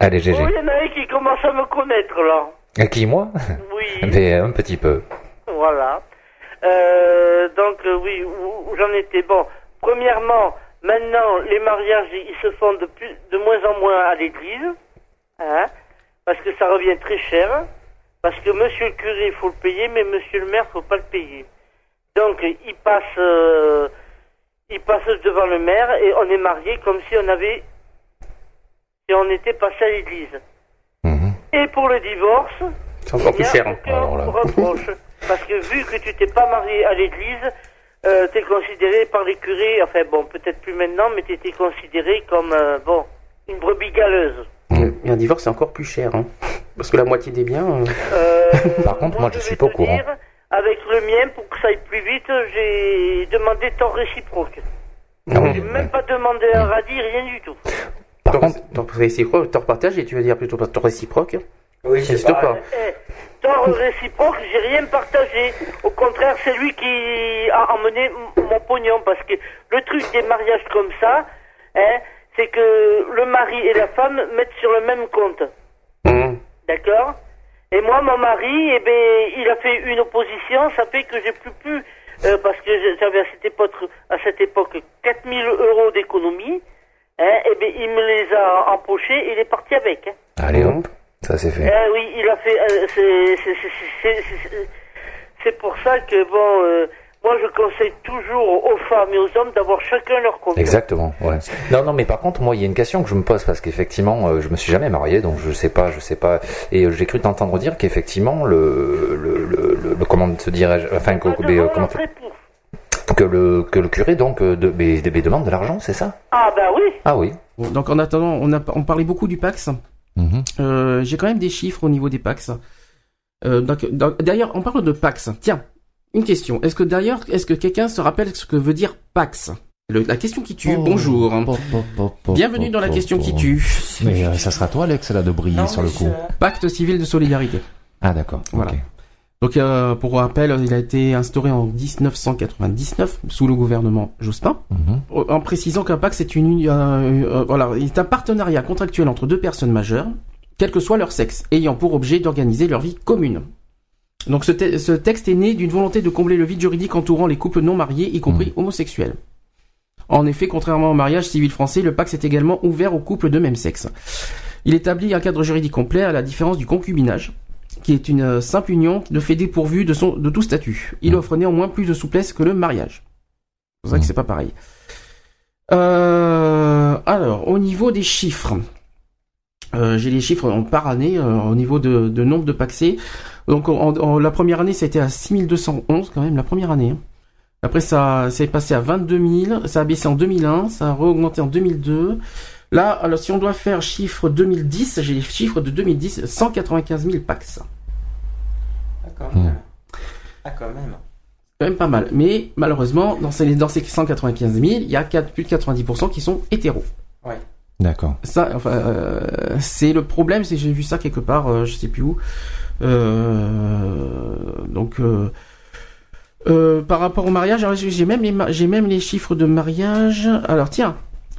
S1: Allez, GG.
S7: Oh, il y en a un qui commence à me connaître, là.
S1: À qui, moi
S7: Oui, *laughs*
S1: Mais un petit peu.
S7: voilà. Euh, donc, euh, oui, où, où j'en étais. Bon, premièrement, maintenant, les mariages, ils se font de, plus, de moins en moins à l'église, hein, parce que ça revient très cher, parce que monsieur le curé, il faut le payer, mais monsieur le maire, il faut pas le payer. Il passe, euh, il passe devant le maire et on est marié comme si on avait, si on était passé à l'église.
S1: Mhm.
S7: Et pour le divorce,
S2: C'est encore plus cher.
S7: reproche. *laughs* Parce que vu que tu t'es pas marié à l'église, euh, t'es considéré par les curés, enfin bon, peut-être plus maintenant, mais t'étais considéré comme, euh, bon, une brebis galeuse.
S2: Et un divorce, c'est encore plus cher. Hein. Parce que la moitié des biens. euh,
S7: Euh, *laughs*
S1: Par contre, moi, je
S7: vais
S1: suis pas au courant.
S7: dire, avec le mien, pour que ça aille plus vite, j'ai demandé tort réciproque.
S1: Ah oui,
S7: J'ai même pas demandé un radis, rien du tout.
S1: Par
S2: tort,
S1: contre,
S2: tort réciproque, tort partagé, tu veux dire plutôt pas tort réciproque
S3: Oui,
S2: Ça n'existe pas.
S7: Eh, tort *laughs* réciproque, j'ai rien partagé. Au contraire, c'est lui qui a emmené m- mon pognon. Parce que le truc des mariages comme ça, hein, c'est que le mari et la femme mettent sur le même compte.
S2: Hum.
S7: D'accord? Et moi, mon mari, eh ben, il a fait une opposition. Ça fait que j'ai plus pu, euh, parce que j'avais à cette époque, à cette époque 4000 euros d'économie. Hein, eh ben, il me les a empochés. Il est parti avec. hein.
S1: allez hop, ça c'est fait.
S7: Eh oui, il a fait. euh, C'est pour ça que bon, euh, moi je conseille toujours aux femmes et aux hommes d'avoir chacun leur compte.
S1: Exactement, ouais. Non, non, mais par contre, moi, il y a une question que je me pose parce qu'effectivement, euh, je me suis jamais marié, donc je sais pas, je sais pas. Et euh, j'ai cru t'entendre dire qu'effectivement, le, le, le, le- le- comment te dirais-je, enfin, que,
S7: Pas
S1: mais, euh, comment que le que le curé donc euh, de, mais, mais demande de l'argent, c'est ça?
S7: Ah bah oui.
S1: Ah oui.
S2: Bon, donc en attendant, on, a, on parlait beaucoup du Pax.
S1: Mhm.
S2: Euh, J'ai quand même des chiffres au niveau des Pax. Euh, donc, donc, d'ailleurs, on parle de Pax. Tiens, une question. Est-ce que d'ailleurs, est-ce que quelqu'un se rappelle ce que veut dire Pax Le- La question qui tue. Bonjour. Bienvenue dans la question qui tue.
S9: Mais euh, ça sera toi, Alex, là, de briller sur le coup.
S2: Pacte civil de solidarité.
S9: Ah, d'accord.
S2: Voilà. Donc, euh, pour rappel, il a été instauré en 1999 sous le gouvernement Jospin,
S9: Mhm.
S2: en précisant qu'un pacte c'est une, euh, euh, voilà, c'est un partenariat contractuel entre deux personnes majeures, quel que soit leur sexe, ayant pour objet d'organiser leur vie commune. Donc, ce, te- ce texte est né d'une volonté de combler le vide juridique entourant les couples non mariés, y compris homosexuels. En effet, contrairement au mariage civil français, le pacte est également ouvert aux couples de même sexe. Il établit un cadre juridique complet à la différence du concubinage, qui est une euh, simple union de fait dépourvue de, son, de tout statut. Il offre néanmoins plus de souplesse que le mariage. C'est pour ça que c'est pas pareil. Euh, alors, au niveau des chiffres, euh, j'ai les chiffres en par année, euh, au niveau de, de nombre de paxés. Donc, en, en- la première année, ça a été à 6211 quand même, la première année. hein. Après, ça c'est passé à 22 000, ça a baissé en 2001, ça a augmenté en 2002. Là, alors si on doit faire chiffre 2010, j'ai les chiffres de 2010, 195 000 pax.
S3: D'accord.
S1: Hmm.
S3: Ah, quand même.
S2: quand même pas mal. Mais malheureusement, dans ces, dans ces 195 000, il y a 4 plus de 90% qui sont hétéros.
S9: D'accord.
S2: Ça, enfin, euh, c'est le problème, c'est que j'ai vu ça quelque part, euh, je sais plus où. Euh, donc, euh, Euh, par rapport au mariage, j'ai même les même les chiffres de mariage. Alors tiens,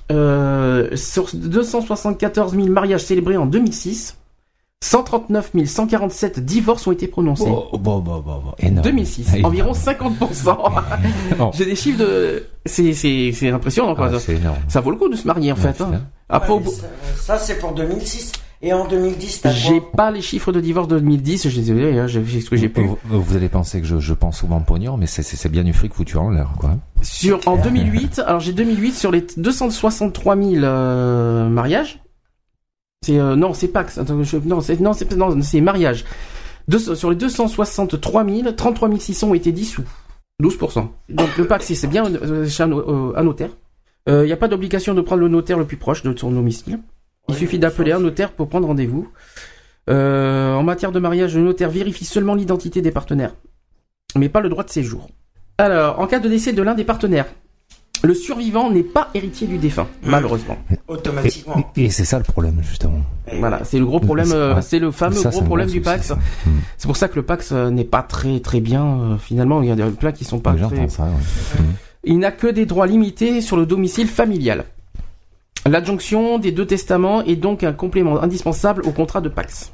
S2: sur 274 000 mariages célébrés en 2006, 139 147 divorces ont été prononcés.
S1: Bon, bon, bon, bon, bon. Énorme.
S2: 2006,
S1: Énorme.
S2: environ 50%.
S1: Oh.
S2: J'ai des chiffres de, c'est c'est c'est impressionnant quoi.
S1: Ah, c'est énorme.
S2: Ça vaut le coup de se marier en
S1: Ouais,
S2: fait. hein. Après,
S3: Ouais,
S2: au
S3: ça, ça, c'est pour 2006. Et en 2010, t'as
S2: j'ai pas les chiffres de divorce de 2010. Je suis désolé, hein, j'ai j'ai ce que j'ai pu.
S1: Vous, vous allez penser que je, je pense souvent pognon, mais c'est bien du fric foutu en l'air, quoi.
S2: Sur en 2008, alors j'ai 2008 sur les 263 000 euh, mariages. C'est euh, non, c'est Pax. Attends, je- non, c'est non, c'est non, c'est mariage. Deux- sur les 263 000, 33 600 ont été dissous. 12% Donc le Pax, c'est bien euh, chez un, euh, un notaire. Il n'y a pas d'obligation de prendre le notaire le plus proche de son domicile. Il suffit d'appeler un notaire pour prendre rendez-vous. En matière de mariage, le notaire vérifie seulement l'identité des partenaires, mais pas le droit de séjour. Alors, en cas de décès de l'un des partenaires, le survivant n'est pas héritier du défunt, malheureusement.
S3: Automatiquement.
S1: Et, et c'est ça le problème, justement.
S2: Voilà, c'est le gros problème, euh, c'est le fameux
S1: Ça,
S2: gros problème du Pax.
S1: ça. Mm.
S2: C'est pour ça que le Pax euh, n'est pas très très bien euh, finalement. Il y a des- plein qui sont pas. Très-
S1: J'entends ça, ouais.
S2: Il n'a que des droits limités sur le domicile familial. L'adjonction des deux testaments est donc un complément indispensable au contrat de Pax.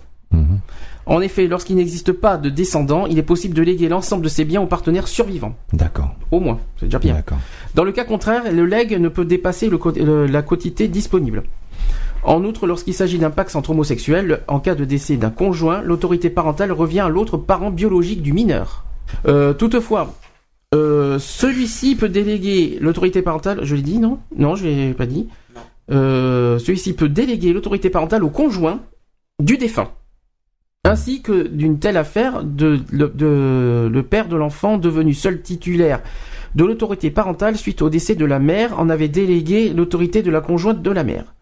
S2: En effet, lorsqu'il n'existe pas de descendants, il est possible de léguer l'ensemble de ses biens aux partenaires survivants.
S1: D'accord.
S2: Au moins, c'est déjà bien.
S1: D'accord.
S2: Dans le cas contraire, le legs ne peut dépasser le co- le- la quotité disponible. En outre, lorsqu'il s'agit d'un pax entre homosexuels, en cas de décès d'un conjoint, l'autorité parentale revient à l'autre parent biologique du mineur. Euh, toutefois, euh, celui-ci peut déléguer l'autorité parentale. Je l'ai dit, non? Non, je l'ai pas dit. Euh, celui-ci peut déléguer l'autorité parentale au conjoint du défunt. Ainsi que d'une telle affaire, de, le- de- le père de l'enfant devenu seul titulaire de l'autorité parentale suite au décès de la mère en avait délégué l'autorité de la conjointe de la mère.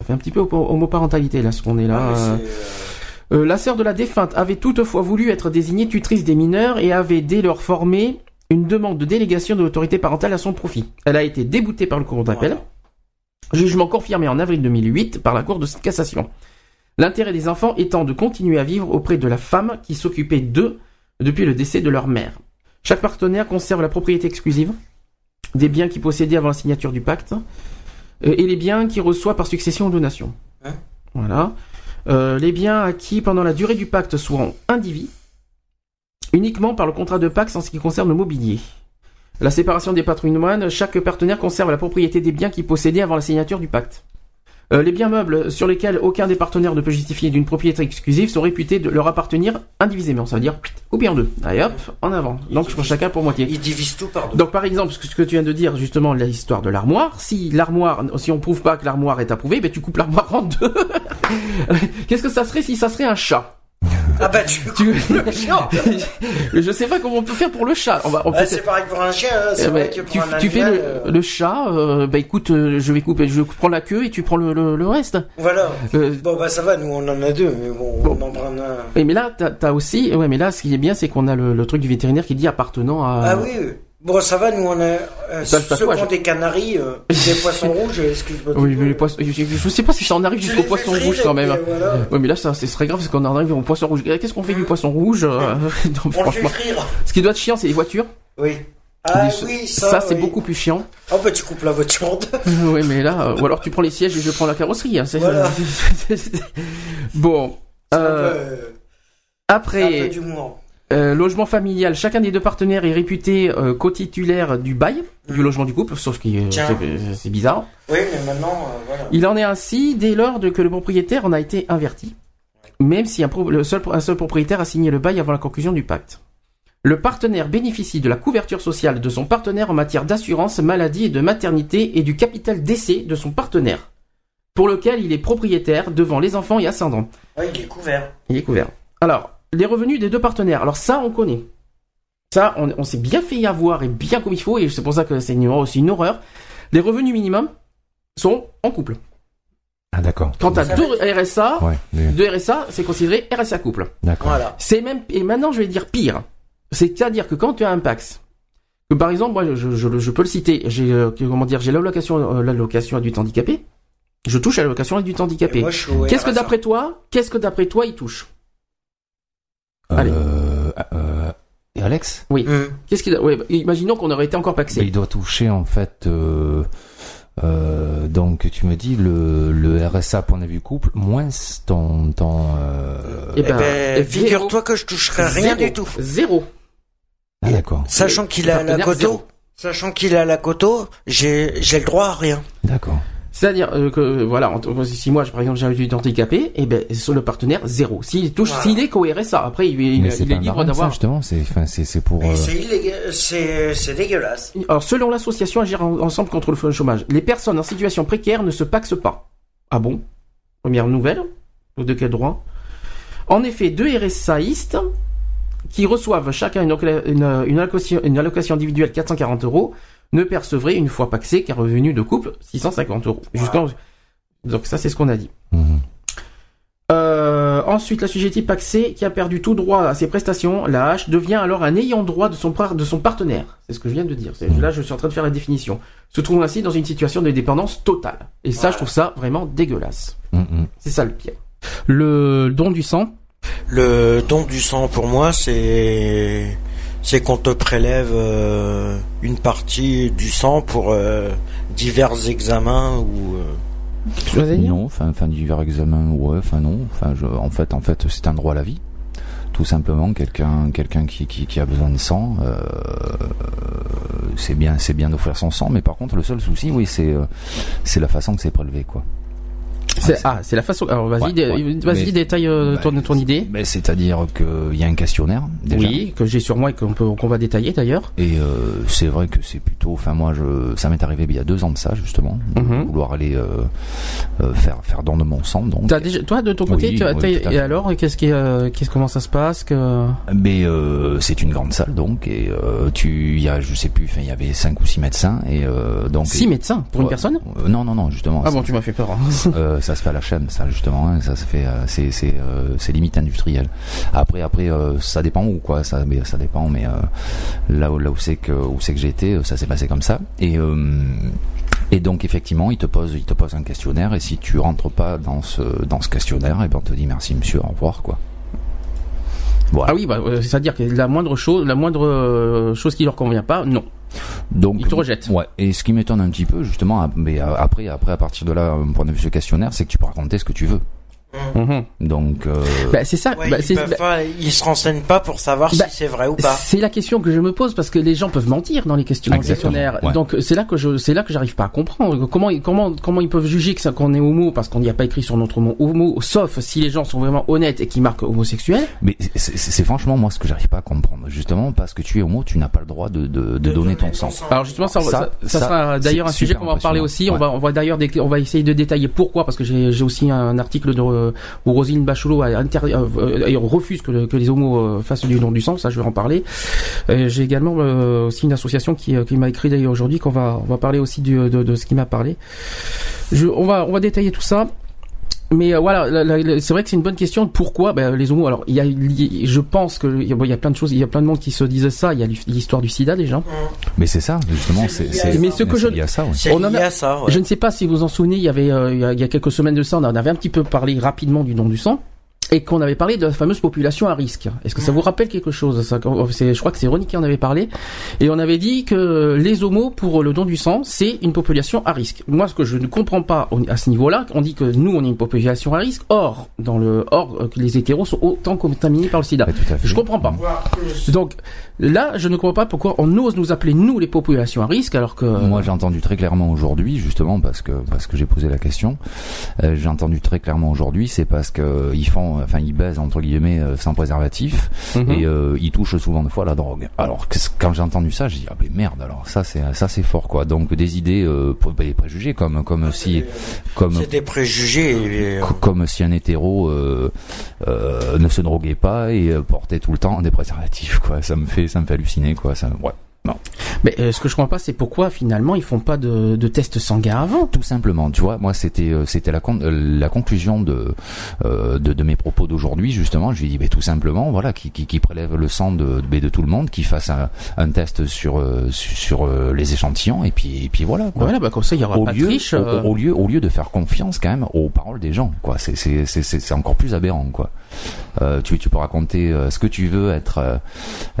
S2: Ça fait un petit peu homo- homoparentalité là, ce qu'on est là.
S3: Ah,
S2: euh.
S3: c'est,
S2: Euh, la sœur de la défunte avait toutefois voulu être désignée tutrice des mineurs et avait dès lors formé une demande de délégation de l'autorité parentale à son profit. Elle a été déboutée par le cour d'appel. Jugement confirmé en avril 2008 par la Cour de cassation. L'intérêt des enfants étant de continuer à vivre auprès de la femme qui s'occupait d'eux depuis le décès de leur mère. Chaque partenaire conserve la propriété exclusive des biens qu'il possédait avant la signature du pacte euh, et les biens qu'il reçoit par succession ou donation.
S3: Hein
S2: voilà. Euh, les biens acquis pendant la durée du pacte seront indivis uniquement par le contrat de pacte en ce qui concerne le mobilier. La séparation des patrimoines, chaque partenaire conserve la propriété des biens qu'il possédait avant la signature du pacte. Euh, les biens meubles sur lesquels aucun des partenaires ne peut justifier d'une propriété exclusive sont réputés de leur appartenir indivisément. Ça veut dire coupé en deux. Allez hop, en avant. Donc pour chacun pour moitié.
S3: Ils divisent tout par deux.
S2: Donc par exemple, ce que ce que tu viens de dire justement l'histoire de l'armoire, si l'armoire, si on prouve pas que l'armoire est approuvée, ben tu coupes l'armoire en deux. *laughs* Qu'est-ce que ça serait si ça serait un chat?
S3: Ah bah tu
S2: Tu-
S3: le chien. *laughs*
S2: Je sais pas comment on peut faire pour le chat. On va, on peut
S3: Ah, c'est pareil pour un chien, hein,
S2: Eh
S3: vrai
S2: ben,
S3: que
S2: tu,
S3: un
S2: tu fais le,
S3: euh,
S2: le chat, euh, bah écoute, euh, je vais couper, je prends la queue et tu prends le, le, le reste.
S3: Voilà.
S2: Euh,
S3: Bon bah ça va, nous on en a deux, mais bon,
S2: Bon.
S3: on en prend un.
S2: et mais là, t'as as aussi, ouais, mais là, ce qui est bien, c'est qu'on a le, le truc du vétérinaire qui dit appartenant à.
S3: Ah oui, oui. Bon ça va, nous on a euh, ceux qui ont des canaris, euh, des *laughs* poissons rouges, excuse-moi.
S2: Oui, mais les poissons, je, sais pas si ça en arrive jusqu'au poisson rouge quand même.
S3: euh, voilà.
S2: Ouais, mais là, ça, c'est très grave parce qu'on en arrive au poisson rouge. Qu'est-ce qu'on fait du poisson rouge euh, *laughs* non,
S3: On le fait
S2: Franchement, ce qui doit être chiant, c'est les voitures.
S3: Oui. Ah
S2: Des-
S3: oui,
S2: ça,
S3: ça,
S2: c'est
S3: oui.
S2: beaucoup plus chiant.
S3: Oh bah tu coupes la voiture en deux. *laughs*
S2: oui, mais là, euh, ou alors tu prends les sièges et je prends la carrosserie. Hein,
S3: Voilà.
S2: bon. Euh,
S3: peu, euh,
S2: après,
S3: un peu d'humour.
S2: Euh, logement familial, chacun des deux partenaires est réputé euh, co-titulaire du bail, du logement du couple, sauf que euh, c'est- bizarre.
S3: Oui, mais maintenant, euh, voilà.
S2: Il en est ainsi dès lors de- que le propriétaire en a été inverti, même si un, pro- le seul, un seul propriétaire a signé le bail avant la conclusion du pacte. Le partenaire bénéficie de la couverture sociale de son partenaire en matière d'assurance, maladie et de maternité et du capital décès de son partenaire, pour lequel il est propriétaire devant les enfants et ascendants.
S3: Oui, il est couvert.
S2: Il est couvert. Alors, les revenus des deux partenaires. Alors ça, on connaît. Ça, on, on s'est bien fait y avoir et bien comme il faut, et c'est pour ça que c'est une, c'est une horreur. Les revenus minimums sont en couple.
S1: Ah, d'accord.
S2: Quand t'as
S3: Ça
S2: deux RSA,
S1: Ouais, mais-
S2: deux RSA, c'est considéré RSA couple.
S1: d'accord.
S3: Voilà.
S2: C'est même, et maintenant je vais dire pire. C'est-à-dire que quand tu as un Pax, que par exemple, moi, je, je- je peux le citer, j'ai, euh, comment dire, j'ai l'allocation, euh, l'allocation adulte handicapé. Je touche à l'allocation adulte
S3: Et
S2: handicapé. Qu'est-ce que d'après toi, qu'est-ce que d'après toi il touche? Allez.
S1: Euh, euh, Et Alex
S2: Oui.
S3: Hum.
S2: Qu'est-ce qu'il a ouais, bah, Imaginons qu'on aurait été encore
S1: Bah,
S2: paxé.
S1: Il doit toucher en fait. euh, euh, donc tu me dis le, le RSA point de vue couple moins ton ton. euh,
S2: Eh
S3: Eh
S2: ben,
S3: ben,
S2: zéro.
S3: figure-toi que je toucherai rien
S2: Zéro.
S3: du tout.
S2: Zéro.
S1: Ah d'accord.
S3: Sachant qu'il a la
S2: Partenaire
S3: coto,
S2: zéro.
S3: sachant qu'il a la coto, j'ai j'ai le droit à rien.
S1: D'accord.
S2: C'est-à-dire euh, que euh, voilà, si moi, par exemple, j'ai un étudiant handicapé, et ben sur le partenaire zéro. S'il touche,
S3: Voilà.
S2: s'il est qu'au RSA, après il,
S1: c'est
S2: il est libre
S1: ça,
S2: d'avoir.
S1: justement. C'est enfin c'est c'est pour. Euh,
S3: c'est dégueulasse.
S2: Alors, selon l'association Agir en- ensemble contre le chômage, les personnes en situation précaire ne se paxent pas. Ah bon? Première nouvelle. De quel droit? En effet, deux RSAistes qui reçoivent chacun une, une- une allocation, une allocation individuelle 440 euros ne percevraient une fois paxés qu'un revenu de couple 650 euros. Jusqu'en- Donc ça, c'est ce qu'on a dit.
S1: mhm.
S2: Euh, ensuite, paxée qui a perdu tout droit à ses prestations, la hache, devient alors un ayant droit de son, par- de son partenaire. C'est ce que je viens de dire. C'est- Là, je suis en train de faire la définition. Se trouve ainsi dans une situation de dépendance totale. Et ça, je trouve ça vraiment dégueulasse.
S1: Mhm.
S2: C'est ça le pire. Le don du sang?
S3: Le don du sang pour moi, c'est c'est qu'on te prélève euh, une partie du sang pour euh, divers examens ou euh,
S1: Non, enfin, enfin divers examen, ouais, enfin non, enfin, je, en fait, en fait, c'est un droit à la vie. Tout simplement, quelqu'un, quelqu'un qui, qui, qui a besoin de sang, euh, c'est bien, c'est bien d'offrir son sang, mais par contre, le seul souci, oui, c'est, euh, c'est la façon que c'est prélevé, quoi.
S2: C'est- Ah, c'est la façon. Alors, vas-y,
S1: Ouais,
S2: dé-
S1: ouais.
S2: vas-y,
S1: Mais-
S2: détaille euh,
S1: Bah,
S2: ton, ton idée.
S1: C'est-à-dire qu'il y a un questionnaire, déjà.
S2: Oui, que j'ai sur moi et qu'on peut, qu'on va détailler d'ailleurs.
S1: Et euh, c'est vrai que c'est plutôt, enfin moi, je, ça m'est arrivé il y a deux ans de ça justement, de
S2: Mhm.
S1: vouloir aller euh, faire faire don de mon sang. Donc,
S2: T'as déjà, toi, de ton côté,
S1: Oui,
S2: as-
S1: oui,
S2: et alors, qu'est-ce qui, qu'est-ce comment ça se passe que
S1: Mais c'est une grande salle donc et tu il y a je sais plus enfin il y avait cinq ou six médecins et donc
S2: Six médecins pour une personne?
S1: Non non non justement
S2: Ah bon, tu m'as fait peur. hein.
S1: Ça se fait à la chaîne ça justement hein, ça se fait euh, euh, c'est limite industriel après après euh, ça dépend où quoi ça mais dépend mais là où là où c'est que où c'est que euh, ça s'est passé comme ça et donc effectivement, il te pose, il te pose un questionnaire et si tu rentres pas dans ce dans ce questionnaire, et ben on te dit merci monsieur, au revoir quoi.
S2: Ah oui, bah, c'est-à-dire que la moindre chose, la moindre chose qui leur convient pas, non.
S1: Donc,
S2: Ils te rejettent.
S1: Ouais. Et ce qui m'étonne un petit peu, justement, mais après, après, à partir de là, un point de vue ce questionnaire, c'est que tu peux raconter ce que tu veux.
S2: Mhm.
S1: Donc, euh,
S2: Bah, c'est ça.
S3: Ouais,
S2: bah,
S3: ils,
S2: bah,
S3: pas- ils se renseignent pas pour savoir
S2: Bah,
S3: si c'est vrai ou pas.
S2: C'est la question que je me pose parce que les gens peuvent mentir dans les questions dans le
S1: Exactement,
S2: questionnaire.
S1: ouais.
S2: Donc c'est là que je c'est là que j'arrive pas à comprendre comment ils- comment comment ils peuvent juger que ça qu'on est homo parce qu'on n'y a pas écrit sur notre mot homo sauf si les gens sont vraiment honnêtes et qui marquent homosexuel?
S1: mais c'est- franchement moi ce que j'arrive pas à comprendre, justement, parce que tu es homo, tu n'as pas le droit de, de, de donner ton sang.
S2: Alors justement ça,
S1: Ça,
S2: ça, ça sera d'ailleurs un
S1: c'est
S2: sujet qu'on va en parler aussi.
S1: impressionnant.
S2: On va on va d'ailleurs on va essayer de détailler pourquoi parce que j'ai j'ai aussi un article de, où Roselyne Bachelot a inter- euh, euh, refuse que, le- que les homos euh, fassent du don du sang. Ça je vais en parler. Euh, j'ai également euh, aussi une association qui, euh, m'a écrit d'ailleurs aujourd'hui qu'on va on va parler aussi de, de ce qui m'a parlé. On va on va détailler tout ça. Mais euh, voilà, la- la- la- c'est vrai que c'est une bonne question. Pourquoi ben, les homos Alors, il y a, il y- je pense que il y, a, bon, il y a plein de choses, il y a plein de monde qui se disent ça. Il y a l'histoire du SIDA déjà.
S1: Mais c'est ça, justement, c'est.
S2: Mais ce que
S1: c'est
S2: je-
S1: lié à ça, ouais.
S2: On en
S3: lié
S2: a-
S3: à ça. ouais.
S2: Je ne sais pas si vous vous en souvenez, il y avait euh, il, y a, il y a quelques semaines de ça, on en avait un petit peu parlé rapidement du don du sang et qu'on avait parlé de la fameuse population à risque. Est-ce que ça vous rappelle quelque chose ça c'est- Je crois que c'est Ronnie qui en avait parlé et on avait dit que les homos pour le don du sang c'est une population à risque. Moi, ce que je ne comprends pas à ce niveau-là, on dit que nous on est une population à risque. Or, dans le or, euh, que les hétéros sont autant contaminés par le SIDA.
S1: Ouais, tout à fait.
S2: Je comprends pas. Donc là, je ne comprends pas pourquoi on ose nous appeler nous les populations à risque alors que
S1: Moi, j'ai entendu très clairement aujourd'hui, justement parce que parce que j'ai posé la question. euh, j'ai entendu très clairement aujourd'hui, c'est parce que euh, font, enfin, ils baisent entre guillemets euh, sans préservatif
S2: Mhm.
S1: et euh, ils touchent souvent de fois la drogue. Alors quand j'ai entendu ça, j'ai dit ah ben merde. Alors ça c'est ça c'est fort quoi. Donc des idées, euh, pré- des préjugés comme comme si comme
S3: C'est des préjugés. euh,
S1: comme si un hétéro euh, euh, ne se droguait pas et euh, portait tout le temps des préservatifs quoi. Ça me fait ça me fait halluciner quoi. Ça ouais.
S2: Mais euh, ce que je comprends pas, c'est pourquoi finalement ils font pas de, de tests sanguins avant?
S1: Tout simplement, tu vois, moi c'était euh, c'était la con- euh, la conclusion de euh, de, de mes propos d'aujourd'hui justement. Je lui ai dit, ben, tout simplement, voilà, qui, qui, qui prélève le sang de, de, de tout le monde, qui fasse un, un test sur euh, sur, les échantillons et puis et puis voilà. Quoi.
S2: Voilà, bah comme ça il y aura
S1: Au
S2: pas
S1: lieu,
S2: de triche.
S1: au,
S2: euh.
S1: au lieu, au lieu de faire confiance quand même aux paroles des gens, quoi. C'est c'est c'est encore plus aberrant, quoi. Euh, tu, tu peux raconter euh, ce que tu veux, être euh,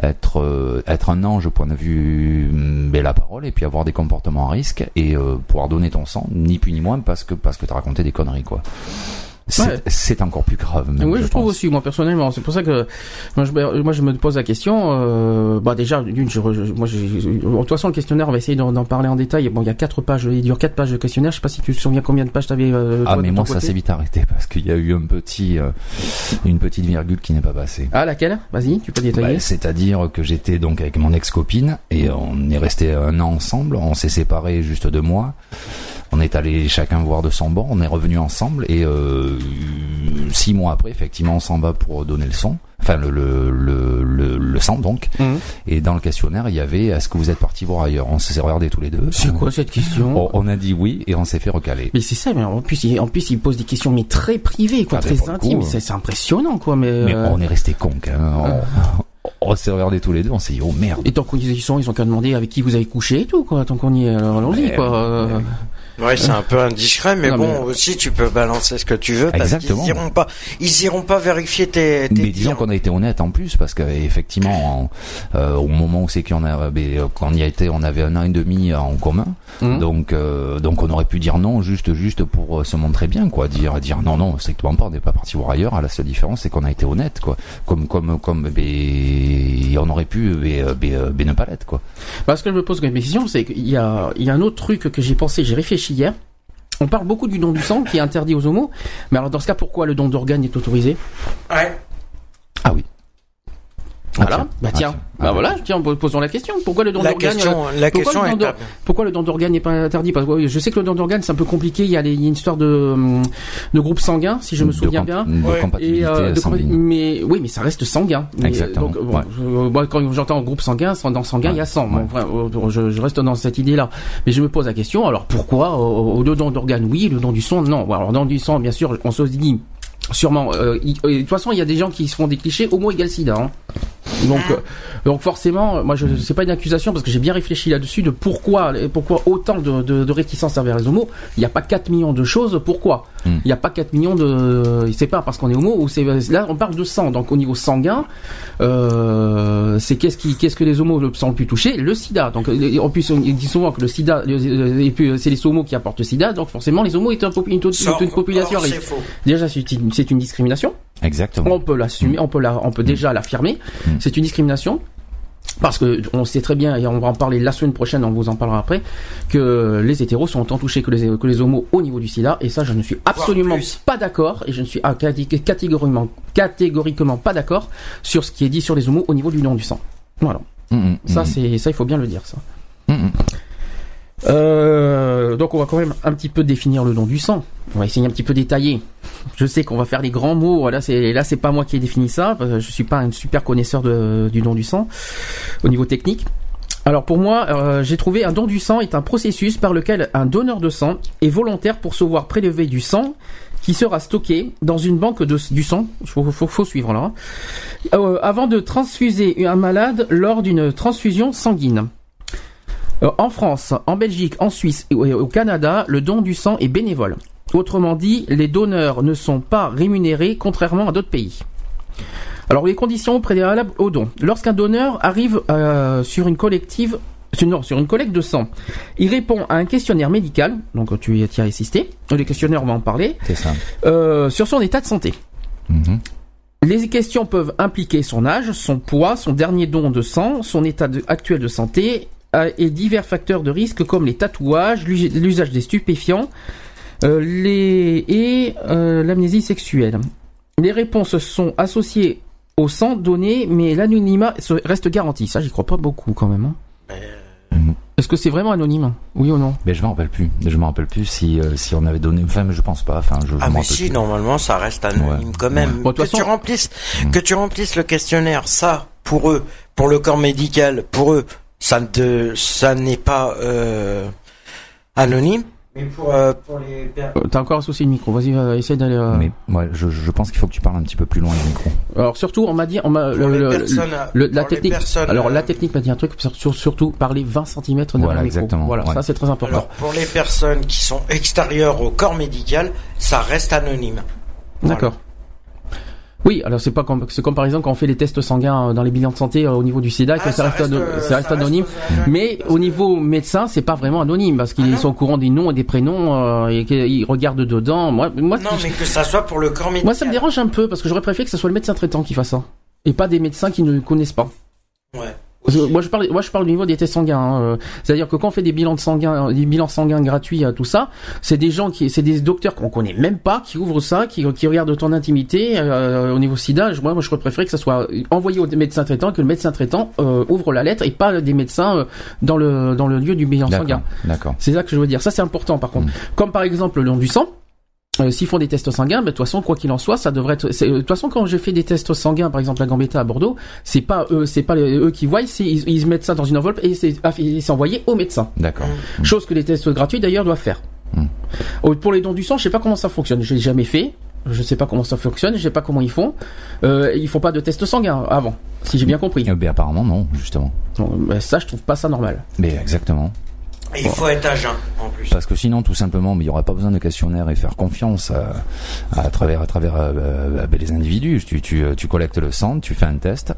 S1: être être un ange au point de vue de la parole, et puis avoir des comportements à risque et pouvoir donner ton sang, ni plus ni moins parce que parce que t'as raconté des conneries quoi. C'est
S2: Ouais.
S1: encore plus grave. même,
S2: oui, je, trouve
S1: pense.
S2: aussi, moi personnellement. C'est pour ça que moi je, moi, je me pose la question. Euh, bah déjà, d'une, je, je- moi, de toute façon, le questionnaire, on va essayer d'en, parler en détail. Bon, il y a quatre pages, il dure quatre pages de questionnaire. Je sais pas si tu te souviens combien de pages t'avais. Euh,
S1: Ah
S2: toi,
S1: mais moi ça s'est vite arrêté parce qu'il y a eu un petit euh, une petite virgule qui n'est pas passée.
S2: Ah laquelle? Vas-y, tu peux détailler.
S1: Bah, C'est-à-dire que j'étais donc avec mon ex-copine et on est resté un an ensemble. On s'est séparés juste deux mois. On est allé chacun voir de son bord. On est revenu ensemble et euh, six mois après, effectivement, on s'en va pour donner le son. Enfin, le le le le, le sang donc.
S2: Mhm.
S1: Et dans le questionnaire, il y avait est-ce que vous êtes partis voir ailleurs? On s'est regardés tous les deux.
S2: C'est quoi cette question?
S1: On, on a dit oui et on s'est fait recaler.
S2: Mais c'est ça, mais en plus, il, en plus, il pose des questions mais très privées, quoi,
S1: Ah,
S2: très intimes. c'est, impressionnant, quoi. Mais,
S1: Mais
S2: euh,
S1: on est resté con même. On, on s'est regardés tous les deux. On s'est dit oh merde.
S2: Et tant qu'ils y sont, ils ont qu'à demander avec qui vous avez couché et tout, quoi. Tant qu'on y est, alors allons-y, quoi.
S3: Ouais, c'est un peu indiscret, mais
S2: Non,
S3: bon,
S2: mais-
S3: aussi tu peux balancer ce que tu veux parce qu'ils iront pas, ils iront pas vérifier tes, tes
S1: Mais disons qu'on a été honnête en plus parce qu'effectivement au moment où c'est qu'on a ben, quand on y a été on avait un an et demi en commun.
S2: Mhm.
S1: donc euh, donc on aurait pu dire non juste juste pour euh, se montrer bien quoi. Dire dire non non strictement pas on n'est pas parti voir ailleurs. La seule différence c'est qu'on a été honnête quoi. Comme comme comme ben, on aurait pu ben, ben, ben ne pas l'être quoi.
S2: Parce que je me pose comme question, c'est qu'il y a, il y a un autre truc que j'ai pensé, j'ai réfléchi hier. On parle beaucoup du don du sang qui est interdit aux homos. Mais alors, dans ce cas, pourquoi le don d'organes est autorisé? Voilà.
S1: tiens.
S2: bah
S1: Ah,
S2: tiens. Bah
S1: Ah,
S2: voilà, tiens, posons la question. Pourquoi le don
S3: La
S2: d'organes
S3: question,
S2: euh,
S3: la
S2: pourquoi
S3: question
S2: le
S3: est
S2: don d'or-
S3: pas-
S2: Pourquoi le don d'organes n'est pas interdit? Parce que je sais que le don d'organes c'est un peu compliqué. Il y a, les- il y a une histoire de, hum, de groupe sanguin, si je me souviens bien.
S1: de compatibilité
S2: Et euh, de-
S1: sanguine.
S2: mais oui, mais ça reste sanguin. Mais,
S1: Exactement,
S2: donc, bon,
S1: ouais.
S2: je- moi, quand j'entends groupe sanguin, sans- dans sanguin,
S1: Ouais,
S2: il y a sang. Bon,
S1: ouais.
S2: enfin, euh, je, je reste dans cette idée-là. Mais je me pose la question. Alors pourquoi au, au don d'organes oui, le don du sang non? Alors don du sang, bien sûr, on se dit sûrement. euh, il- euh, de toute façon, il y a des gens qui se font des clichés homo égale sida. Hein. Donc, euh, donc forcément, moi, je c'est pas une accusation parce que j'ai bien réfléchi là-dessus de pourquoi, pourquoi autant de, de, de réticence envers les homos. Il n'y a pas 4 millions de choses. Pourquoi
S1: Hmm.
S2: Il n'y a pas 4 millions de. C'est pas parce qu'on est homo ou c'est là on parle de sang. Donc au niveau sanguin, euh, c'est qu'est-ce qui, qu'est-ce que les homos sont le plus touchés? Le SIDA. Donc en plus on dit souvent que le SIDA, et puis euh, c'est les homos qui apportent le SIDA. Donc forcément les homos est une, une-
S3: Ça,
S2: une population
S3: faux.
S2: Déjà c'est une discrimination.
S1: Exactement
S2: On peut l'assumer, on peut la, on peut déjà l'affirmer.
S1: Mm.
S2: C'est une discrimination. Parce que on sait très bien, et on va en parler la semaine prochaine, on vous en parlera après, que les hétéros sont autant touchés que les, que les homos au niveau du sida, et ça je ne suis absolument pas d'accord, et je ne suis ah, catég- catégoriquement, catégoriquement pas d'accord sur ce qui est dit sur les homos au niveau du don du sang. Voilà.
S1: Mhm,
S2: Ça c'est, ça il faut bien le dire ça. Euh, donc on va quand même un petit peu définir le don du sang. On va essayer un petit peu détailler. Je sais qu'on va faire des grands mots. Voilà, c'est là c'est pas moi qui ai défini ça. Je suis pas un super connaisseur du don du sang au niveau technique. Alors pour moi, euh, j'ai trouvé un don du sang est un processus par lequel un donneur de sang est volontaire pour se voir prélever du sang qui sera stocké dans une banque du sang. Faut, faut, faut suivre là. Euh, avant de transfuser un malade lors d'une transfusion sanguine. Euh, en France, en Belgique, en Suisse et au Canada, le don du sang est bénévole. Autrement dit, les donneurs ne sont pas rémunérés contrairement à d'autres pays. Alors les conditions préalables au don. Lorsqu'un donneur arrive euh, sur une collective non, sur une collecte de sang, il répond à un questionnaire médical, donc tu y as assisté, le questionnaire on va en parler,
S1: c'est ça
S2: euh, sur son état de santé.
S1: Mhm.
S2: Les questions peuvent impliquer son âge, son poids, son dernier don de sang, son état de- actuel de santé et divers facteurs de risque comme les tatouages, l'us- l'usage des stupéfiants euh, les, et euh, l'amnésie sexuelle. Les réponses sont associées au sang donné, mais l'anonymat reste garanti. Ça, j'y crois pas beaucoup quand même. hein. Est-ce que c'est vraiment anonyme? Oui ou non?
S1: Mais je m'en rappelle plus je m'en rappelle plus si euh, si on avait donné enfin mais je pense pas enfin je, je
S3: Ah mais si,
S1: plus.
S3: normalement ça reste anonyme
S1: Ouais.
S3: quand même.
S1: Ouais.
S2: Bon,
S3: tu remplisses,
S1: Mm.
S3: que tu remplisses le questionnaire, ça pour eux, pour le corps médical, pour eux, ça ne, ça n'est pas euh, anonyme. Mais pour, euh, pour les per-
S2: Euh, T'as encore associé le micro. Vas-y, euh, essaie d'aller. euh,
S1: mais ouais, je, je pense qu'il faut que tu parles un petit peu plus loin du micro
S2: Alors surtout, on m'a dit, on m'a le- la technique. Alors la technique m'a dit un truc sur, sur- surtout parler 20 cm derrière
S1: Voilà,
S2: le micro.
S1: exactement,
S2: Voilà,
S1: ouais.
S2: ça c'est très important.
S3: Alors pour les personnes qui sont extérieures au corps médical, ça reste anonyme. Voilà.
S2: Oui, alors c'est pas comme c'est comme par exemple quand on fait les tests sanguins euh, dans les bilans de santé euh, au niveau du SIDA, que ça, reste, ano-
S3: euh,
S2: ça reste anonyme. Mais au niveau médecin, c'est pas vraiment anonyme parce qu'ils
S3: Ah
S2: sont au courant des noms et des prénoms euh, et qu'ils regardent dedans. Moi, moi,
S3: Non, mais que ça soit pour le corps médical.
S2: moi, ça me dérange un peu parce que j'aurais préféré que ce soit le médecin traitant qui fasse ça et pas des médecins qui ne connaissent pas.
S3: Ouais.
S2: Moi je parle, moi je parle au niveau des tests sanguins. hein, euh, C'est-à-dire que quand on fait des bilans de sanguins, des bilans sanguins gratuits, euh, tout ça, c'est des gens qui, c'est des docteurs qu'on connaît même pas, qui ouvrent ça, qui, qui regardent ton intimité euh, au niveau SIDA. Moi, moi je préférerais que ça soit envoyé au médecin traitant, que le médecin traitant euh, ouvre la lettre et pas des médecins euh, dans le dans le lieu du bilan sanguin.
S1: D'accord.
S2: C'est ça que je veux dire. Ça c'est important par contre.
S1: Mm.
S2: Comme par exemple le don du sang. Euh, S'ils font des tests sanguins, ben, de toute façon, quoi qu'il en soit, ça devrait être. c'est- euh, De toute façon, quand j'ai fait des tests sanguins, par exemple à Gambetta à Bordeaux, c'est pas eux, c'est pas les- eux qui voient, c'est ils, ils mettent ça dans une enveloppe et c'est ah, envoyé au médecin.
S1: D'accord.
S2: Chose que les tests gratuits d'ailleurs doivent faire.
S1: Mm.
S2: Oh, Pour les dons du sang, je sais pas comment ça fonctionne. J'ai jamais fait. Je sais pas comment ça fonctionne. Je sais pas comment ils font. Euh, ils font pas de tests sanguins avant, si j'ai bien compris.
S1: Eh ben, apparemment, non, justement.
S2: Bon, ben, ça, je trouve pas ça normal.
S1: Mais exactement.
S3: Et il faut être à jeun, en plus.
S1: Parce que sinon, tout simplement, mais il n'y aurait pas besoin de questionnaire et faire confiance à, à travers, à travers euh, euh, ben, les individus. Tu, tu, euh, tu collectes le sang, tu fais un test,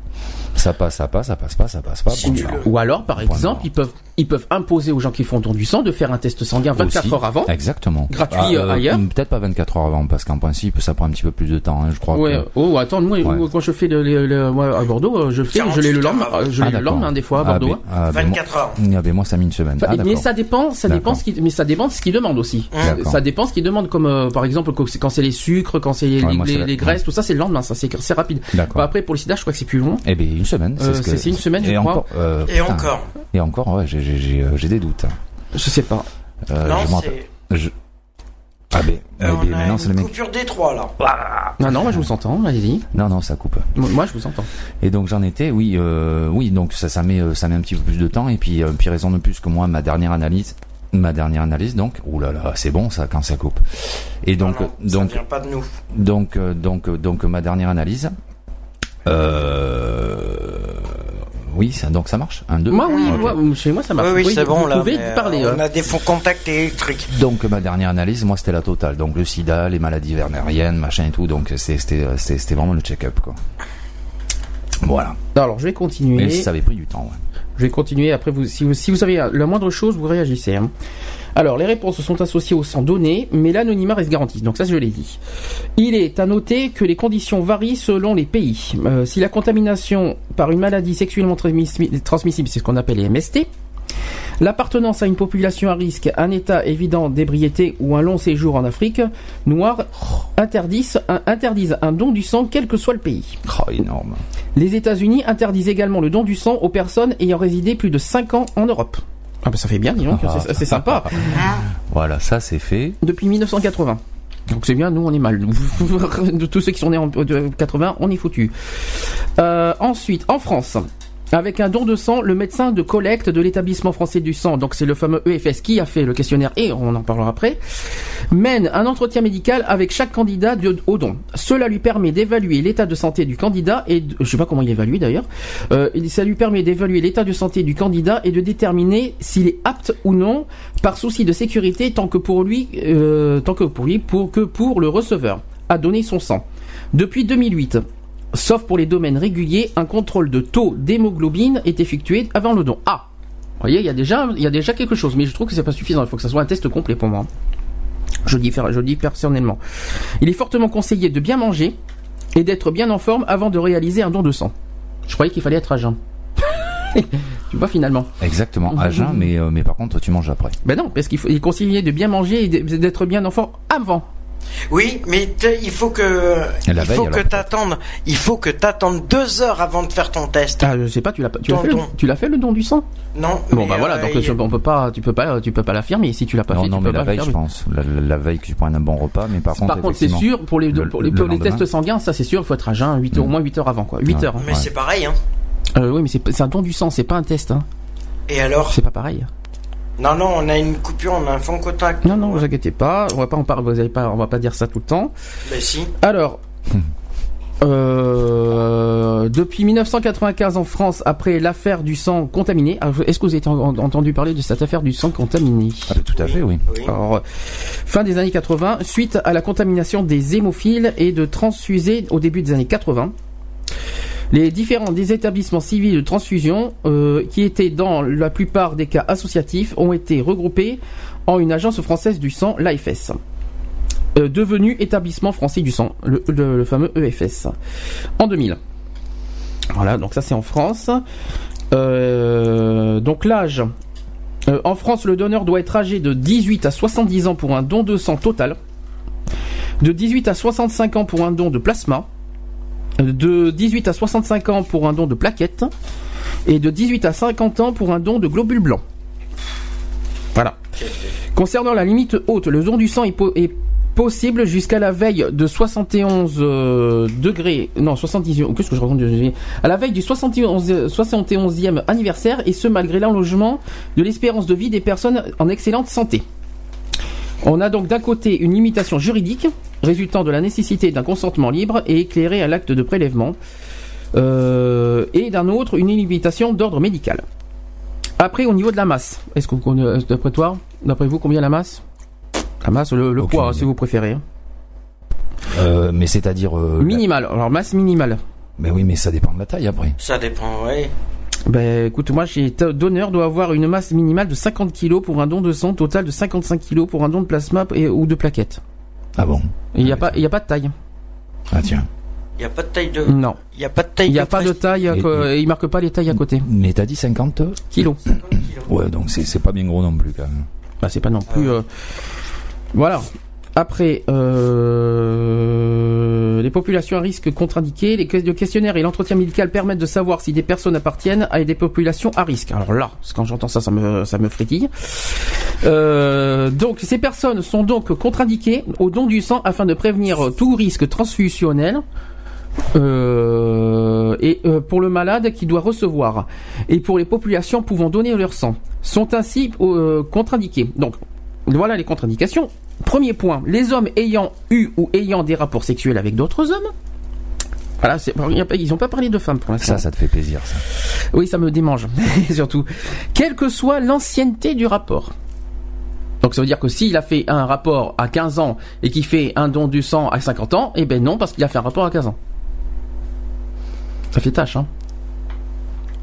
S1: ça passe, ça passe, ça passe pas, ça passe pas.
S3: Si
S1: bon,
S3: tu le-
S2: Ou alors, par
S1: Point
S2: exemple, ils peuvent, ils peuvent imposer aux gens qui font don du sang de faire un test sanguin 24
S1: aussi.
S2: heures avant.
S1: Exactement.
S2: Gratuit, euh, ailleurs.
S1: Peut-être pas 24 heures avant, parce qu'en principe, ça prend un petit peu plus de temps, hein, je crois.
S2: Ouais.
S1: que-
S2: Oh, attends, moi,
S1: Ouais.
S2: quand je fais le, le- le- moi, à Bordeaux, je le fais, je l'ai le
S3: 48 heures
S2: lendemain, je
S1: Ah,
S2: l'ai le
S1: d'accord.
S2: lendemain des fois à
S1: Ah,
S2: Bordeaux.
S1: ben, ah, ben,
S3: 24 heures.
S1: moi- ah, ben, moi, ça mis une semaine.
S2: Enfin,
S1: Ah,
S2: mais
S1: d'accord.
S2: Ça dépend, ça dépend
S1: D'accord.
S2: ce qui, mais ça dépend de ce qu'ils demandent aussi. Ça dépend ce qu'ils demandent, comme euh, par exemple quand c'est- les sucres, quand c'est les,
S1: Ouais,
S2: graisses, tout ça, c'est le lendemain, ça c'est rapide. Bah, après pour le sida, je crois que c'est plus long.
S1: Eh bien, une semaine.
S2: Euh,
S1: ce
S2: c'est- c'est une semaine, je
S1: et
S2: crois.
S1: Encore, euh,
S3: Et
S1: putain.
S3: encore.
S1: Et encore, ouais, j'ai- euh, des doutes.
S2: Je sais pas.
S1: Euh,
S3: non,
S1: je Ah ben,
S3: Euh,
S1: eh ben,
S3: on a
S1: maintenant c'est le mec.
S3: coupure des trois, là.
S2: Non, non, moi je vous entends, allez-y.
S1: Non, non, ça coupe.
S2: Moi moi, je vous entends.
S1: Et donc j'en étais, oui, euh, oui, donc ça, ça met, euh, ça met un petit peu plus de temps. Et puis, euh, puis raison de plus que moi, ma dernière analyse, ma dernière analyse, donc, ouh là là, c'est bon ça quand ça coupe. Et donc,
S3: Non, non, ça
S1: donc,
S3: vient pas de nous.
S1: donc, euh, donc, euh, donc, ma dernière analyse. Euh, oui, ça, donc ça marche. Un, deux.
S2: Moi, oui,
S1: Ok.
S2: moi, chez moi ça marche.
S3: Oui, oui, c'est bon,
S2: vous
S3: là.
S2: pouvez
S3: mais,
S2: parler.
S3: euh,
S2: hein.
S3: On a des fonds contacts électriques.
S1: Donc ma dernière analyse, moi c'était la totale. Donc le sida, les maladies vernériennes, machin et tout. Donc euh, c'était c'était vraiment le check-up quoi. Voilà.
S2: Alors, je vais continuer.
S1: Mais ça avait pris du temps. Ouais.
S2: Je vais continuer. Après, vous, si, vous, si vous avez la moindre chose, vous réagissez. hein. Alors, les réponses sont associées au sang donné, mais l'anonymat reste garanti. Donc ça, je l'ai dit. Il est à noter que les conditions varient selon les pays. Euh, si la contamination par une maladie sexuellement transmissi- transmissible, c'est ce qu'on appelle les MST, L'appartenance à une population à risque, un état évident d'ébriété ou un long séjour en Afrique noire interdisent un, interdisent un don du sang quel que soit le pays.
S1: Oh, énorme.
S2: Les États-Unis interdisent également le don du sang aux personnes ayant résidé plus de 5 ans en Europe. Ah bah ça fait bien, dis donc, c'est- c'est sympa. *laughs*
S1: Voilà, ça c'est fait.
S2: Depuis 1980. Donc c'est bien, nous on est mal. *laughs* De tous ceux qui sont nés en de 80, on est foutus. Euh, ensuite, en France, avec un don de sang, le médecin de collecte de l'établissement français du sang, donc c'est le fameux EFS qui a fait le questionnaire et on en parlera après, mène un entretien médical avec chaque candidat de- au don. Cela lui permet d'évaluer l'état de santé du candidat et de- je sais pas comment il évalue d'ailleurs. Euh, ça lui permet d'évaluer l'état de santé du candidat et de déterminer s'il est apte ou non par souci de sécurité tant que pour lui, euh, tant que pour lui, pour que pour le receveur à donner son sang. Depuis 2008. Sauf pour les domaines réguliers, un contrôle de taux d'hémoglobine est effectué avant le don. Ah, vous voyez, il y a déjà, il y a déjà quelque chose, mais je trouve que c'est pas suffisant. Il faut que ça soit un test complet pour moi. Je le dis, je dis personnellement. Il est fortement conseillé de bien manger et d'être bien en forme avant de réaliser un don de sang. Je croyais qu'il fallait être à jeun. *laughs* tu vois finalement.
S1: Exactement, à jeun, *laughs* mais, euh, mais par contre tu manges après.
S2: Ben non, parce qu'il faut, il est conseillé de bien manger et d'être bien en forme avant.
S3: Oui, mais il faut que
S1: la
S3: il
S1: veille,
S3: faut
S1: alors,
S3: que t'attendes. Il faut que t'attendes deux heures avant de faire ton test.
S2: Ah, je sais pas, tu l'as, tu l'as fait, le-
S3: don.
S2: tu l'as fait le don du sang?
S3: Non.
S2: Bon
S3: mais,
S2: bah voilà,
S3: euh,
S2: donc
S3: il-
S2: je- on peut pas, tu peux pas, tu peux pas l'affirmer. Si tu l'as pas
S1: non,
S2: fait,
S1: non,
S2: tu
S1: mais
S2: peux
S1: la
S2: pas
S1: veille, je pense. La, la- la veille que tu prends un bon repas, mais par contre.
S2: Par contre, c'est sûr, pour les,
S1: le-
S2: pour les,
S1: le
S2: pour les
S1: lendemain.
S2: tests sanguins, ça c'est sûr, il faut être à jeun 8 heures, au
S1: Mm.
S2: moins 8 heures avant, quoi. 8
S1: Ouais.
S2: heures.
S3: Mais
S1: Ouais.
S3: c'est pareil, hein.
S2: Euh, oui, mais c'est c'est un don du sang, c'est pas un test, hein.
S3: Et alors?
S2: C'est pas pareil.
S3: Non, non, on a une coupure, on a un fond contact.
S2: Non, non, vous inquiétez pas, on va pas en parler, vous avez pas, on va pas dire ça tout le temps.
S3: Mais si.
S2: Alors, *laughs* Euh, depuis 1995 en France, après l'affaire du sang contaminé, alors, est-ce que vous avez en- entendu parler de cette affaire du sang contaminé?
S1: Ah, bah, tout à fait, oui.
S2: Alors, euh, fin des années 80, suite à la contamination des hémophiles et de transfusés au début des années 80. Les différents des établissements civils de transfusion, euh, qui étaient dans la plupart des cas associatifs, ont été regroupés en une agence française du sang, l'AFS. Euh, devenu établissement français du sang, le, fameux EFS, en 2000. Voilà, donc ça c'est en France. Euh, donc l'âge. En France, le donneur doit être âgé de 18 à 70 ans pour un don de sang total, de 18 à 65 ans pour un don de plasma, de 18 à 65 ans pour un don de plaquettes, et de 18 à 50 ans pour un don de globules blancs. Voilà. Concernant la limite haute, le don du sang est, po- est possible jusqu'à la veille de 71 euh, degrés, non 78, qu'est-ce que je raconte À la veille du 71, 71e anniversaire et ce malgré l'enlogement de l'espérance de vie des personnes en excellente santé. On a donc d'un côté une limitation juridique résultant de la nécessité d'un consentement libre et éclairé à l'acte de prélèvement, euh, et d'un autre une limitation d'ordre médical. Après, au niveau de la masse, est-ce que vous- euh, d'après toi, d'après vous, combien la masse? La masse, le, le poids,
S1: idée.
S2: si vous préférez. hein.
S1: Euh, mais c'est-à-dire. euh,
S2: Minimale. Alors masse minimale.
S1: Mais oui, mais ça dépend de la taille après.
S6: Ça dépend, oui.
S2: Ben écoute, moi j'ai donneur doit avoir une masse minimale de 50 kg pour un don de sang, total de 55 kg pour un don de plasma et, ou de plaquettes.
S1: Ah bon?
S2: Il n'y a pas, il y a pas de taille.
S1: Ah tiens.
S6: Il n'y a pas de taille de.
S2: Non.
S6: Il n'y a pas de taille
S2: Il n'y a
S6: de
S2: pas de taille.
S1: Et-
S2: euh, Il marque pas les tailles à côté.
S1: Mais t'as dit 50
S2: Kilos.
S1: Ouais, donc c'est c'est pas bien gros non plus quand même.
S2: Bah, c'est pas non plus. euh, Voilà. Après, euh, les populations à risque contre-indiquées, le questionnaire et l'entretien médical permettent de savoir si des personnes appartiennent à des populations à risque. Alors là, quand j'entends ça, ça me, ça me frétille. Euh, donc, ces personnes sont donc contre-indiquées au don du sang afin de prévenir tout risque transfusionnel. euh, et pour le malade qui doit recevoir et pour les populations pouvant donner leur sang sont ainsi euh, contre-indiqués. Donc voilà les contre-indications. Premier point, les hommes ayant eu ou ayant des rapports sexuels avec d'autres hommes. Voilà, ils n'ont pas parlé de femmes pour l'instant.
S1: Ça, ça te fait plaisir, ça.
S2: Oui, ça me démange, *laughs* surtout. Quelle que soit l'ancienneté du rapport. Donc ça veut dire que s'il a fait un rapport à 15 ans et qu'il fait un don du sang à 50 ans, eh ben non, parce qu'il a fait un rapport à 15 ans. Ça fait tâche, hein.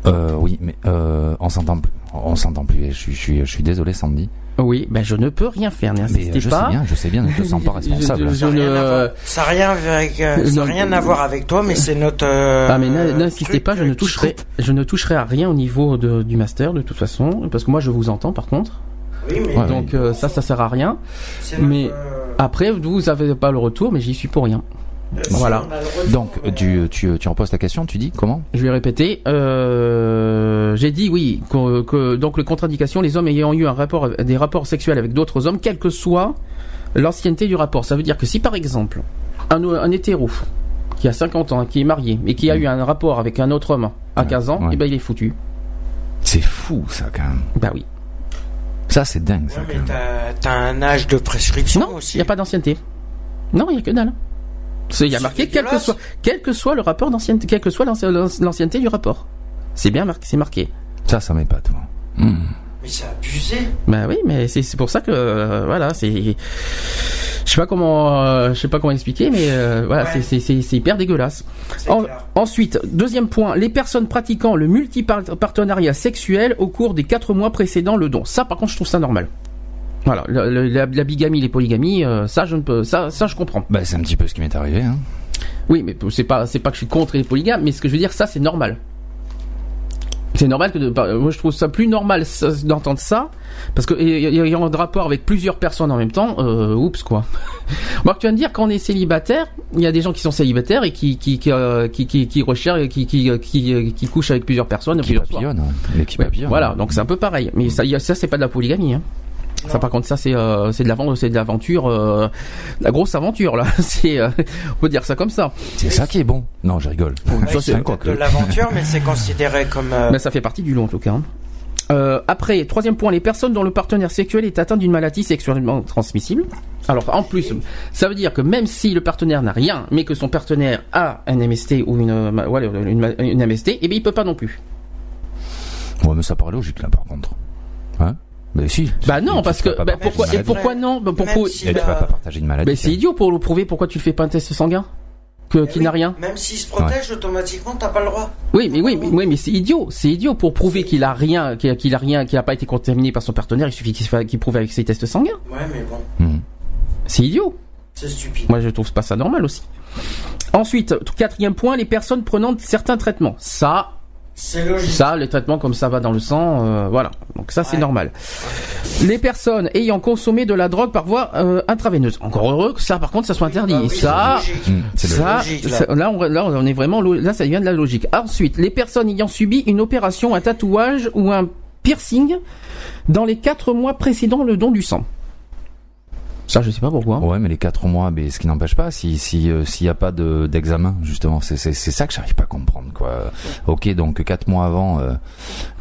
S1: Euh, oui, mais euh, on s'entend plus. On s'entend plus. Je suis, je suis, je suis désolé, Sandy.
S2: Oui, ben je ne peux rien faire, n'insistez
S1: euh, je
S2: pas.
S1: sais bien, je sais bien, ne te sens pas responsable. *laughs*
S2: Je- je-
S6: Ça n'a rien, avec, euh, ça rien à voir avec toi, mais c'est notre. euh,
S2: Ah mais n'insistez pas, je
S6: euh,
S2: ne
S6: qui
S2: toucherai, je ne toucherai à rien au niveau de- du master de toute façon, parce que moi je vous entends par contre.
S6: Oui, mais
S1: Ouais,
S2: Donc euh, ça, ça sert à rien. mais-
S6: notre, euh,
S2: Après, vous avez pas le retour, mais j'y suis pour rien. Voilà.
S1: Donc, tu, tu, tu reposes ta question, tu dis comment
S2: Je vais répéter. Euh, J'ai dit oui que, que- donc le contre-indication, les hommes ayant eu un rapport, des rapports sexuels avec d'autres hommes, quelle que soit l'ancienneté du rapport. Ça veut dire que si par exemple un, un hétéro qui a 50 ans, qui est marié et qui a eu un rapport avec un autre homme à
S1: Ouais,
S2: 15 ans,
S1: ouais.
S2: eh ben il est foutu.
S1: C'est fou, ça, quand même.
S2: Bah oui.
S1: Ça, c'est dingue, ça,
S6: Ouais, t'as un âge de prescription
S2: Non, il
S6: aussi.
S2: n'y a pas d'ancienneté. Non, il n'y a que dalle. Il y a marqué quel que soit quel que soit le rapport d'ancienneté, quelle que soit l'ancien- l'ancienneté du rapport. C'est bien marqué, c'est marqué.
S1: Ça, ça m'épate, moi. Hmm.
S6: Mais c'est abusé.
S2: Bah oui, mais c'est c'est pour ça que euh, voilà, c'est je sais pas comment euh, je sais pas comment expliquer, mais euh, voilà,
S6: Ouais.
S2: c'est- c'est c'est c'est hyper dégueulasse. En- ensuite, deuxième point, les personnes pratiquant le multipartenariat sexuel au cours des quatre mois précédant le don. Ça, par contre, je trouve ça normal. Voilà, le- le- la, la bigamie, les polygamies, euh, ça, je ne peux, ça, ça, je comprends.
S1: Bah, c'est un petit peu ce qui m'est arrivé, hein.
S2: Oui, mais c'est pas, c'est pas que je suis contre les polygames, mais ce que je veux dire, ça, c'est normal. C'est normal que, de- bah, moi, je trouve ça plus normal d'entendre ça, parce que ayant un rapport avec plusieurs personnes en même temps, euh, oups quoi. *laughs* Moi, tu viens de dire quand on est célibataire, il y a des gens qui sont célibataires et qui qui qui euh, qui, qui, qui recherchent, qui qui, qui qui qui couchent avec plusieurs personnes,
S1: Qui
S2: plusieurs soirs.
S1: papillonne, ouais. Mais qui
S2: Ouais,
S1: papillonne.
S2: voilà, donc c'est un peu pareil. Mais ça, ça c'est pas de la polygamie. Hein. Ça, par contre, ça c'est euh, c'est de la c'est de l'aventure, euh, la grosse aventure là. *laughs* C'est, euh, on peut dire ça comme ça.
S1: C'est ça qui est bon. Non, je rigole.
S6: Ouais, c'est de l'aventure, mais c'est considéré comme. euh,
S2: Mais ça fait partie du lot en tout cas. hein. Euh, après, troisième point, les personnes dont le partenaire sexuel est atteint d'une maladie sexuellement transmissible. Alors, en plus, ça veut dire que même si le partenaire n'a rien, mais que son partenaire a un MST ou une, une, une MST, eh bien, il peut pas non plus.
S1: Ouais, mais ça paraît logique là, par contre. Hein? Mais si.
S2: Bah non, parce que bah, pourquoi et pourquoi non bah, pourquoi
S6: si
S1: Et tu vas pas partager une maladie.
S2: Mais c'est idiot pour le prouver. Pourquoi tu le fais pas un test sanguin que qu'il n'a rien
S6: Même s'il se protège, automatiquement, t'as pas le droit.
S2: Oui, mais oui, mais, oui, mais c'est idiot. C'est idiot pour prouver qu'il a rien, qu'il a, qu'il a rien, qu'il a pas été contaminé par son partenaire. Il suffit qu'il prouve avec ses tests sanguins.
S6: Ouais, mais bon,
S1: Hmm.
S2: C'est idiot.
S6: c'est stupide.
S2: Moi, je trouve pas ça normal aussi. Ensuite, quatrième point, les personnes prenant certains traitements. Ça. Ça, les traitements comme ça va dans le sang, euh, voilà. Donc ça, c'est
S6: Ouais.
S2: normal. Les personnes ayant consommé de la drogue par voie euh, intraveineuse. Encore heureux que ça, par contre, ça soit interdit.
S6: Bah oui,
S2: ça.
S1: Hmm,
S2: ça,
S6: logique, là.
S2: ça- là, on, là, on est vraiment, là, ça vient de la logique. Ensuite, les personnes ayant subi une opération, un tatouage ou un piercing dans les quatre mois précédant le don du sang. Ça, je sais pas pourquoi.
S1: Ouais, mais les quatre mois, mais ce qui n'empêche pas, si si euh, s'il y a pas de d'examen, justement, c'est c'est c'est ça que j'arrive pas à comprendre, quoi. Ok, donc quatre mois avant. Euh,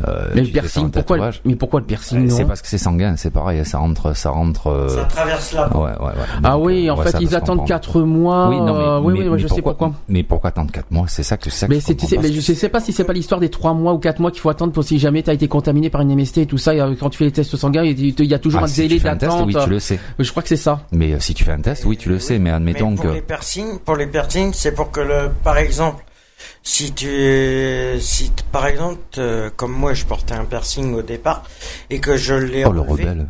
S1: euh,
S2: mais le piercing, pourquoi, le- mais pourquoi le piercing
S1: C'est
S2: non
S1: parce que c'est sanguin, c'est pareil, ça rentre, ça rentre. euh,
S6: Ça traverse la
S1: Ouais, ouais, ouais.
S2: Ah
S1: Donc,
S2: oui,
S1: euh,
S2: en
S1: ouais,
S2: fait, ils attendent
S1: comprendre.
S2: 4 mois.
S1: Oui, non, mais,
S2: euh, oui,
S1: mais-
S2: oui,
S1: mais
S2: je sais pourquoi.
S1: Mais pourquoi attendre 4 mois? C'est ça que c'est ça que
S2: Mais
S1: je
S2: c'est, c'est-
S1: pas.
S2: mais je sais pas si c'est pas l'histoire des 3 mois ou 4 mois qu'il faut attendre pour si jamais t'as été contaminé par une MST et tout ça. et, euh, Quand tu fais les tests sanguins, il y a- toujours
S1: Ah,
S2: un délai d'attente.
S1: oui, tu le sais.
S2: Je crois que c'est ça.
S1: Mais euh, si tu fais un test, oui, tu le sais. Mais admettons
S6: mais pour
S1: que.
S6: les piercings, pour les piercings, c'est pour que le, par exemple, si tu, es- si t- par exemple, euh, comme moi, je portais un piercing au départ et que je l'ai
S1: Oh le
S6: enlevé,
S1: rebelle.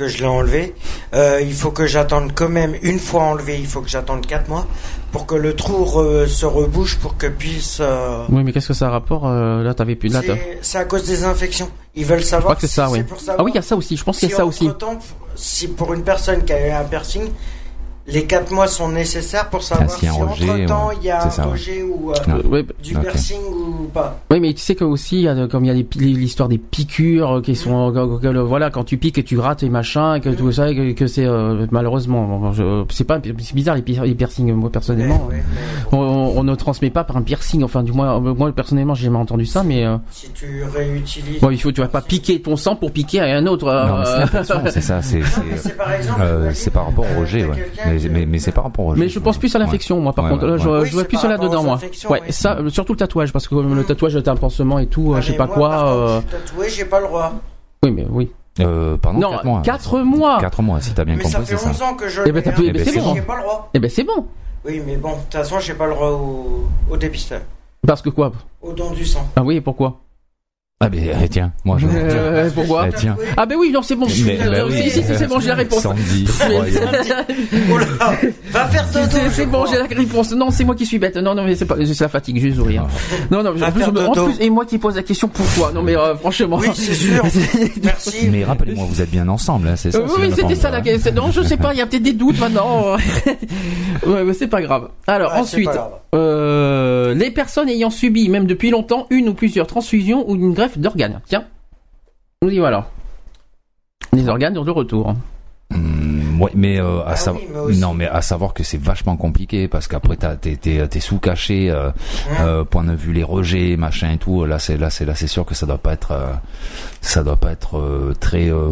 S6: Que je l'ai enlevé, euh, il faut que j'attende quand même une fois enlevé, il faut que j'attende 4 mois pour que le trou re- se rebouche pour que puisse. euh,
S2: Oui, mais qu'est-ce que ça a rapport euh, Là, t'avais plus. Là, t'as-
S6: c'est à cause des infections. Ils veulent
S2: je
S6: savoir.
S2: crois que c'est
S6: si
S2: ça, oui.
S6: pour
S2: Ah oui, il y a ça aussi. Je pense qu'il y a
S6: si
S2: ça aussi.
S6: si pour une personne qui a eu un piercing, les 4 mois sont nécessaires pour savoir
S1: s'il y a
S6: si
S1: un rejet,
S6: entre-temps
S1: ouais.
S6: il y a un
S1: ça, ouais.
S6: rejet ou euh,
S1: Ah.
S2: Euh, ouais,
S6: du
S1: Ok.
S6: piercing ou pas.
S2: Oui, mais tu sais que aussi, comme il y a l'histoire des piqûres euh, qui sont, que- le- voilà, quand tu piques et tu grattes et machin, et que tout ça, et que, que c'est euh, malheureusement, c'est pas, c'est bizarre les, pi- les piercings. Moi personnellement,
S6: ouais,
S2: on,
S6: mais
S2: on- on ne transmet pas par un piercing. Enfin, du moins, euh, moi personnellement, j'ai jamais entendu ça, mais euh,
S6: si tu réutilises.
S2: bon, il faut, tu vas pas piquer ton sang pour piquer à un autre. euh,
S1: c'est ça. C'est
S6: par
S1: euh, rapport au
S6: euh,
S1: rejet, ouais. Mais, mais, mais c'est par rapport au rejet.
S2: Mais je pense plus à l'infection, moi, par
S1: Ouais,
S2: contre.
S1: ouais,
S2: je,
S1: ouais.
S2: je
S6: Oui,
S2: vois plus
S6: par
S2: cela
S6: rapport aux
S2: dedans, moi. Ouais, ça, surtout le tatouage, parce que comme le
S6: Mm.
S2: tatouage, t'as un pansement et tout,
S6: Ah,
S2: je sais
S6: mais
S2: pas
S6: moi,
S2: quoi.
S6: par contre,
S2: euh,
S6: je suis tatoué, j'ai pas le droit.
S2: Oui, mais oui.
S1: Euh, pardon,
S2: Non,
S1: 4 mois.
S2: 4 mois.
S1: 4 mois, si t'as bien
S6: mais ça
S1: compris,
S6: fait
S1: c'est ça.
S6: 11 ans que je.
S2: Eh ben,
S6: l'ai,
S2: t'as
S6: hein.
S1: eh ben, c'est bon.
S6: J'ai pas le droit.
S2: Eh ben, c'est bon.
S6: Oui, mais bon, de toute façon, j'ai pas le droit au, au dépistage.
S2: Parce que quoi?
S6: Au don du sang.
S2: Ah oui, pourquoi?
S1: Ah, ben, eh, tiens, moi, je. *laughs*
S2: Euh, pourquoi
S1: Eh, tiens.
S2: Ah ben oui, non, c'est bon.
S1: Mais-
S2: Euh,
S1: bah oui.
S2: si, si, si, c'est bon, j'ai la réponse.
S1: Sandy. *laughs*
S6: Oh là, va faire
S2: C'est-
S6: dodo.
S2: c'est-
S6: je
S2: bon, j'ai la réponse. Non, c'est moi qui suis bête. Non, non, mais c'est pas, c'est la fatigue, juste sourire. Non, non, mais en plus, en plus, et moi qui pose la question pourquoi? Non, mais euh, franchement.
S6: Oui, c'est sûr. *laughs* Merci.
S1: Mais rappelez-moi, vous êtes bien ensemble, hein, c'est ça
S2: Euh, oui,
S1: je
S2: c'était ça la question. Non, je sais pas, il y a peut-être des doutes maintenant. ouais, mais c'est pas grave. Alors
S6: Ouais, c'est
S2: ensuite,
S6: pas grave.
S2: Euh, les personnes ayant subi, même depuis longtemps, une ou plusieurs transfusions ou une greffe d'organes. Tiens, nous y voilà. Les organes de retour.
S1: Hmm, ouais, mais euh, à
S6: Ah
S1: savoir,
S6: oui,
S1: non, mais à savoir que c'est vachement compliqué parce qu'après t'es t'es t'es sous caché, euh, euh, point de vue les rejets, machin et tout. Là, c'est là, c'est là, c'est sûr que ça doit pas être, euh, ça doit pas être euh, très. euh,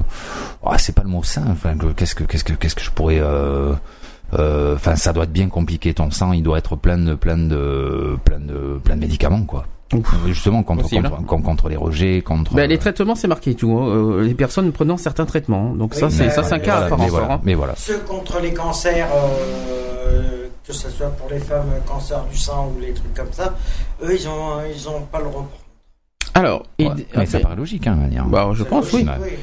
S1: ah, c'est pas le mot sain. Enfin, qu'est-ce que qu'est-ce que qu'est-ce que je pourrais. Euh, euh, Enfin, ça doit être bien compliqué. Ton sang, il doit être plein de plein de plein de plein de médicaments, quoi. Justement contre contre, contre, contre les rejets, contre.
S2: Ben, les
S1: euh,
S2: traitements, c'est marqué et tout. hein. Euh, les personnes prenant certains traitements. Donc ça,
S6: Oui,
S2: c'est ça, c'est un cas
S1: voilà,
S2: à part
S1: mais
S2: encore.
S1: voilà,
S2: hein.
S1: mais voilà.
S6: Ceux contre les cancers, euh, que ce soit pour les femmes, cancer du sein ou les trucs comme ça, eux, ils ont, ils ont pas le reprendre.
S2: Alors, et-
S1: mais ça
S2: après-
S1: paraît logique, hein, manière.
S2: Bah, je pense, oui.
S1: Ouais.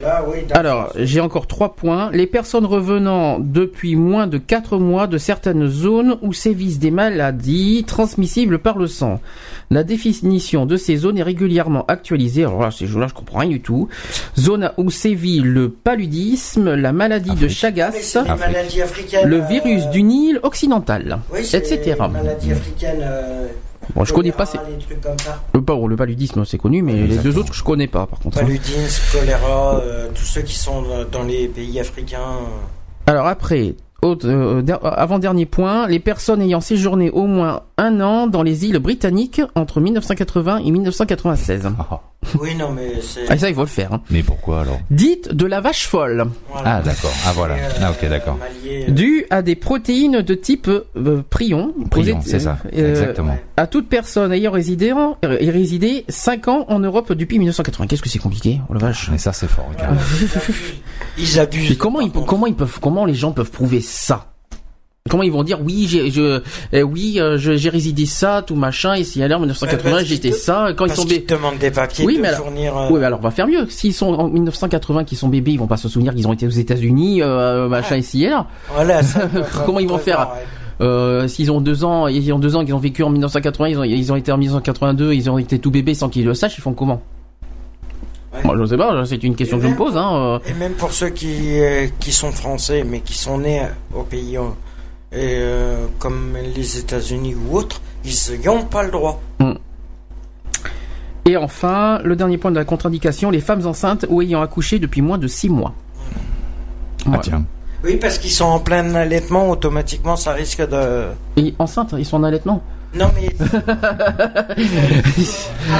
S6: Là, oui. d'accord.
S2: Alors, j'ai encore trois points. Les personnes revenant depuis moins de quatre mois de certaines zones où sévissent des maladies transmissibles par le sang. La définition de ces zones est régulièrement actualisée. Alors là, ces jours-là, je comprends rien du tout. Zone où sévit le paludisme, la maladie de
S6: Ah,
S2: Chagas,
S1: Afrique.
S2: le
S6: euh,
S2: virus du Nil occidental,
S6: oui,
S2: etc.
S6: Euh,
S2: Bon, je connais pas ces... Le, le paludisme, c'est connu, mais les deux autres, je connais pas, par contre. hein.
S6: Paludisme, choléra, euh, tous ceux qui sont euh, dans les pays africains. euh,
S2: Alors après, euh, der- avant-dernier point, les personnes ayant séjourné au moins un an dans les îles britanniques entre 1980 et 1996.
S1: Ah, *laughs*
S6: Oui, non, mais c'est.
S2: Ah, ça, il faut le faire. hein.
S1: Mais pourquoi alors?
S2: Dite de la vache folle.
S6: Voilà.
S1: Ah d'accord. Ah voilà.
S6: Euh,
S1: Ah ok d'accord.
S6: Euh,
S2: Dû à des protéines de type euh, prion.
S1: Prion, c'est ça.
S2: euh,
S1: Exactement.
S2: À toute personne ayant résidé, en, euh, résidé 5 ans en Europe depuis 1980. Qu'est-ce que c'est compliqué Oh la vache.
S1: Mais ça c'est fort.
S6: Ils abusent.
S2: Mais comment ils, comment ils peuvent, comment les gens peuvent prouver ça Comment ils vont dire oui, j'ai, je, euh, oui, euh, je- j'ai résidé ça, tout machin, ici à l'heure 1980,
S6: parce
S2: j'étais
S6: qu'ils te-
S2: ça. Quand ils
S6: Parce
S2: sont
S6: qu'ils
S2: bé-
S6: te demandent des papiers
S2: Oui,
S6: de
S2: mais alors-
S6: fournir. euh,
S2: Oui, mais alors on va faire mieux. S'ils sont en 1980, qu'ils sont bébés, ils vont pas se souvenir qu'ils ont été aux États-Unis, euh, machin ici et là.
S6: Voilà, ça, *laughs* ils peuvent
S2: Comment ils vont faire
S6: prévoir, ouais.
S2: Euh, s'ils ont deux ans, ils ont deux ans qu'ils ont vécu en 1980, ils ont, ils ont été en 1982, ils ont été tout bébés sans qu'ils le sachent, ils font comment? Moi, je sais pas, c'est une question que je me pose. Hein. euh.
S6: Et même pour ceux qui, euh, qui sont français, mais qui sont nés au pays euh, et, euh, comme les États-Unis ou autres, ils n'ont pas le droit.
S2: Et enfin, le dernier point de la contre-indication, les femmes enceintes ou ayant accouché depuis moins de six mois.
S1: Ah tiens.
S6: Oui, parce qu'ils sont en plein allaitement, automatiquement, ça risque de.
S2: Et enceintes, ils sont en allaitement?
S6: Non, mais.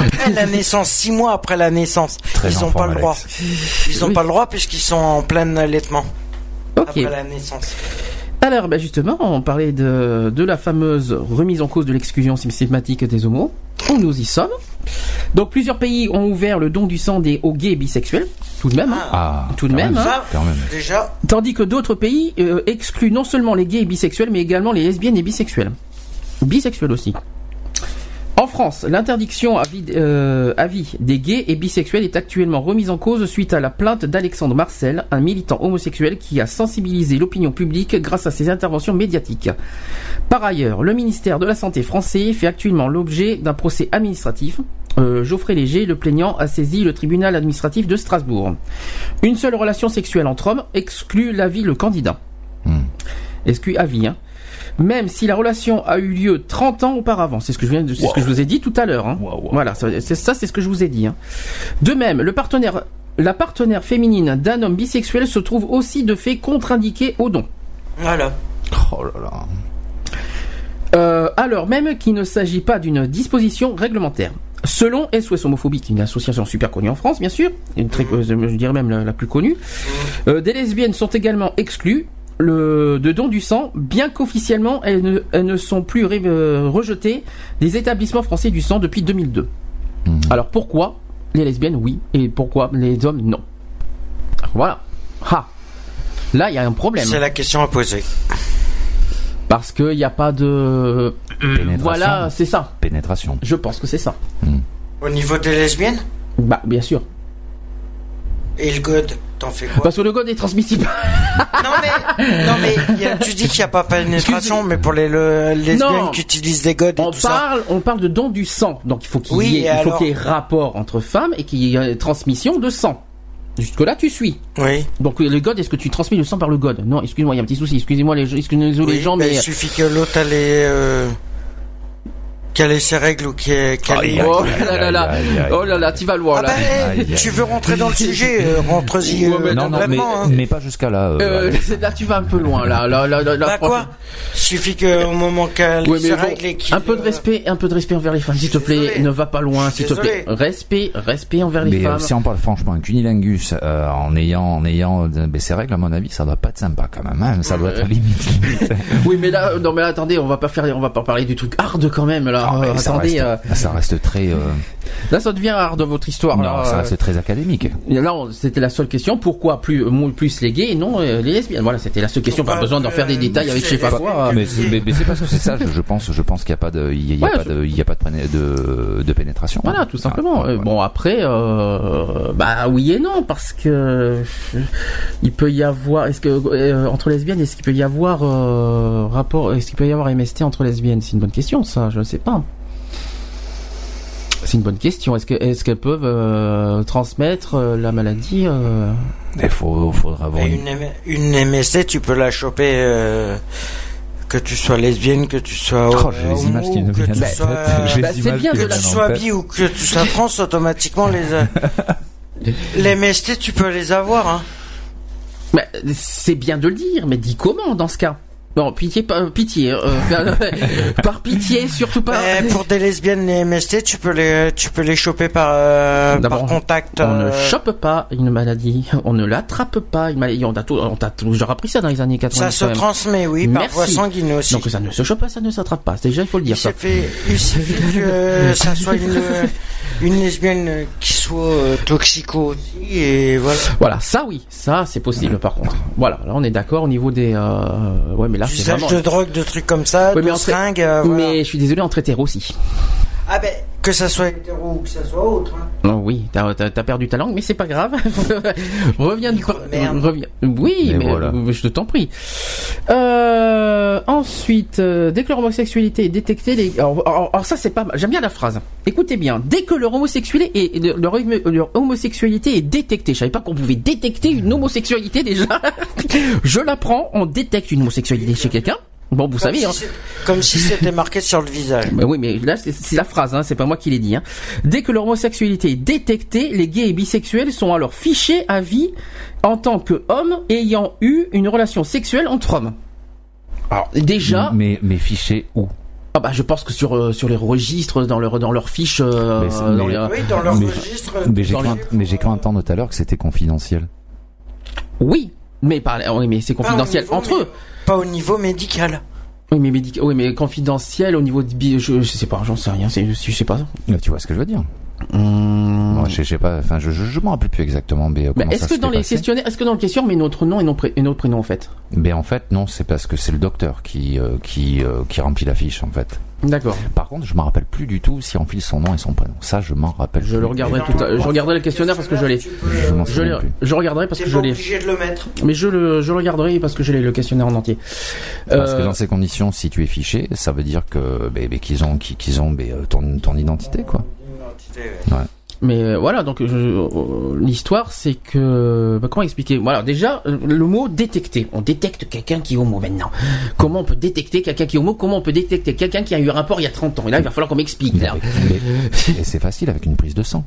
S6: après la naissance, six mois après la naissance,
S1: Très
S6: ils n'ont pas le droit. Ils n'ont
S2: Oui.
S6: pas le droit puisqu'ils sont en plein allaitement
S2: Ok.
S6: après la naissance.
S2: Alors, bah justement, on parlait de, de la fameuse remise en cause de l'exclusion systématique des homos. Où nous y sommes. Donc, plusieurs pays ont ouvert le don du sang des aux gays et bisexuels, tout de même. hein.
S1: Ah.
S2: Tout de même, hein.
S6: Ça,
S1: Quand même.
S6: déjà,
S2: Tandis que d'autres pays euh, excluent non seulement les gays et bisexuels, mais également les lesbiennes et bisexuels. Bisexuels aussi. En France, l'interdiction à vie, euh, à vie des gays et bisexuels est actuellement remise en cause suite à la plainte d'Alexandre Marcel, un militant homosexuel qui a sensibilisé l'opinion publique grâce à ses interventions médiatiques. Par ailleurs, le ministère de la Santé français fait actuellement l'objet d'un procès administratif. Euh, Geoffrey Léger, le plaignant, a saisi le tribunal administratif de Strasbourg. Une seule relation sexuelle entre hommes exclut l'avis le candidat.
S1: Hmm.
S2: Exclut avis, hein. Même si la relation a eu lieu 30 ans auparavant. C'est ce que je viens de, c'est ce que je vous ai dit tout à l'heure, hein. Voilà, ça- c'est ça, c'est ce que je vous ai dit, hein. De même, le partenaire, la partenaire féminine d'un homme bisexuel se trouve aussi de fait contre-indiquée au don.
S6: voilà.
S1: Oh là là.
S2: Euh, alors même qu'il ne s'agit pas d'une disposition réglementaire. Selon SOS Homophobie, qui est une association super connue en France, bien sûr, une très, euh, je dirais même la, la plus connue, euh, des lesbiennes sont également exclues le, de don du sang, bien qu'officiellement elles ne, elles ne sont plus euh, rejetées des établissements français du sang depuis 2002.
S1: Mhm.
S2: Alors pourquoi les lesbiennes oui et pourquoi les hommes non? Voilà. Ha. Là, il y a un problème.
S6: C'est la question à poser.
S2: Parce qu'il n'y a pas de...
S1: Pénétration.
S2: Voilà, c'est ça.
S1: Pénétration.
S2: Je pense que c'est ça.
S6: Au niveau des lesbiennes?
S2: Bah, bien sûr.
S6: Et le God, t'en fais quoi
S2: Parce que le code est transmissible. *laughs*
S6: Non mais, non mais il y a- tu dis qu'il n'y a pas pénétration, mais pour les le- lesbiennes qui utilisent des godes et
S2: On
S6: tout ça.
S2: parle, on parle de don du sang. Donc il faut qu'il
S6: Oui,
S2: y
S6: alors
S2: qu'il y ait rapport entre femmes et qu'il y ait transmission de sang. Jusque là, tu suis.
S6: Oui.
S2: Donc le god, est-ce que tu transmets le sang par le god? Non, excuse-moi, il y a un petit souci. Excusez-moi les, excusez-moi les
S6: Oui,
S2: gens,
S6: bah,
S2: mais
S6: il suffit que l'autre elle ait, euh, qu'elle ait ses règles ou qu'elle qu'elle
S1: Aïe,
S6: ait-
S1: aïe,
S2: oh là là oh là là, tu vas loin
S6: Ah
S2: là.
S6: bah,
S1: aïe,
S6: tu veux rentrer dans le *laughs* sujet, euh, rentre-y
S2: Ouais,
S6: euh,
S2: mais
S1: Non, non, mais,
S6: hein.
S1: pas jusqu'à là. euh,
S2: Euh, là, tu vas un peu loin là. là, là, là, là,
S6: Bah quoi Il suffit qu'au moment qu'elle
S2: Ouais,
S6: ses
S2: bon,
S6: règles et qu'il...
S2: un peu de respect, un peu de respect envers les femmes, s'il te plaît.
S6: désolé.
S2: Ne va pas loin, s'il te plaît. Respect, respect envers les
S1: Mais euh,
S2: femmes.
S1: si on parle franchement, un cunilingus euh, en ayant, en ayant euh, ben, ces règles, à mon avis, ça doit pas être sympa quand même. hein. Ça doit être limite. *laughs*
S2: Oui, mais là, non, mais là, attendez, on va pas faire, on va pas parler du truc hard quand même là.
S1: Ah,
S2: Euh,
S1: ça,
S2: attendez,
S1: reste,
S2: euh,
S1: ça reste très. Euh,
S2: là, ça devient hard votre histoire.
S1: non,
S2: là.
S1: ça reste très académique.
S2: Là, c'était la seule question. Pourquoi plus, les gays et non euh, les lesbiennes? Voilà, c'était la seule question. Pas besoin d'en faire des
S6: euh,
S2: détails avec je sais pas quoi.
S1: Mais, c'est- mais, mais c'est parce que c'est ça. Je, je pense, je pense qu'il n'y a pas de, il y a, il y a
S2: Ouais,
S1: pas de, il y a pas de, péné- de, de pénétration.
S2: Voilà, tout simplement.
S1: Ah,
S2: Euh,
S1: ouais.
S2: Bon, après, euh, bah oui et non, parce que euh, il peut y avoir. Est-ce que euh, entre lesbiennes, est-ce qu'il peut y avoir euh, rapport Est-ce qu'il peut y avoir MST entre lesbiennes? C'est une bonne question, ça. Je ne sais pas. C'est une bonne question. Est-ce que est-ce qu'elles peuvent euh, transmettre euh, la maladie euh,
S1: Il faut, faudra avoir une.
S6: une, M- une MST, tu peux la choper... euh, que tu sois lesbienne, que tu sois
S1: Oh, j'ai les images qui me viennent
S6: sois,
S2: Bah, c'est bien
S6: que tu sois
S1: tête.
S6: bi ou que tu sois trans, automatiquement les *laughs* les MST, tu peux les avoir. Hein.
S2: bah, C'est bien de le dire, mais dis comment dans ce cas? Non, pitié, pas, pitié. euh, *laughs* par pitié, surtout pas.
S6: Mais pour des lesbiennes, les MST, tu peux les, tu peux les choper par, euh, par contact.
S2: On ne
S6: euh,
S2: chope pas une maladie, on ne l'attrape pas une maladie. On t'a toujours appris ça dans les années 80.
S6: Ça se transmet, oui, par
S2: Merci.
S6: voie sanguine aussi.
S2: Donc ça ne se chope pas, ça ne s'attrape pas. Déjà, il faut le dire.
S6: Il
S2: Ça.
S6: suffit, il suffit que ça soit une, *laughs* une lesbienne qui soit euh, toxico aussi, et voilà.
S2: Voilà, ça oui, ça c'est possible par contre. Voilà, là on est d'accord au niveau des. Euh... Ouais, mais là c'est
S6: Usage
S2: vraiment.
S6: de drogue, de trucs comme ça,
S2: Ouais, mais
S6: de
S2: en tra-
S6: seringues, euh, voilà.
S2: Mais je suis désolé, entre hétéros aussi.
S6: Ah ben, que ça soit hétéro ou que ça soit autre. hein.
S2: Oh, oui, t'as perdu ta langue, mais c'est pas grave. *laughs* reviens du
S6: merde.
S2: reviens. Oui,
S1: Mais
S2: mais
S1: voilà.
S2: euh, je t'en prie. Euh, ensuite, euh, dès que leur homosexualité est détectée, les... alors, alors- alors ça c'est pas mal. J'aime bien la phrase. Écoutez bien. Dès que leur homosexualité est leur, leur homosexualité est détectée, je savais pas qu'on pouvait détecter une homosexualité déjà. *laughs* je l'apprends, on détecte une homosexualité chez quelqu'un. Bon, vous
S6: Comme
S2: savez,
S6: si
S2: hein.
S6: c'est- Comme si c'était marqué sur le visage.
S2: Bah oui, mais là, c'est la phrase, hein, c'est pas moi qui l'ai dit. Hein. Dès que leur homosexualité est détectée, les gays et bisexuels sont alors fichés à vie en tant qu'hommes ayant eu une relation sexuelle entre hommes. Alors, déjà,
S1: Mais, mais fiché où?
S2: Ah bah, je pense que sur, euh, sur les registres, dans leur, dans leurs fiches, euh,
S1: Mais c'est-
S2: dans
S1: mais-
S2: les-
S6: Oui, dans leur
S1: Mais-
S6: registre.
S1: Mais j'ai
S2: les-
S1: cru entendre tout à l'heure que c'était confidentiel.
S2: oui, mais, par, oui, mais c'est confidentiel
S6: niveau
S2: entre eux.
S6: Pas au niveau médical.
S2: Oui, mais, médic- oui, mais confidentiel au niveau de... bi- Je, je sais pas, j'en sais rien, c'est- je sais pas.
S1: Là, Tu vois ce que je veux dire
S2: Hum.
S1: Moi, je, je sais pas. Enfin, je, je, je m'en rappelle plus exactement. Mais, euh,
S2: est-ce
S1: ça
S2: que dans les questionnaires, est-ce que dans le questionnaire, mais notre nom et, non pré- et notre prénom en fait?
S1: Mais en fait, non, c'est parce que c'est le docteur qui euh, qui euh, qui remplit la fiche en fait.
S2: D'accord.
S1: Par contre, je me rappelle plus du tout si on file son nom et son prénom. Ça, je m'en rappelle.
S2: Je
S1: plus.
S2: le regarderai tout à Je regarderai le questionnaire parce que je l'ai.
S1: Je m'en
S2: Je,
S1: souviens
S2: l'ai-
S1: plus.
S2: je regarderai parce que je l'ai.
S6: obligé de le mettre.
S2: Mais je le, je le regarderai parce que je l'ai le questionnaire en entier.
S1: Parce que
S2: Euh,
S1: dans ces conditions, si tu es fiché, ça veut dire que ben, ben, qu'ils ont qu'ils ont ben, euh, ton ton identité quoi.
S2: Mais euh, voilà, donc je- euh, l'histoire, c'est que bah, comment expliquer? Voilà, déjà euh, le mot détecter. On détecte quelqu'un qui est homo maintenant. Comment on peut détecter quelqu'un qui est homo? Comment on peut détecter quelqu'un qui a eu un rapport il y a 30 ans? Et là, il va falloir qu'on m'explique.
S1: Et c'est facile avec une prise de sang.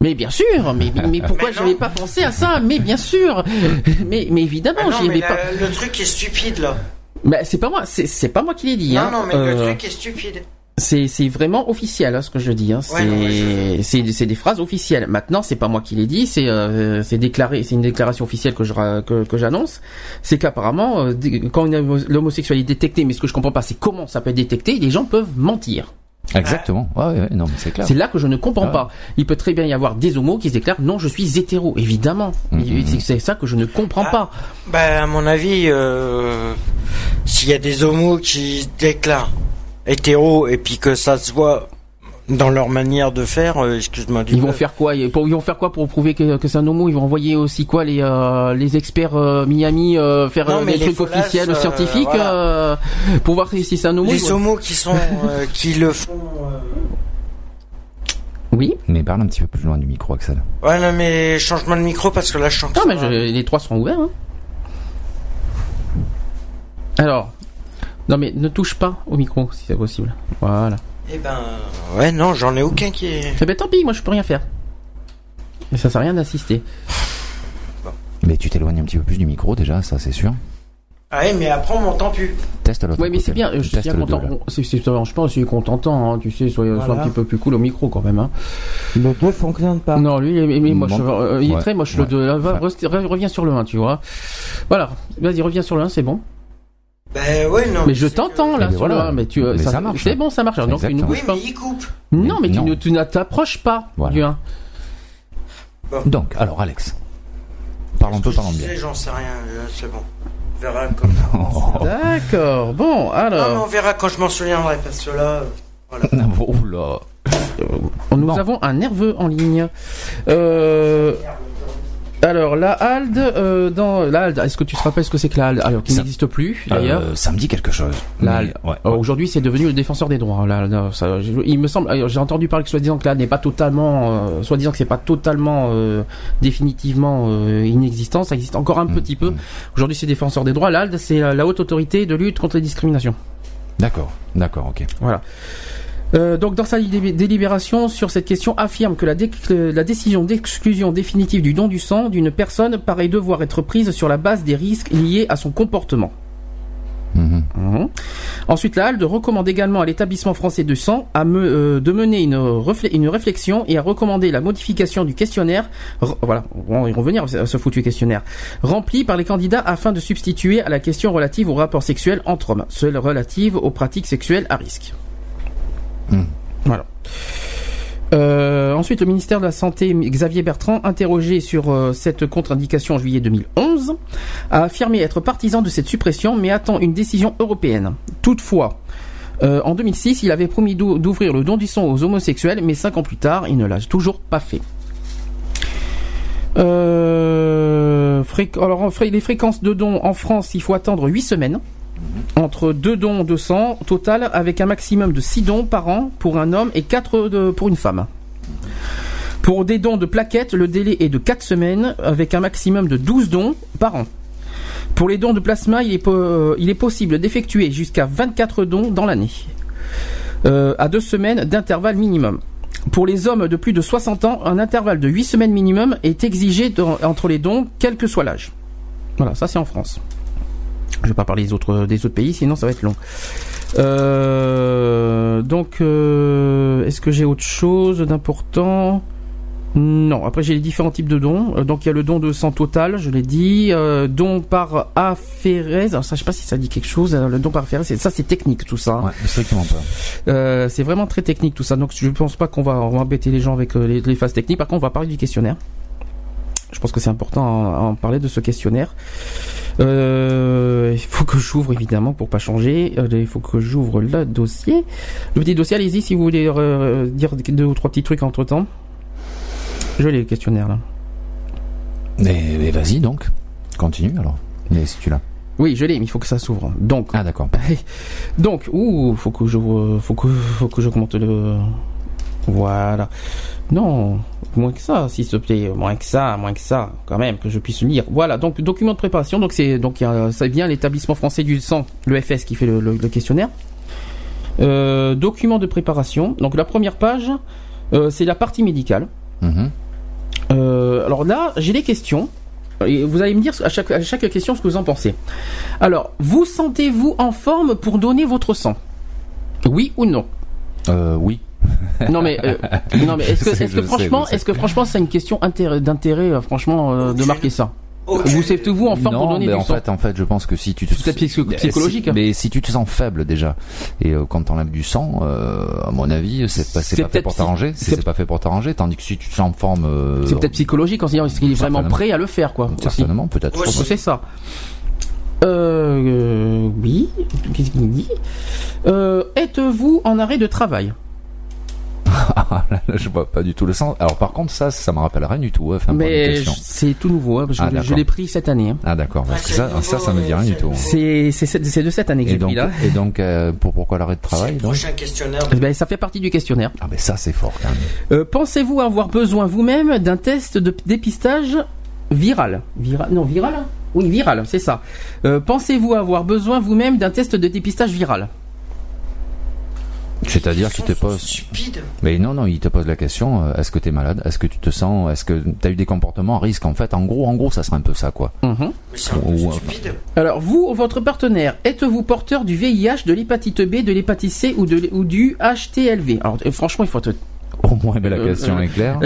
S2: Mais bien sûr, mais, mais pourquoi *laughs* j'avais pas pensé à ça? Mais bien sûr, mais, mais évidemment,
S6: Ah non,
S2: j'y
S6: mais
S2: avais pas.
S6: le truc est stupide là.
S2: Mais c'est pas moi, c'est c'est pas moi qui l'ai dit.
S6: Non,
S2: hein.
S6: non, mais
S2: Euh,
S6: le truc est stupide.
S2: C'est vraiment officiel hein, ce que je dis. Hein. C'est des phrases officielles. Maintenant, c'est pas moi qui l'ai dit. C'est euh, c'est déclaré. C'est une déclaration officielle que je ra- que, que j'annonce. C'est qu'apparemment, euh, quand l'homosexualité est détectée, mais ce que je comprends pas, c'est comment ça peut être détecté. Les gens peuvent mentir.
S1: Exactement. Ouais, ouais, ouais, non, c'est clair.
S2: C'est là que je ne comprends
S1: Ah.
S2: pas. Il peut très bien y avoir des homos qui se déclarent non, je suis hétéro. Évidemment,
S1: Mhm.
S2: Il- c'est- c'est ça que je ne comprends
S6: Ah.
S2: pas.
S6: Bah, à mon avis, euh, s'il y a des homos qui se déclarent hétéros et puis que ça se voit dans leur manière de faire, euh, excuse-moi du
S2: Ils vont
S6: peu.
S2: faire quoi? Ils pour- ils vont faire quoi pour prouver que, que c'est un homo? Ils vont envoyer aussi quoi les euh, les experts euh, Miami euh, faire
S6: Non, mais
S2: des
S6: les
S2: trucs
S6: folasses,
S2: officiels
S6: euh,
S2: scientifiques
S6: voilà.
S2: euh, pour voir si si c'est un homo?
S6: Les homos qui sont, euh, qui le font.
S2: Oui.
S1: Mais parle un petit peu plus loin du micro, Axel.
S6: Ouais, non, mais change-moi de micro parce que là, je que
S2: Non mais je- les trois seront ouverts. hein. Alors. Non mais ne touche pas au micro si c'est possible. Voilà.
S6: Eh ben, ouais, non, j'en ai aucun qui est.
S2: Eh ben tant pis, moi je peux rien faire. Mais ça sert à rien d'assister.
S1: Mais tu t'éloignes un petit peu plus du micro déjà, ça c'est sûr.
S6: Ah ouais, mais après, on m'entend plus.
S1: Teste l'autre
S2: Ouais mais c'est bien, je suis bien
S1: le
S2: content. C'est- c'est- Je pense que je suis contentant, hein, tu sais, sois, un petit peu plus cool au micro quand même. Hein.
S3: Le 2 fonctionne pas.
S2: Non, lui, il est, mais.
S1: Bon.
S2: Euh, il est
S1: Ouais.
S2: très moche le
S1: Ouais.
S2: 2. Reste- re- reviens sur le 1, tu vois. Voilà, vas-y, reviens sur le 1, c'est bon.
S6: Ben ouais, non.
S2: mais je t'entends
S6: que-
S2: là
S1: Mais voilà.
S2: 1, mais tu,
S1: Mais ça marche.
S2: C'est bon, ça marche. Donc tu ne
S6: Oui,
S2: pas.
S6: mais il coupe.
S2: Non, mais tu
S1: Non.
S2: ne tu ne t'approches pas
S1: Voilà.
S2: du 1.
S1: Donc, alors Alex, parle un peu, parlons
S6: je
S1: bien.
S6: J'en sais rien, c'est bon. On verra quand. *laughs*
S1: Oh.
S2: D'accord, bon,
S6: Non, mais
S2: alors.
S6: on verra quand je m'en souviendrai parce que là. euh, *laughs*
S1: Oh là.
S2: Nous
S1: Bon.
S2: avons un nerveux en ligne. Euh, alors, la HALD, euh, dans la est-ce que tu te rappelles ce que c'est que la HALD Alors, qui n'existe plus d'ailleurs.
S1: Euh, ça me dit quelque chose.
S2: La
S1: ouais.
S2: Aujourd'hui, c'est devenu le défenseur des droits. Là, là, ça, je- il me semble, j'ai entendu parler que soi-disant que là n'est pas totalement, euh, soi-disant que c'est pas totalement euh, définitivement euh, inexistant. Ça existe encore un
S1: Mm,
S2: petit peu.
S1: mm.
S2: Aujourd'hui, c'est défenseur des droits. L'ALD, c'est la, la haute autorité de lutte contre les discriminations.
S1: D'accord, d'accord, ok.
S2: Voilà. Euh, donc dans sa délib- délibération sur cette question affirme que la, dé- que la décision d'exclusion définitive du don du sang d'une personne paraît devoir être prise sur la base des risques liés à son comportement.
S1: Mhm.
S2: Mhm. Ensuite, la HALDE recommande également à l'établissement français de sang à me- euh, de mener une, réflexion et à recommander la modification du questionnaire. re- voilà, on va y revenir à ce foutu questionnaire. Rempli par les candidats afin de substituer à la question relative aux rapports sexuels entre hommes, celle relative aux pratiques sexuelles à risque. Voilà. Euh, ensuite, le ministère de la Santé, Xavier Bertrand, interrogé sur euh, cette contre-indication en juillet 2011, a affirmé être partisan de cette suppression, mais attend une décision européenne. Toutefois, euh, en 2006, il avait promis d'ou- d'ouvrir le don du sang aux homosexuels, mais cinq ans plus tard, il ne l'a toujours pas fait. Alors, les fréquences de dons en France, il faut attendre 8 semaines. Entre deux dons de sang total avec un maximum de 6 dons par an pour un homme et 4 pour une femme. Pour des dons de plaquettes, le délai est de 4 semaines avec un maximum de 12 dons par an. Pour les dons de plasma, il est, euh, possible d'effectuer jusqu'à 24 dons dans l'année, euh, à 2 semaines d'intervalle minimum. Pour les hommes de plus de 60 ans, un intervalle de 8 semaines minimum est exigé entre les dons, quel que soit l'âge. Voilà, ça c'est en France. Je vais pas parler des autres, des autres pays, sinon ça va être long. Euh, donc, euh, est-ce que j'ai autre chose d'important? Non. Après, j'ai les différents types de dons. Euh, donc, il y a le don de sang total, je l'ai dit. Euh, don par aphérèse. Alors, ça, je sais pas si ça dit quelque chose. Alors, le don par c'est- ça, c'est technique, tout ça. hein.
S1: Ouais, strictement pas.
S2: C'est vraiment très technique tout ça. Donc je pense pas qu'on va, on va embêter les gens avec les, les phases techniques. Par contre, on va parler du questionnaire. Je pense que c'est important à, en parler de ce questionnaire. Euh, il faut que j'ouvre évidemment pour pas changer. Euh, il faut que j'ouvre le dossier. Le petit dossier, allez-y si vous voulez euh, dire deux ou trois petits trucs entre temps. Je l'ai le questionnaire là.
S1: Mais, mais vas-y donc, continue alors. Mais si tu l'as.
S2: Oui, je l'ai, mais il faut que ça s'ouvre. Donc.
S1: Ah d'accord. *laughs*
S2: Donc, ouh, faut que je, faut que, faut que je commente le. Voilà. Non, moins que ça, s'il te plaît, moins que ça, moins que ça, quand même, que je puisse lire. Voilà. Donc, document de préparation. Donc, c'est, donc, ça vient l'établissement français du sang, le FS, qui fait le, le- le questionnaire. Euh, document de préparation. Donc, la première page, euh, c'est la partie médicale.
S1: Mhm.
S2: Euh, alors là, j'ai des questions. Et vous allez me dire à chaque, à chaque question ce que vous en pensez. Alors, vous sentez-vous en forme pour donner votre sang? Oui ou non?
S1: Oui. *laughs*
S2: Non mais euh, non mais est-ce que, est-ce franchement est-ce que franchement c'est une question intérêt- d'intérêt euh, franchement euh, de marquer ça. Vous sentez-vous en forme
S1: non,
S2: pour donner
S1: mais
S2: du
S1: en
S2: sang
S1: fait, en fait, je pense que si tu te
S2: C'est peut-être psycho- psychologique,
S1: Si-
S2: hein.
S1: mais si tu te sens faible déjà, et euh, quand t'enlèves du sang, euh, à mon avis, c'est pas, c'est pas fait pour t'arranger. C'est pas fait pour t'arranger. Tandis que si tu te sens en forme, euh,
S2: C'est peut-être psychologique en se disant est-ce qu'il est vraiment prêt à le faire quoi
S1: certainement, peut-être.
S6: Ouais,
S1: je sais
S2: C'est ça. Euh, euh, oui. Qu'est-ce qu'il dit? Euh, Êtes-vous en arrêt de travail? *laughs*
S1: là, là, je vois pas du tout le sens. Alors par contre, ça, ça me rappelle rien du tout. hein, une
S2: Mais c'est tout nouveau. hein, parce que
S1: Ah,
S2: je- l'ai pris cette année. hein.
S1: Ah d'accord. Parce
S6: Ah,
S1: que
S6: c'est
S1: ça,
S6: nouveau,
S1: ça, ça me dit rien du tout.
S2: C'est c'est de cette année que j'ai pris là.
S1: et donc, euh, pour pourquoi l'arrêt de
S6: C'est
S1: travail
S6: le prochain questionnaire.
S2: Ben, ça fait partie du questionnaire.
S1: Ah ben ça, c'est fort quand même.
S2: Euh, Pensez-vous avoir besoin vous-même d'un test de dépistage viral? Viral Non, viral hein Oui, viral, c'est ça. Euh, Pensez-vous avoir besoin vous-même d'un test de dépistage viral?
S1: C'est-à-dire qu'il te pose.
S6: Stupide.
S1: Mais non, non, il te pose la question euh, est-ce que t'es malade? Est-ce que tu te sens Est-ce que t'as eu des comportements à risque En fait, en gros, en gros, ça serait un peu ça, quoi.
S2: Mhm.
S6: Mais c'est
S1: Ou-
S6: stupide.
S2: Alors, vous, votre partenaire, êtes-vous porteur du VIH, de l'hépatite B, de l'hépatite C ou, de, ou du HTLV Alors, euh, franchement, il faut être...
S1: Au moins, ben, la
S2: Euh,
S1: question
S2: euh,
S1: est claire.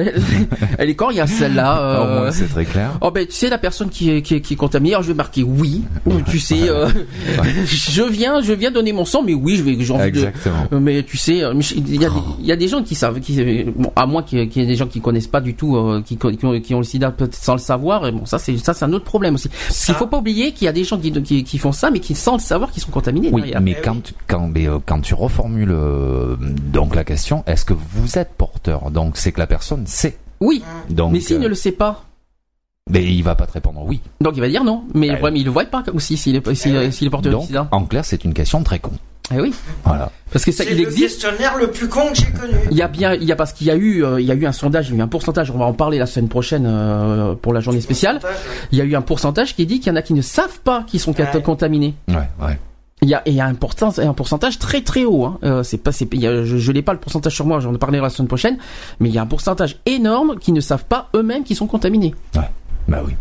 S2: Elle est coriace, celle-là.
S1: Au
S2: euh,
S1: moins, c'est très clair.
S2: Oh ben tu sais la personne qui est, qui est, qui est contaminée, alors je vais marquer oui. Tu sais, euh, *laughs* je viens, je viens donner mon sang, mais oui, je vais, j'ai envie de,
S1: Exactement.
S2: Euh, Mais tu sais, euh, mais je- il y, a des- il y a des gens qui savent, qui, euh, bon, à moins qu'il y ait y des gens qui connaissent pas du tout, euh, qui, qui, ont, qui ont le sida peut-être sans le savoir. Et bon, ça c'est ça c'est un autre problème aussi. Parce qu'il faut pas oublier qu'il y a des gens qui, qui, qui font ça, mais qui sans le savoir, qui sont contaminés.
S1: Oui,
S2: derrière.
S1: mais quand, tu- quand, mais, euh, quand tu reformules euh, donc la question, est-ce que vous êtes porteur Donc c'est que la personne sait.
S2: oui.
S1: Donc,
S2: mais s'il
S1: euh,
S2: ne le sait pas,
S1: mais il va pas te répondre oui.
S2: donc il va dire non. Mais le
S1: Eh
S2: problème, il le voit pas aussi s'il est, s'il,
S6: Eh
S2: s'il est porteur du
S1: Donc,
S2: sida.
S1: en clair, c'est une question très con.
S2: Eh oui,
S1: Voilà.
S2: parce que ça,
S6: C'est
S2: il
S6: le
S2: existe.
S6: questionnaire le plus con que j'ai connu.
S2: Il y a bien, il y a parce qu'il y a eu, euh, il y a eu un sondage, il y a eu un pourcentage. On va en parler la semaine prochaine euh, pour la journée spéciale. Il y a eu un pourcentage qui dit qu'il y en a qui ne savent pas qu'ils sont
S6: Ouais.
S2: contaminés.
S1: Ouais, ouais.
S2: Il y a, un, pourcent- un pourcentage très très haut. Hein. Euh, c'est pas, je, je n'ai pas le pourcentage sur moi, j'en parlerai la semaine prochaine. Mais il y a un pourcentage énorme qui ne savent pas eux-mêmes qu'ils sont contaminés.
S1: Bah oui.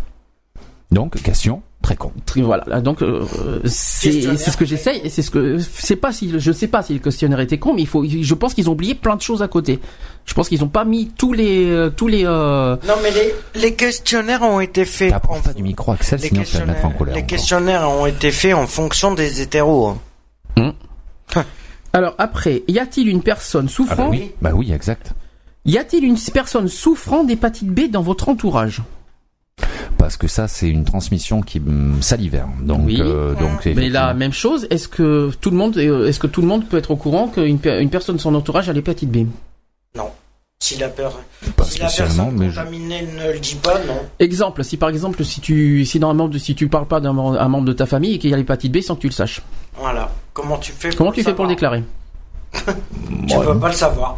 S1: Donc, question très très con.
S2: Voilà, donc euh, c'est ce que j'essaye et c'est ce que c'est pas si je sais pas si le questionnaire était con, mais il faut je pense qu'ils ont oublié plein de choses à côté. Je pense qu'ils ont pas mis tous les euh, tous les euh,
S6: Non, mais les, les questionnaires ont été faits. En-
S1: pas du micro, Axel,
S6: les
S1: sinon tu vas me mettre en colère.
S6: les
S1: encore.
S6: questionnaires ont été faits en fonction des hétéros. hein.
S2: Alors après, y a-t-il une personne
S1: Ah bah
S2: souffrant
S1: oui, bah oui, exact.
S2: Y a-t-il une personne souffrant d'hépatite B dans votre entourage
S1: Parce que ça, c'est une transmission qui salivère. Donc,
S2: Oui.
S1: euh, donc
S2: Mais la même chose, est-ce que tout le monde euh, est-ce que tout le monde peut être au courant qu'une une personne de son entourage a l'hépatite B?
S6: Si la, per-
S1: Pas
S6: si la
S1: spécialement,
S6: personne
S1: mais je-
S6: contaminée ne le dit pas, non.
S2: Exemple, si par exemple si tu si dans un membre si tu parles pas d'un mem- un membre de ta famille et qu'il y a l'hépatite B sans que tu le saches.
S6: Voilà. Comment tu fais
S2: Comment
S6: pour
S2: tu fais pour le déclarer? *laughs*
S6: Tu peux pas le savoir.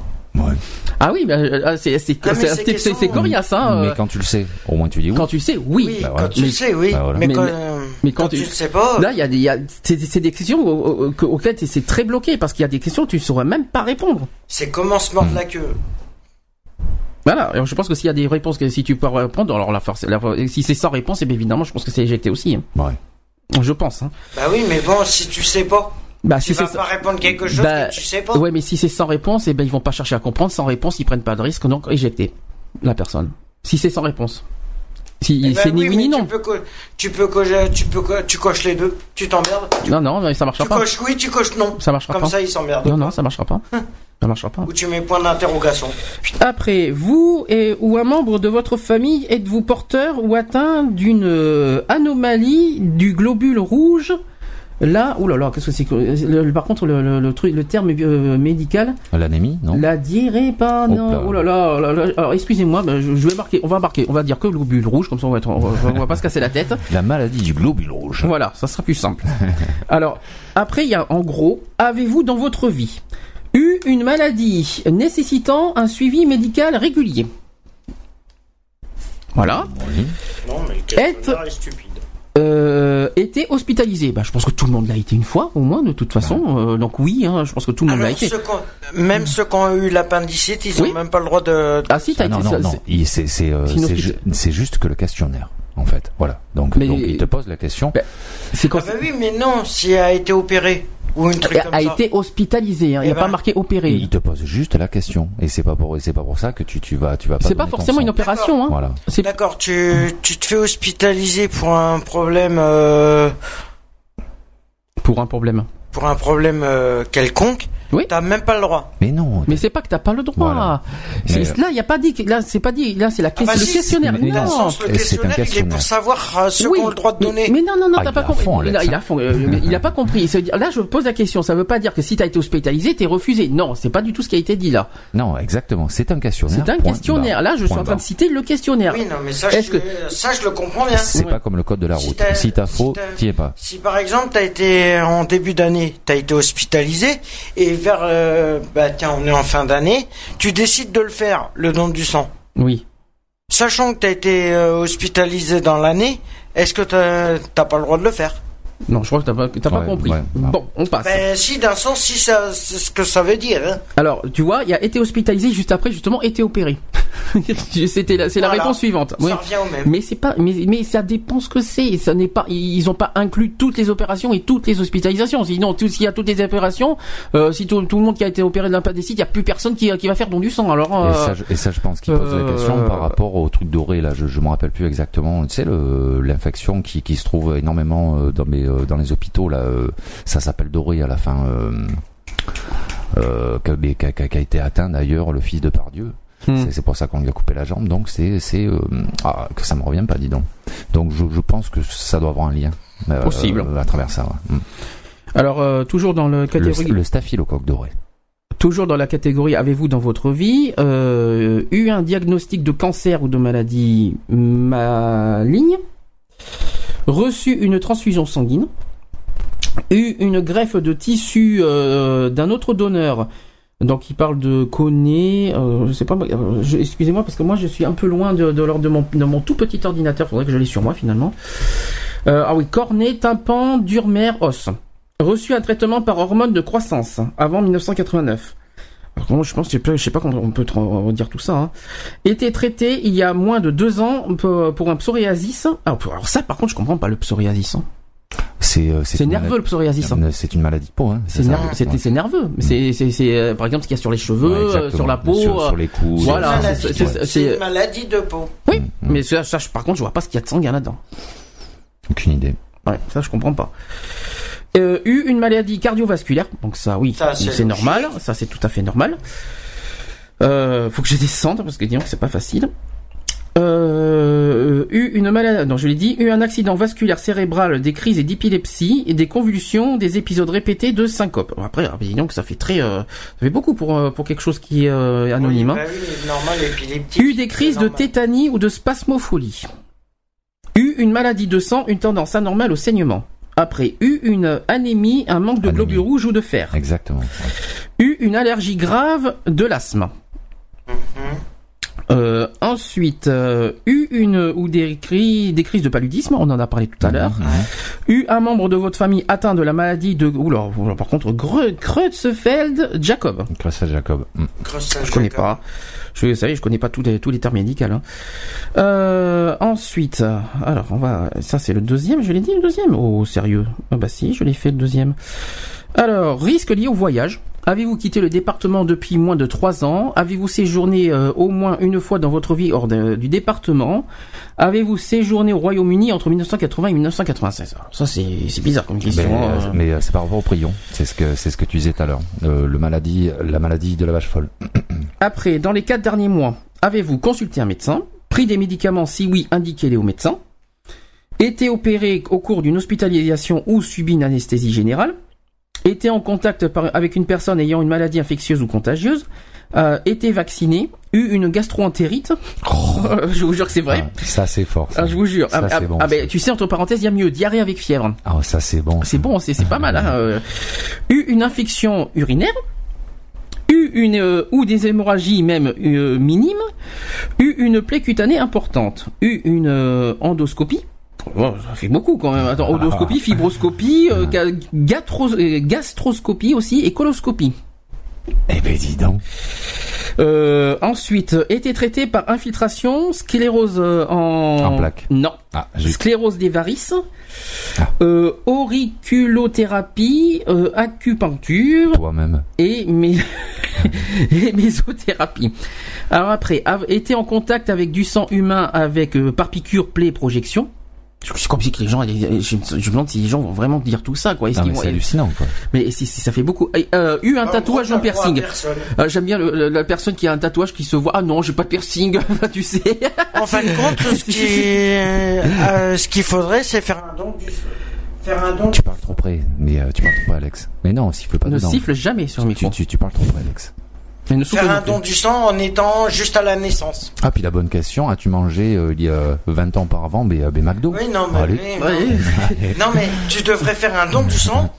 S2: Ah oui, bah, euh, c'est c'est
S6: Ah, mais
S2: c'est-
S6: c'est
S2: coriace hein.
S1: Mais quand tu le sais, au moins tu dis oui.
S2: Quand tu le sais, oui.
S6: Oui,
S1: Bah
S6: quand tu le sais, oui.
S1: bah voilà.
S6: Mais,
S2: Mais-
S6: quand,
S2: mais-
S6: euh,
S2: mais quand
S6: quand
S2: tu-
S6: tu le sais pas,
S2: Là, il y a, des- il y a c'est des questions au- au- au- auxquelles c'est très bloqué parce qu'il y a des questions que tu saurais même pas répondre.
S6: c'est comment se mordre la queue.
S2: Voilà, alors je pense que s'il y a des réponses que si tu peux répondre, alors la force, la- si c'est sans réponse, et bien évidemment, je pense que c'est éjecté aussi.
S1: Ouais.
S2: Je pense. Hein.
S6: Bah oui, mais bon, si tu sais pas,
S2: Bah,
S6: tu
S2: si
S6: vas
S2: c'est
S6: pas répondre quelque chose
S2: Bah,
S6: que tu sais pas.
S2: Ouais, mais si c'est sans réponse, et ben ils vont pas chercher à comprendre. Sans réponse, ils prennent pas de risque, donc éjecter la personne. Si c'est sans réponse. Si
S6: Eh ben
S2: c'est ni
S6: oui,
S2: ni non.
S6: Tu peux, co- tu peux tu peux, co- tu coches les deux. Tu t'emmerdes.
S2: Non, non, mais ça marchera
S6: Tu
S2: pas.
S6: coches oui, tu coches non.
S2: Ça marchera
S6: Comme
S2: pas.
S6: ça, ils s'emmerdent.
S2: Non, non, ça marchera pas. ça marchera pas.
S6: Ou tu mets point d'interrogation.
S2: Après, vous et, ou un membre de votre famille, êtes-vous porteur ou atteint d'une euh, anomalie du globule rouge Là, là, qu'est-ce que c'est que le- le- Par contre, le, le- le truc, le terme euh, médical,
S1: L'anémie, non
S2: la dirait pas, non.
S1: là.
S2: Oh là là, oh là là. Alors, excusez-moi, ben, je, je vais marquer, on va marquer, on va dire que le globule rouge, comme ça on va, être, on va, on va pas se casser la tête. *laughs*
S1: La maladie du globule rouge.
S2: Voilà, ça sera plus simple. Alors, après, il y a en gros, avez-vous dans votre vie eu une maladie nécessitant un suivi médical régulier? Voilà.
S1: Oui.
S6: Non, mais questionnaire est stupide.
S2: Euh, été hospitalisé. Bah, je pense que tout le monde l'a été une fois, au moins, de toute façon. Euh, donc oui, hein, je pense que tout le monde l'a été.
S6: ceux même ceux qui ont eu l'appendicite, ils
S2: Oui.
S6: ont même pas le droit de.
S2: Ah si, t'as
S1: Ah,
S2: été
S1: non, non,
S2: ça-
S1: non.
S2: C'est
S1: euh,
S2: C'est
S1: ju- juste que le questionnaire, en fait. Voilà. Donc,
S2: Mais-
S1: donc il te pose la question.
S2: Ben, C'est quand
S6: Ah bah oui, mais non, si elle a été opérée ou une truc
S2: a,
S6: comme
S2: a
S6: ça.
S2: été hospitalisé. hein, il n'y
S6: Eh
S2: a pas
S6: ben,
S2: marqué
S1: Et
S2: opéré.
S1: il te pose juste la question. Et c'est pas pour, c'est pas pour ça que tu, tu vas, tu vas pas.
S2: C'est pas forcément une opération. Hein.
S1: Voilà.
S2: C'est
S6: D'accord, tu, tu te fais hospitaliser pour un problème, euh,
S2: pour un problème.
S6: pour un problème euh, quelconque.
S2: Oui.
S6: T'as même pas le droit.
S1: Mais non.
S2: Mais c'est pas que t'as pas le droit.
S1: Voilà.
S2: C'est-
S1: Mais-
S2: Là, il y a pas dit. Là, c'est pas dit. Là, c'est la
S6: Ah
S2: question.
S6: bah
S2: le questionnaire.
S1: mais
S2: non.
S6: sens, le
S1: Et c'est un
S6: questionnaire, il est pour savoir euh, ceux
S2: Oui,
S6: qui ont le droit de donner.
S2: Mais, non, non, non,
S1: Ah,
S2: t'as pas compris.
S1: fond,
S2: il, a, il a fond- euh, il a pas compris. Là, je pose la question. Ça veut pas dire que si t'as été hospitalisé, t'es refusé. Non, c'est pas du tout ce qui a été dit là.
S1: Non, exactement. C'est un questionnaire.
S2: C'est un questionnaire. Là, je suis en train de citer le questionnaire.
S6: Oui, non, mais ça, je,
S2: que-
S6: ça, je le comprends bien.
S1: C'est pas comme le code de la route. Si t'as faux, t'y es pas.
S6: Si par exemple t'as été en début d'année, t'as été hospitalisé et vers euh, bah tiens on est en fin d'année, tu décides de le faire le don du sang,
S2: Oui.
S6: sachant que t'as été euh, hospitalisé dans l'année, est-ce que t'as pas le droit de le faire?
S2: Non, je crois que t'as pas, t'as pas compris.
S1: ouais.
S2: Bon, on passe.
S6: Ben si d'un sens si ça c'est ce que ça veut dire. Hein.
S2: Alors, tu vois, il y a été hospitalisé juste après, justement, été opéré. *laughs* C'était la, c'est la réponse suivante.
S6: Ça
S2: Oui.
S6: revient au même.
S2: Mais c'est pas, mais, mais ça dépend ce que c'est. Ça n'est pas, ils ont pas inclus toutes les opérations et toutes les hospitalisations. Sinon, tout, s'il y a toutes les opérations, euh, si tout, tout le monde qui a été opéré de l'appendicite, il y a plus personne qui, qui va faire don du sang. Alors,
S1: Et,
S2: euh,
S1: ça, je- et ça, je pense qu'il pose
S2: euh,
S1: la question par rapport au truc doré. Là, je, je me rappelle plus exactement. Tu sais, le- l'infection qui, qui se trouve énormément euh, dans, mes, euh, dans les hôpitaux. Là, euh, ça s'appelle doré à la fin. Euh, qui, a- été atteint d'ailleurs le fils de Pardieu.
S2: Hmm.
S1: C'est- pour ça qu'on lui a coupé la jambe. Donc c'est c'est euh, ah, que ça me revient pas, dis donc. Donc je, je pense que ça doit avoir un lien euh,
S2: Possible.
S1: à travers ça. ouais. Hmm.
S2: alors toujours dans le
S1: Le,
S2: catégorie,
S1: le staphylocoque doré.
S2: toujours dans la catégorie, avez-vous dans votre vie eu un diagnostic de cancer ou de maladie maligne, reçu une transfusion sanguine, eu une greffe de tissu euh, d'un autre donneur. Donc il parle de Coné, euh, je sais pas, euh, excusez-moi parce que moi je suis un peu loin de, de, mon, tout petit ordinateur, faudrait que je sur moi finalement. Euh, ah oui, cornet, tympan, durmer, os. Reçu un traitement par hormone de croissance avant 1989. Alors, comment je pense, je sais pas- je sais pas comment on peut dire tout ça. Hein. Était traité il y a moins de deux ans pour, un psoriasis. Alors, ça, par contre, je comprends pas le psoriasis. hein.
S1: C'est euh,
S2: nerveux
S1: maladie-
S2: le psoriasis. hein.
S1: C'est une maladie de peau. Hein,
S2: C'est
S1: ça
S2: nerveux, c'est
S1: Ouais.
S2: c'est nerveux. Mais euh, par exemple ce qu'il y a sur les cheveux,
S1: Ouais,
S2: euh, sur la peau,
S1: Sur- sur les coudes.
S2: Voilà,
S6: C'est une
S2: c'est-
S6: maladie de- peau.
S2: Oui, mais ça, ça, je- par contre, je vois pas ce qu'il y a de sanguin là-dedans.
S1: Aucune idée.
S2: Ouais, ça je comprends pas. Euh, eu une maladie cardiovasculaire, donc ça oui,
S6: c'est
S2: normal, ça c'est tout à fait normal. Euh, faut que je descende parce que disons que c'est pas facile. Euh, eu une maladie, non je l'ai dit, eu un accident vasculaire cérébral, des crises et d'épilepsie, et des convulsions, des épisodes répétés de syncope. Bon, Après, ah, disons que ça fait très, euh, ça fait beaucoup pour euh, pour quelque chose qui est euh, anonyme. hein.
S6: Oui, bah.
S2: Eu des crises de tétanie ou de spasmophilie. Eu une maladie de sang, une tendance anormale au saignement. Après, eu une anémie, un manque de
S1: Anémie.
S2: globules rouges ou de fer.
S1: Exactement.
S2: Eu une allergie grave de l'asthme. Euh, ensuite, euh, eu une ou des, cris, des crises de paludisme, on en a parlé tout à l'heure. Eu un membre de votre famille atteint de la maladie de, oula, oula, par contre, Gre- Creutzfeldt-Jacob.
S1: Grâce à Jacob. Mm.
S2: Je connais pas. Je, vous savez, je connais pas tous les, tous les termes médicaux. hein. Euh, ensuite, alors on va, ça c'est le deuxième, je l'ai dit le deuxième? Oh sérieux Ah Bah si, je l'ai fait le deuxième. Alors, risque lié au voyage. Avez-vous quitté le département depuis moins de trois ans? Avez-vous séjourné euh, au moins une fois dans votre vie hors de- du département? Avez-vous séjourné au Royaume-Uni entre 1980 et 1996 Alors ça c'est bizarre comme question.
S1: Mais,
S2: hein.
S1: euh, mais, euh, c'est par rapport au prion. C'est ce que c'est ce que tu disais tout à l'heure. Euh, le maladie, la maladie de la vache folle. *coughs*
S2: Après, dans les quatre derniers mois, avez-vous consulté un médecin? Pris des médicaments? Si oui, indiquez-les au médecin. Été opéré au cours d'une hospitalisation ou subi une anesthésie générale? Été en contact par- avec une personne ayant une maladie infectieuse ou contagieuse euh, Été vacciné Eu une gastroentérite Je vous jure que c'est vrai.
S1: Ah, ça c'est fort. ça.
S2: Ah, je vous jure.
S1: Ça,
S2: ah, ah,
S1: bon,
S2: ah, ben, tu sais, entre parenthèses, il y a mieux. Diarrhée avec fièvre.
S1: Ah, ça c'est bon.
S2: C'est bon, c'est c'est pas mal. Hein. euh. Eu une infection urinaire, eu une euh, ou des hémorragies même euh, minimes, eu une plaie cutanée importante, eu une euh, endoscopie. Oh, ça fait beaucoup quand même. Attends, endoscopie, fibroscopie, euh, gatro- euh, gastroscopie aussi et coloscopie.
S1: Eh ben dis donc.
S2: Euh, ensuite, été traité par infiltration, sclérose euh, en...
S1: En plaques.
S2: Non.
S1: Ah,
S2: Sclérose des varices,
S1: Ah.
S2: euh, auriculothérapie, euh, acupuncture
S1: toi-même.
S2: et, mé- *laughs* et mésothérapie. Alors après, été en contact avec du sang humain avec par piqûre, plaie, projection. C'est comme si que les gens, je, je me demande si les gens vont vraiment dire tout ça, quoi.
S1: Non, c'est hallucinant quoi.
S2: mais si, si, ça fait beaucoup. Euh, eu un
S6: En
S2: tatouage en piercing. Euh, J'aime bien le- le- la personne qui a un tatouage qui se voit. Ah non, j'ai pas de piercing, *laughs* tu sais.
S6: En fin de compte, ce qui, *laughs* euh, ce qu'il faudrait, c'est faire un don du, faire un don.
S1: Tu parles trop près. Mais euh, tu parles trop près, Alex. Mais non, siffle pas
S2: ne
S1: dedans.
S2: siffle jamais sur le
S1: tu,
S2: micro.
S1: tu, tu parles trop près, Alex.
S6: Faire un
S2: plus.
S6: don du sang en étant juste à la naissance.
S1: Ah, puis la bonne question, as-tu mangé euh, il y a 20 ans auparavant ben, ben McDo
S6: Oui, non, mais,
S1: Allez.
S6: oui, *laughs* non. Mais tu devrais faire un don du sang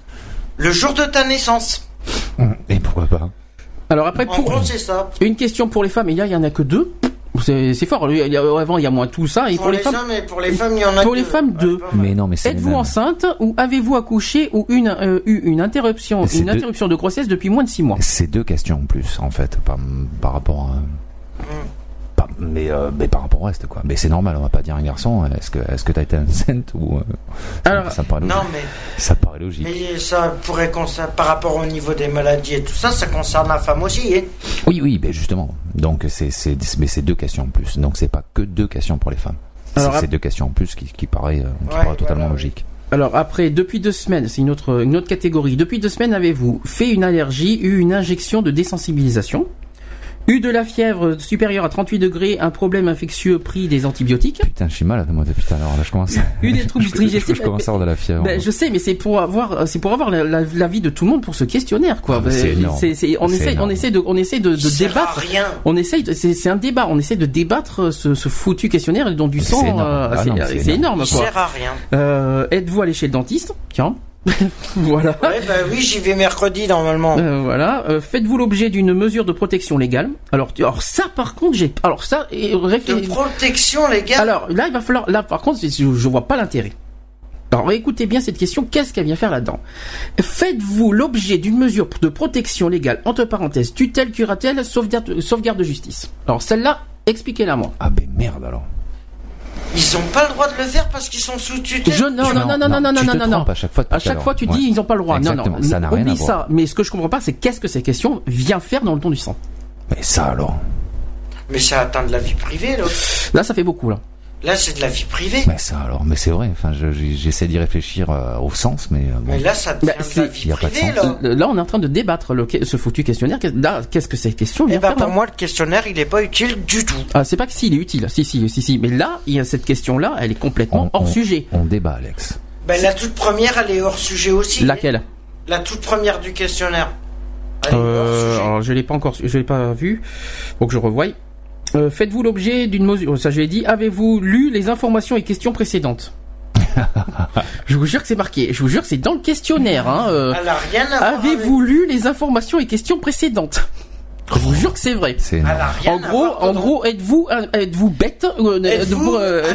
S6: le jour de ta naissance.
S1: Et pourquoi pas
S2: Alors après,
S6: En
S2: pour
S6: gros, c'est ça.
S2: une question pour les femmes, et là, il y en a que deux. C'est c'est fort. Il y a- Avant, il y a moins tout ça. Et
S6: Pour,
S2: pour
S6: les,
S2: les femmes,
S6: hommes et pour les femmes, il y en a
S2: Pour
S6: que-
S2: les femmes, deux.
S1: Mais non, mais
S2: êtes-vous enceinte ou avez-vous accouché ou une, euh, eu une interruption, une
S1: deux-
S2: interruption de grossesse depuis moins de six mois?
S1: C'est deux questions en plus, en fait, par, par rapport à. Par- mais, euh, mais par rapport au reste, quoi. Mais c'est normal, on va pas dire à un garçon, est-ce que est-ce que t'as été enceinte ou. euh, ça,
S2: Alors,
S1: ça me paraît logique.
S6: Non, mais,
S1: Ça paraît logique.
S6: mais ça pourrait concerner, par rapport au niveau des maladies et tout ça, ça concerne la femme aussi. Hein.
S1: Oui, oui, ben justement. Donc c'est c'est mais c'est deux questions en plus. Donc c'est pas que deux questions pour les femmes. C'est
S2: Alors,
S1: c'est deux questions en plus qui, qui paraît euh, qui
S6: Ouais,
S1: paraît totalement
S6: voilà,
S1: logique.
S2: Alors après, depuis deux semaines, c'est une autre, une autre catégorie. Depuis deux semaines, avez-vous fait une allergie, eu une injection de désensibilisation, eu de la fièvre supérieure à 38 degrés, un problème infectieux, pris des antibiotiques,
S1: Putain, je suis malade moi depuis tout à l'heure. Là, je commence.
S2: eu des *laughs* troubles
S1: je,
S2: digestifs.
S1: je commence à avoir de la fièvre.
S2: Ben, je sais, mais c'est pour avoir, c'est pour avoir la, la, l'avis de tout le monde pour ce questionnaire, quoi.
S1: Ah,
S2: Ben,
S1: c'est énorme.
S2: c'est- c'est- on
S1: C'est
S2: essaie, on
S1: énorme.
S2: essaie de, on essaie de, de
S6: Il sert à
S2: débattre.
S6: rien.
S2: On essaye, c'est c'est un débat. On essaie de débattre ce, ce foutu questionnaire dont du
S1: C'est
S2: sang.
S1: énorme.
S2: euh,
S1: Ah
S2: c'est
S1: non, c'est
S2: c'est énorme,
S6: Il
S2: quoi.
S6: sert à rien.
S2: Euh, Êtes-vous allé chez le dentiste? Tiens, *laughs* voilà.
S6: Ouais, bah oui, j'y vais mercredi normalement.
S2: Euh, voilà. Euh, Faites-vous l'objet d'une mesure de protection légale Alors, tu- alors ça, par contre, j'ai. Alors ça, et,
S6: De
S2: réfléchis-
S6: protection, gars.
S2: Alors là, il va falloir. Là, par contre, je, je vois pas l'intérêt. Alors écoutez bien cette question, qu'est-ce qu'elle vient faire là-dedans? Faites-vous l'objet d'une mesure de protection légale, entre parenthèses, tutelle, curatelle, sauvegarde, sauvegarde de justice Alors celle-là, expliquez-la moi.
S9: Ah ben merde alors.
S6: Ils ont pas le droit de le faire parce qu'ils sont sous tutelle.
S2: Je, non, non, non, non, non, non, non,
S9: tu
S2: non,
S9: te
S2: non, non.
S9: à chaque fois.
S2: À chaque fois, tu dis ils n'ont pas le droit. Non,
S9: Exactement,
S2: non,
S9: ça n'a rien à
S2: oublie
S9: voir.
S2: ça. Mais ce que je comprends pas, c'est qu'est-ce que cette question vient faire dans le ton du sang?
S9: Mais ça alors?
S6: Mais ça atteint de la vie privée, là.
S2: Là, ça fait beaucoup là.
S6: Là, c'est de la vie privée.
S9: Mais ça alors. Mais c'est vrai. Enfin, je- j'essaie d'y réfléchir euh, au sens, mais. euh, bon.
S6: Mais là, ça devient
S2: Bah,
S6: de la vie
S9: y a pas de
S6: privée,
S9: sens.
S6: là.
S2: Là, on est en train de débattre le, ce foutu questionnaire. Qu'est-ce que cette question
S6: Eh
S2: vient
S6: ben,
S2: faire
S6: pour
S2: là
S6: moi, le questionnaire, il est pas utile du tout.
S2: Ah, c'est pas que s'il est utile. Si, si, si, si. Mais là, il y a cette question-là, elle est complètement
S9: On-
S2: hors
S9: on-
S2: sujet.
S9: On débat, Alex.
S6: Ben, la toute première, elle est hors sujet aussi.
S2: Laquelle?
S6: La toute première du questionnaire. Elle est hors
S2: Euh,
S6: sujet.
S2: alors je l'ai pas encore, je l'ai pas vu. Faut que je revoie. Euh, Faites-vous l'objet d'une mesure Ça, je l'ai dit. Avez-vous lu les informations et questions précédentes *laughs* Je vous jure que c'est marqué. Je vous jure que c'est dans le questionnaire. Hein, euh.
S6: Elle a rien à voir
S2: Avez-vous lu les informations et questions précédentes Je vous jure que c'est vrai. En
S6: à
S2: gros,
S6: voir
S2: en gros, êtes-vous êtes-vous bête euh,
S6: Êtes-vous
S2: euh,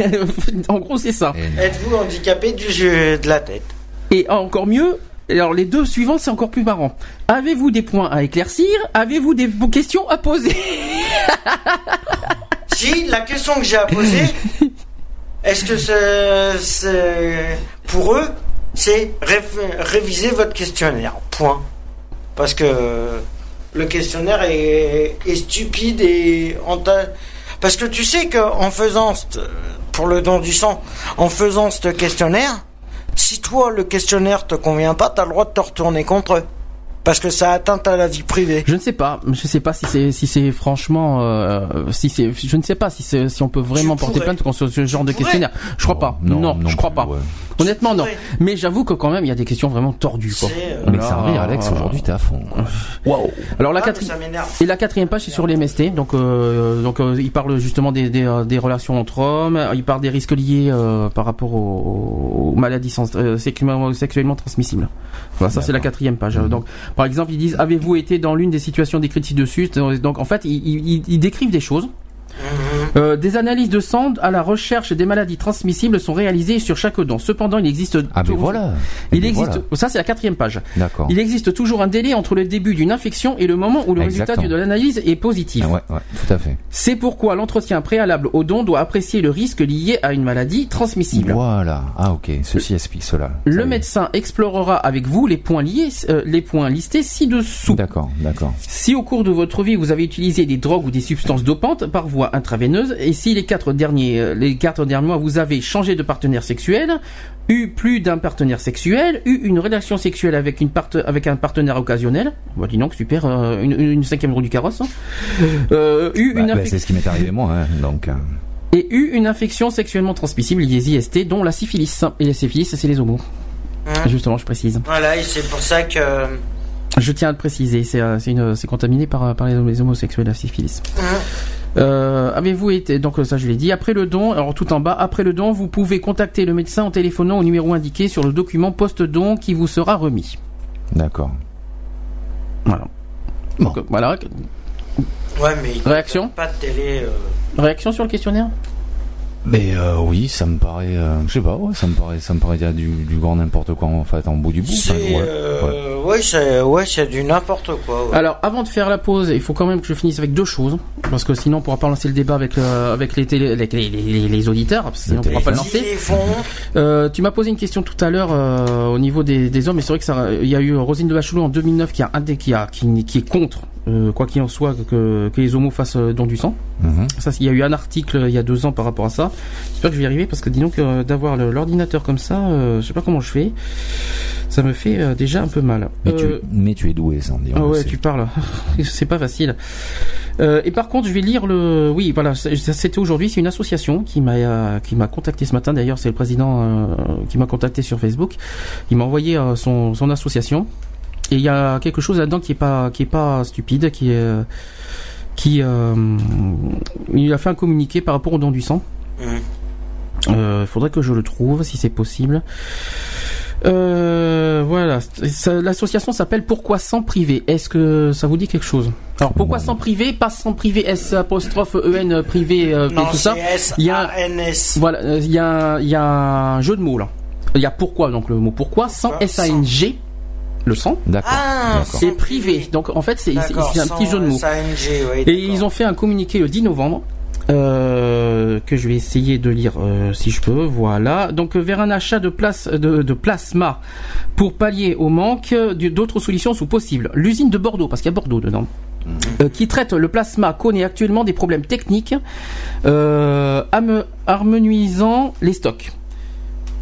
S2: *laughs* En gros, c'est ça.
S6: Êtes-vous handicapé du jeu de la tête?
S2: Et encore mieux, alors les deux suivants, c'est encore plus marrant. Avez-vous des points à éclaircir? Avez-vous des questions à poser? *laughs*
S6: Si, la question que j'ai à poser, est-ce que c'est, pour eux, c'est réviser votre questionnaire? Point. Parce que le questionnaire est, stupide et parce que tu sais qu'en faisant pour le don du sang, en faisant ce questionnaire, si toi le questionnaire te convient pas, t'as le droit de te retourner contre eux. Parce que ça atteint à la vie privée.
S2: Je ne sais pas. Je sais pas si c'est si c'est franchement euh, si c'est je ne sais pas si on peut vraiment
S6: Tu
S2: porter
S6: pourrais.
S2: plainte contre ce genre de
S6: pourrais.
S2: questionnaire. Je crois pas. Non,
S9: non, non
S2: je crois pas.
S9: ouais.
S2: Honnêtement non. Mais j'avoue que quand même il y a des questions vraiment tordues quoi.
S6: C'est, euh,
S9: Mais
S2: Là,
S9: ça rire, Alex.
S2: euh,
S9: Aujourd'hui, t'es à fond. quoi. *laughs* Waouh.
S2: Alors la
S6: ah,
S2: quatrième. Et la quatrième page, c'est sur les MST. Donc, euh, donc euh, il parle justement des, des, des relations entre hommes. Il parle des risques liés euh, par rapport aux, aux maladies sexuellement transmissibles. Ça c'est la quatrième page. Donc, par exemple, ils disent avez-vous été dans l'une des situations décrites ci-dessus? Donc, en fait, ils, ils, ils décrivent des choses. Euh, des analyses de sang à la recherche des maladies transmissibles sont réalisées sur chaque don. Cependant, il existe
S9: Ah, mais voilà.
S2: Il existe.
S9: voilà.
S2: Ça, c'est la quatrième page.
S9: D'accord.
S2: Il existe toujours un délai entre le début d'une infection et le moment où le résultat de l'analyse est positif.
S9: Ah ouais, ouais, tout à fait.
S2: C'est pourquoi l'entretien préalable au don doit apprécier le risque lié à une maladie transmissible.
S9: Voilà. Ah ok. Ceci explique cela.
S2: Le médecin explorera avec vous les points liés, euh, les points listés ci-dessous.
S9: D'accord, d'accord.
S2: Si au cours de votre vie vous avez utilisé des drogues ou des substances dopantes par voie intraveineuse, et si les quatre derniers, euh, les quatre derniers mois vous avez changé de partenaire sexuel, eu plus d'un partenaire sexuel, eu une relation sexuelle avec une parte- avec un partenaire occasionnel, bah dis donc super, euh, une, une cinquième roue du carrosse, hein. euh, eu
S9: Bah,
S2: une
S9: bah,
S2: infection
S9: c'est ce qui m'est arrivé moi, hein, donc. euh,
S2: et eu une infection sexuellement transmissible, les IST, dont la syphilis. Et la syphilis, c'est les homos.
S6: Hein
S2: Justement, je précise.
S6: Voilà, et c'est pour ça que.
S2: Je tiens à le préciser, c'est contaminé par, par les, les homosexuels, la syphilis.
S6: Hein
S2: Euh, Avez-vous été, donc ça je l'ai dit, après le don, alors tout en bas, après le don, vous pouvez contacter le médecin en téléphonant au numéro indiqué sur le document post-don qui vous sera remis.
S9: D'accord.
S2: Voilà. Donc, euh, voilà.
S6: Ouais, mais. il
S2: Réaction?
S6: Pas de télé. euh,
S2: Réaction sur le questionnaire?
S9: Mais euh, oui, ça me paraît, euh, je sais pas, ouais, ça me paraît, ça me paraît dire du, du grand n'importe quoi en fait, en bout du bout.
S6: C'est.
S9: Enfin, ouais, ouais.
S6: euh, ouais, c'est ouais, c'est du n'importe quoi. ouais.
S2: Alors, avant de faire la pause, il faut quand même que je finisse avec deux choses, parce que sinon on pourra pas lancer le débat avec euh, avec les, télé, avec les, les, les auditeurs, parce que sinon on pourra pas le lancer. Euh, tu m'as posé une question tout à l'heure euh, au niveau des, des hommes, et c'est vrai que ça, il y a eu Rosine de Bachelot en 2009 qui a un qui a qui, qui est contre euh, quoi qu'il en soit que, que les homos fassent euh, don du sang.
S9: Mhm.
S2: Ça, il y a eu un article euh, il y a deux ans par rapport à ça. J'espère que je vais y arriver parce que dis donc euh, d'avoir l'ordinateur comme ça, euh, je sais pas comment je fais. Ça me fait déjà un peu mal.
S9: Mais, tu, mais tu es doué, Sandy.
S2: ah ouais, tu parles. *laughs* c'est pas facile. Et par contre, je vais lire le. Oui, voilà, c'était aujourd'hui. C'est une association qui m'a qui m'a contacté ce matin. D'ailleurs, c'est le président qui m'a contacté sur Facebook. Il m'a envoyé son son association. Et il y a quelque chose là-dedans qui est pas qui est pas stupide, qui est qui euh, il a fait un communiqué par rapport au don du sang.
S6: Mhm.
S2: Euh, faudrait que je le trouve si c'est possible. Euh, voilà, l'association s'appelle Pourquoi sans privé? Est-ce que ça vous dit quelque chose? Alors pourquoi sans privé Pas sans privé S apostrophe E N privé
S6: non,
S2: tout ça.
S6: c'est
S2: Il y a-
S6: S-A-N-S.
S2: Voilà, il y a il y a un jeu de mots là. Il y a pourquoi, donc le mot pourquoi, sans S-A-N-G, le sang.
S9: D'accord.
S6: Ah.
S2: C'est privé. Donc en fait, c'est un petit jeu de mots.
S6: SANG, oui,
S2: Et ils ont fait un communiqué le 10 novembre. euh, que je vais essayer de lire euh, si je peux, voilà. Donc euh, vers un achat de, place, de, de plasma pour pallier au manque, d'autres solutions sont possibles. L'usine de Bordeaux, parce qu'il y a Bordeaux dedans, euh, qui traite le plasma connaît actuellement des problèmes techniques euh, harmonisant les stocks.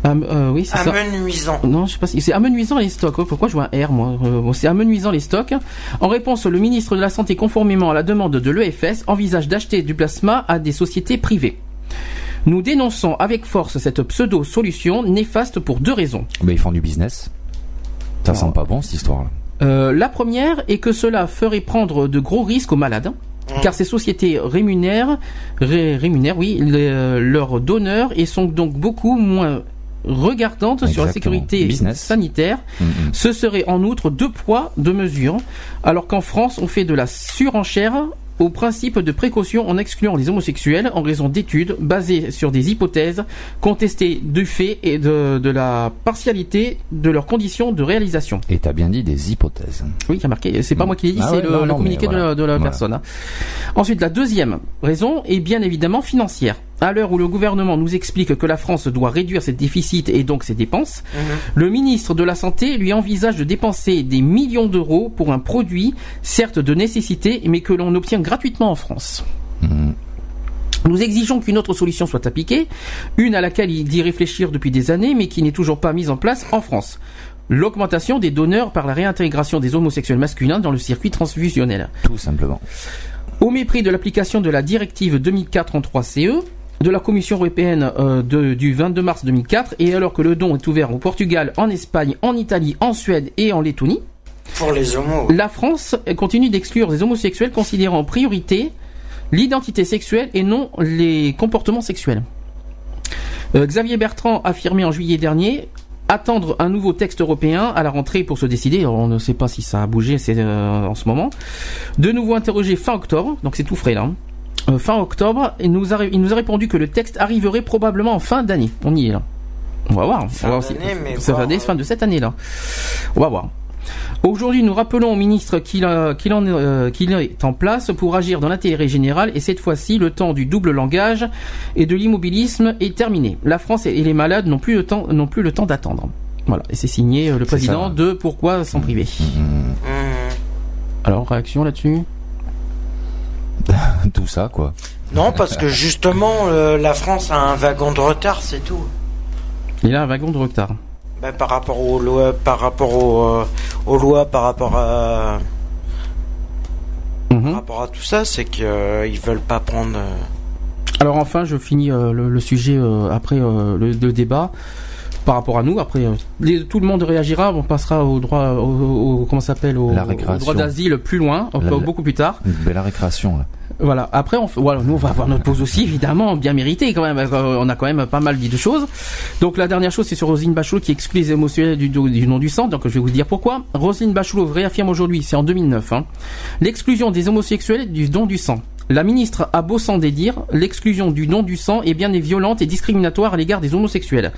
S2: Am- euh, oui, c'est ça.
S6: Amenuisant.
S2: Non, je sais pas si c'est amenuisant les stocks. Oh, Pourquoi je vois un R moi Euh, bon, C'est amenuisant les stocks. En réponse, le ministre de la Santé, conformément à la demande de l'EFS, envisage d'acheter du plasma à des sociétés privées. Nous dénonçons avec force cette pseudo-solution néfaste pour deux raisons.
S9: Mais ils font du business. Ça sent pas bon cette histoire-là.
S2: Euh, la première est que cela ferait prendre de gros risques aux malades, car ces sociétés rémunèrent, ré- rémunèrent oui, les- euh, leurs donneurs et sont donc beaucoup moins regardantes sur la sécurité
S9: Business.
S2: sanitaire.
S9: Mm, mm.
S2: Ce serait en outre deux poids, deux mesures, alors qu'en France, on fait de la surenchère au principe de précaution en excluant les homosexuels en raison d'études basées sur des hypothèses contestées du fait et de, de la partialité de leurs conditions de réalisation.
S9: Et t'as bien dit des hypothèses.
S2: Oui, y a marqué. C'est pas moi qui l'ai dit,
S9: Ah
S2: c'est
S9: ouais,
S2: le, communiqué de la,
S9: voilà.
S2: de la
S9: Voilà.
S2: personne. hein. Ensuite, la deuxième raison est bien évidemment financière. À l'heure où le gouvernement nous explique que la France doit réduire ses déficits et donc ses dépenses, le ministre de la Santé lui envisage de dépenser des millions d'euros pour un produit, certes de nécessité, mais que l'on obtient gratuitement en France.
S9: Mm.
S2: Nous exigeons qu'une autre solution soit appliquée, une à laquelle il dit réfléchir depuis des années, mais qui n'est toujours pas mise en place en France. L'augmentation des donneurs par la réintégration des homosexuels masculins dans le circuit transfusionnel.
S9: Tout simplement.
S2: Au mépris de l'application de la directive 2004-33-CE, de la Commission européenne euh, de- du 22 mars 2004, et alors que le don est ouvert au Portugal, en Espagne, en Italie, en Suède et en Lettonie,
S6: Pour les homos.
S2: la France continue d'exclure les homosexuels considérant en priorité l'identité sexuelle et non les comportements sexuels. Euh, Xavier Bertrand affirmait en juillet dernier attendre un nouveau texte européen à la rentrée pour se décider. On ne sait pas si ça a bougé c'est euh, en ce moment. De nouveau interrogé fin octobre, donc c'est tout frais là. hein. Euh, fin octobre, il nous, a, il nous a répondu que le texte arriverait probablement en fin d'année. On y est là. On va voir.
S6: Fin
S2: On va voir si- ça va
S6: euh,
S2: fin de cette année là. On va voir. Aujourd'hui, nous rappelons au ministre qu'il euh, qu'il est en place pour agir dans l'intérêt général et cette fois-ci, le temps du double langage et de l'immobilisme est terminé. La France et les malades n'ont plus le temps, n'ont plus le temps d'attendre. Voilà, et c'est signé euh, le président
S9: ça.
S2: de Pourquoi s'en priver.
S9: Mm.
S6: Mmh.
S2: Alors, réaction là-dessus? *laughs*
S9: Tout ça, quoi.
S6: Non, parce que justement, euh, la France a un wagon de retard, c'est tout.
S2: Il a un wagon de retard.
S6: Ben, par rapport aux lois, par rapport aux, euh, aux lois, par rapport à,
S2: Mhm.
S6: par rapport à tout ça, c'est qu'ils ils veulent pas prendre. euh,
S2: Alors enfin, je finis euh, le, le sujet euh, après euh, le, le débat par rapport à nous. Après, euh, les- tout le monde réagira. On passera au droit, au, au- comment s'appelle, au, droit d'asile plus loin,
S9: La-
S2: beaucoup plus tard.
S9: Une belle récréation, là.
S2: Voilà. Après, on, voilà, nous on va avoir notre pause aussi, évidemment, bien méritée quand même. Euh, On a quand même pas mal dit de choses. Donc la dernière chose, c'est sur Roselyne Bachelot qui exclut les homosexuels du, du nom du sang. Donc je vais vous dire pourquoi. Roselyne Bachelot réaffirme aujourd'hui, c'est en 2009, hein, l'exclusion des homosexuels du don du sang. La ministre a beau s'en dédire, l'exclusion du don du sang est bien violente et discriminatoire à l'égard des homosexuels.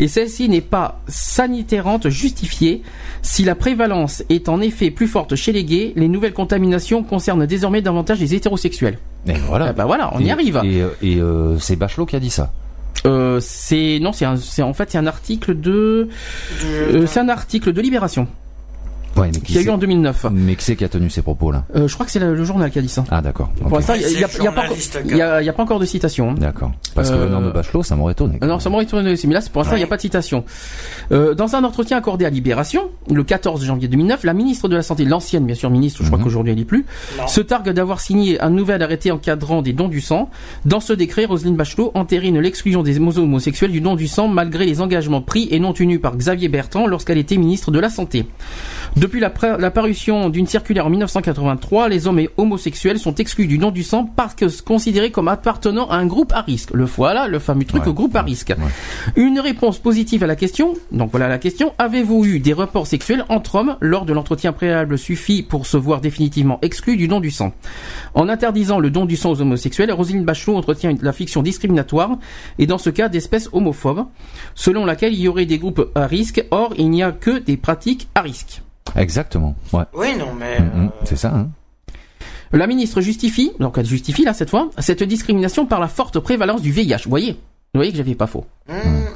S2: Et celle-ci n'est pas sanitérante justifiée. Si la prévalence est en effet plus forte chez les gays, les nouvelles contaminations concernent désormais davantage les hétérosexuels.
S9: Et voilà.
S2: Ah bah voilà, on y arrive.
S9: Et, euh, et, euh, c'est Bachelot qui a dit ça.
S2: Euh, c'est non, c'est en fait c'est un article de euh, c'est un article de Libération
S9: Ouais, mais qui
S2: qui a eu
S9: c'est
S2: en 2009.
S9: mais qui c'est qui a tenu ces propos là
S2: Euh, je crois que c'est le, le journal qui a dit ça.
S9: Ah d'accord.
S2: Pour l'instant, il y a- y y pas encore-
S6: journaliste,
S2: il y a- il y a pas encore de citation. hein.
S9: D'accord. Parce que
S2: Euh,
S9: venant de Bachelot, ça m'aurait étonné.
S2: Euh, Non, ça m'aurait étonné aussi, mais là, c'est- pour l'instant, il n'y a pas de citation. Euh, dans un entretien accordé à Libération, le 14 janvier 2009, la ministre de la Santé, l'ancienne, bien sûr, ministre, je crois
S9: Mhm.
S2: qu'aujourd'hui elle n'y est plus,
S6: Non.
S2: se targue d'avoir signé un nouvel arrêté encadrant des dons du sang. Dans ce décret, Roselyne Bachelot entérine l'exclusion des homosexuels du don du sang malgré les engagements pris et non tenus par Xavier Bertrand lorsqu'elle était ministre de la Santé. De Depuis la, parution d'une circulaire en 1983, les hommes et homosexuels sont exclus du don du sang parce que considérés comme appartenant à un groupe à risque. Le voilà, le fameux truc au groupe à risque. Une réponse positive à la question. Donc voilà la question. Avez-vous eu des rapports sexuels entre hommes lors de l'entretien préalable suffit pour se voir définitivement exclu du don du sang? En interdisant le don du sang aux homosexuels, Roselyne Bachelot entretient la fiction discriminatoire et dans ce cas d'espèce homophobe, selon laquelle il y aurait des groupes à risque. Or, il n'y a que des pratiques à risque.
S1: Exactement. Ouais.
S6: Oui, non, mais.
S1: Mhm, C'est ça. Hein.
S2: La ministre justifie, donc elle justifie là cette fois, cette discrimination par la forte prévalence du VIH. Vous voyez? Vous voyez que j'avais pas faux.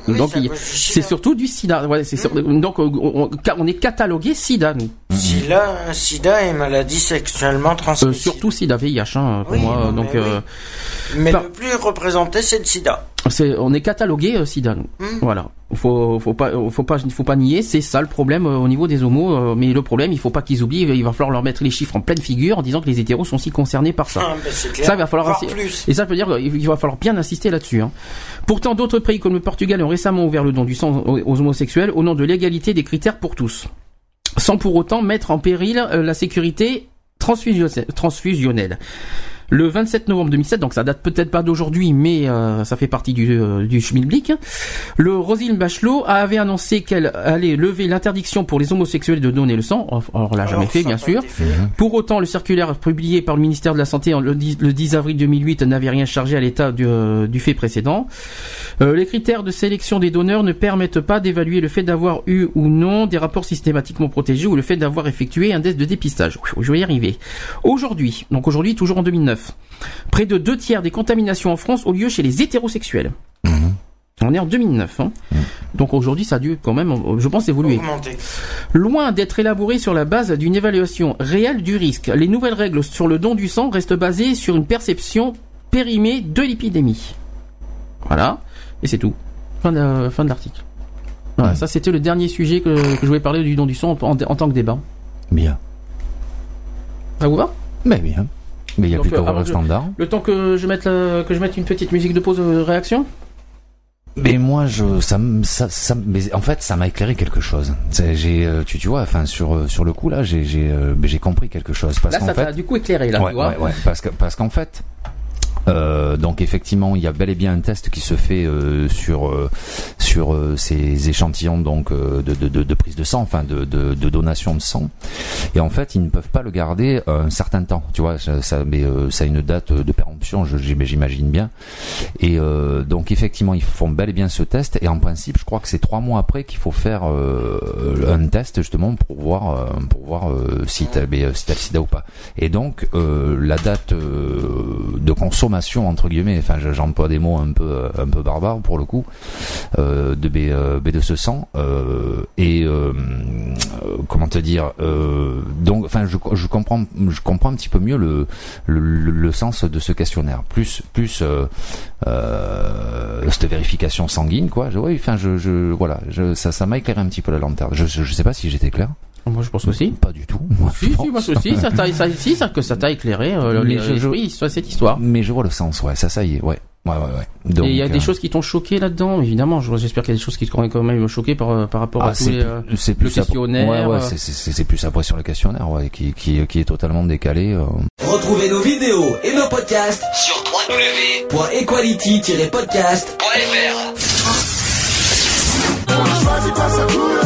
S6: Oui,
S2: donc
S6: c'est
S2: il- surtout du sida. Ouais, sur- Donc on, est catalogué sida nous.
S6: Sida, sida et maladie sexuellement
S2: Euh,
S6: transmissible.
S2: surtout sida VIH hein, pour
S6: Oui,
S2: moi. donc
S6: mais
S2: euh,
S6: mais
S2: par-
S6: le plus représenté, c'est le sida.
S2: on est catalogué euh, sida nous. Voilà. Faut faut pas faut pas faut pas nier, c'est ça le problème euh, au niveau des homos. mais le problème, il faut pas qu'ils oublient. Il va falloir leur mettre les chiffres en pleine figure en disant que les hétéros sont aussi concernés par ça.
S6: Ah, ben.
S2: Ça, il va falloir
S6: plus.
S2: Et ça veut dire qu'il va falloir bien insister là-dessus. hein. Pourtant, d'autres pays comme le Portugal ont récemment ouvert le don du sang aux, homosexuels au nom de l'égalité des critères pour tous, sans pour autant mettre en péril euh, la sécurité transfusio- transfusionnelle. Le 27 novembre 2007, donc ça date peut-être pas d'aujourd'hui, mais euh, ça fait partie du, euh, du schmilblick. Le Roselyne Bachelot avait annoncé qu'elle allait lever l'interdiction pour les homosexuels de donner le sang. Alors, on l'a jamais fait, bien sûr.
S6: fait.
S2: Pour autant, le circulaire publié par le ministère de la Santé en- le 10, le 10 avril 2008 n'avait rien chargé à l'état du, euh, du fait précédent. Euh, les critères de sélection des donneurs ne permettent pas d'évaluer le fait d'avoir eu ou non des rapports systématiquement protégés ou le fait d'avoir effectué un test de dépistage. Je vais y arriver. Aujourd'hui, donc aujourd'hui toujours en 2009, près de deux tiers des contaminations en France ont lieu chez les hétérosexuels. On est en 2009. Hein. Donc aujourd'hui, ça a dû quand même, je pense, évoluer. Loin d'être élaboré sur la base d'une évaluation réelle du risque, les nouvelles règles sur le don du sang restent basées sur une perception périmée de l'épidémie. Voilà, et c'est tout. Fin de, fin de l'article. Voilà, ça c'était le dernier sujet que, que je voulais parler du don du sang en, en tant que débat.
S1: Bien.
S2: Ça vous va?
S1: Mais bien. Mais il y a
S2: Donc,
S1: plus qu'à
S2: euh, je-
S1: standard.
S2: Le temps que je mette la- que je mette une petite musique de pause euh, réaction
S1: Mais moi, je, ça, ça, ça, mais en fait, ça m'a éclairé quelque chose. J'ai, euh, tu, tu vois, enfin sur euh, sur le coup là, j'ai j'ai j'ai compris quelque chose parce
S2: Là, ça
S1: fait,
S2: t'a du coup éclairé là,
S1: ouais,
S2: tu vois.
S1: ouais, ouais, parce que parce qu'en fait. Euh, donc effectivement, il y a bel et bien un test qui se fait euh, sur euh, sur ces échantillons donc de, de, prise de sang, enfin de, de, donation de sang. Et en fait, ils ne peuvent pas le garder un certain temps. Tu vois, ça, a une date de péremption, j'imagine bien. Et donc effectivement, ils font bel et bien ce test. Et en principe, je crois que c'est trois mois après qu'il faut faire un test justement pour voir pour voir si t'as si le sida ou pas. Et donc la date de consommation entre guillemets, enfin je- j'emploie des mots un peu un peu barbares pour le coup, euh, de B, euh, B de ce sang et euh, comment te dire donc enfin je, je comprends je comprends un petit peu mieux le le, le- sens de ce questionnaire. Plus plus cette vérification sanguine quoi. Je, oui enfin je, voilà ça ça m'a éclairé un petit peu la lanterne. Je, je sais pas si j'étais clair
S2: Moi, je pense aussi.
S1: pas du tout moi,
S2: Si,
S1: je
S2: si, moi aussi, ça t'a, ça, si, ça, que ça t'a éclairé, euh,
S1: Mais
S2: les-
S1: je-
S2: sur cette histoire.
S1: mais je vois le sens ouais ça ça y est ouais ouais ouais ouais donc
S2: et il y a des
S1: euh,
S2: choses qui t'ont choqué là-dedans, évidemment. Je- J'espère qu'il y a des choses qui t'ont quand même choqué par, par rapport
S1: Ah,
S2: à tous les,
S1: plus-
S2: euh,
S1: c'est
S2: le questionnaire.
S1: ouais, ouais,
S2: euh,
S1: c'est- c'est c'est plus après sur le questionnaire ouais qui qui qui est totalement décalé euh.
S10: Retrouvez nos vidéos et nos podcasts sur www.equality-podcast.fr.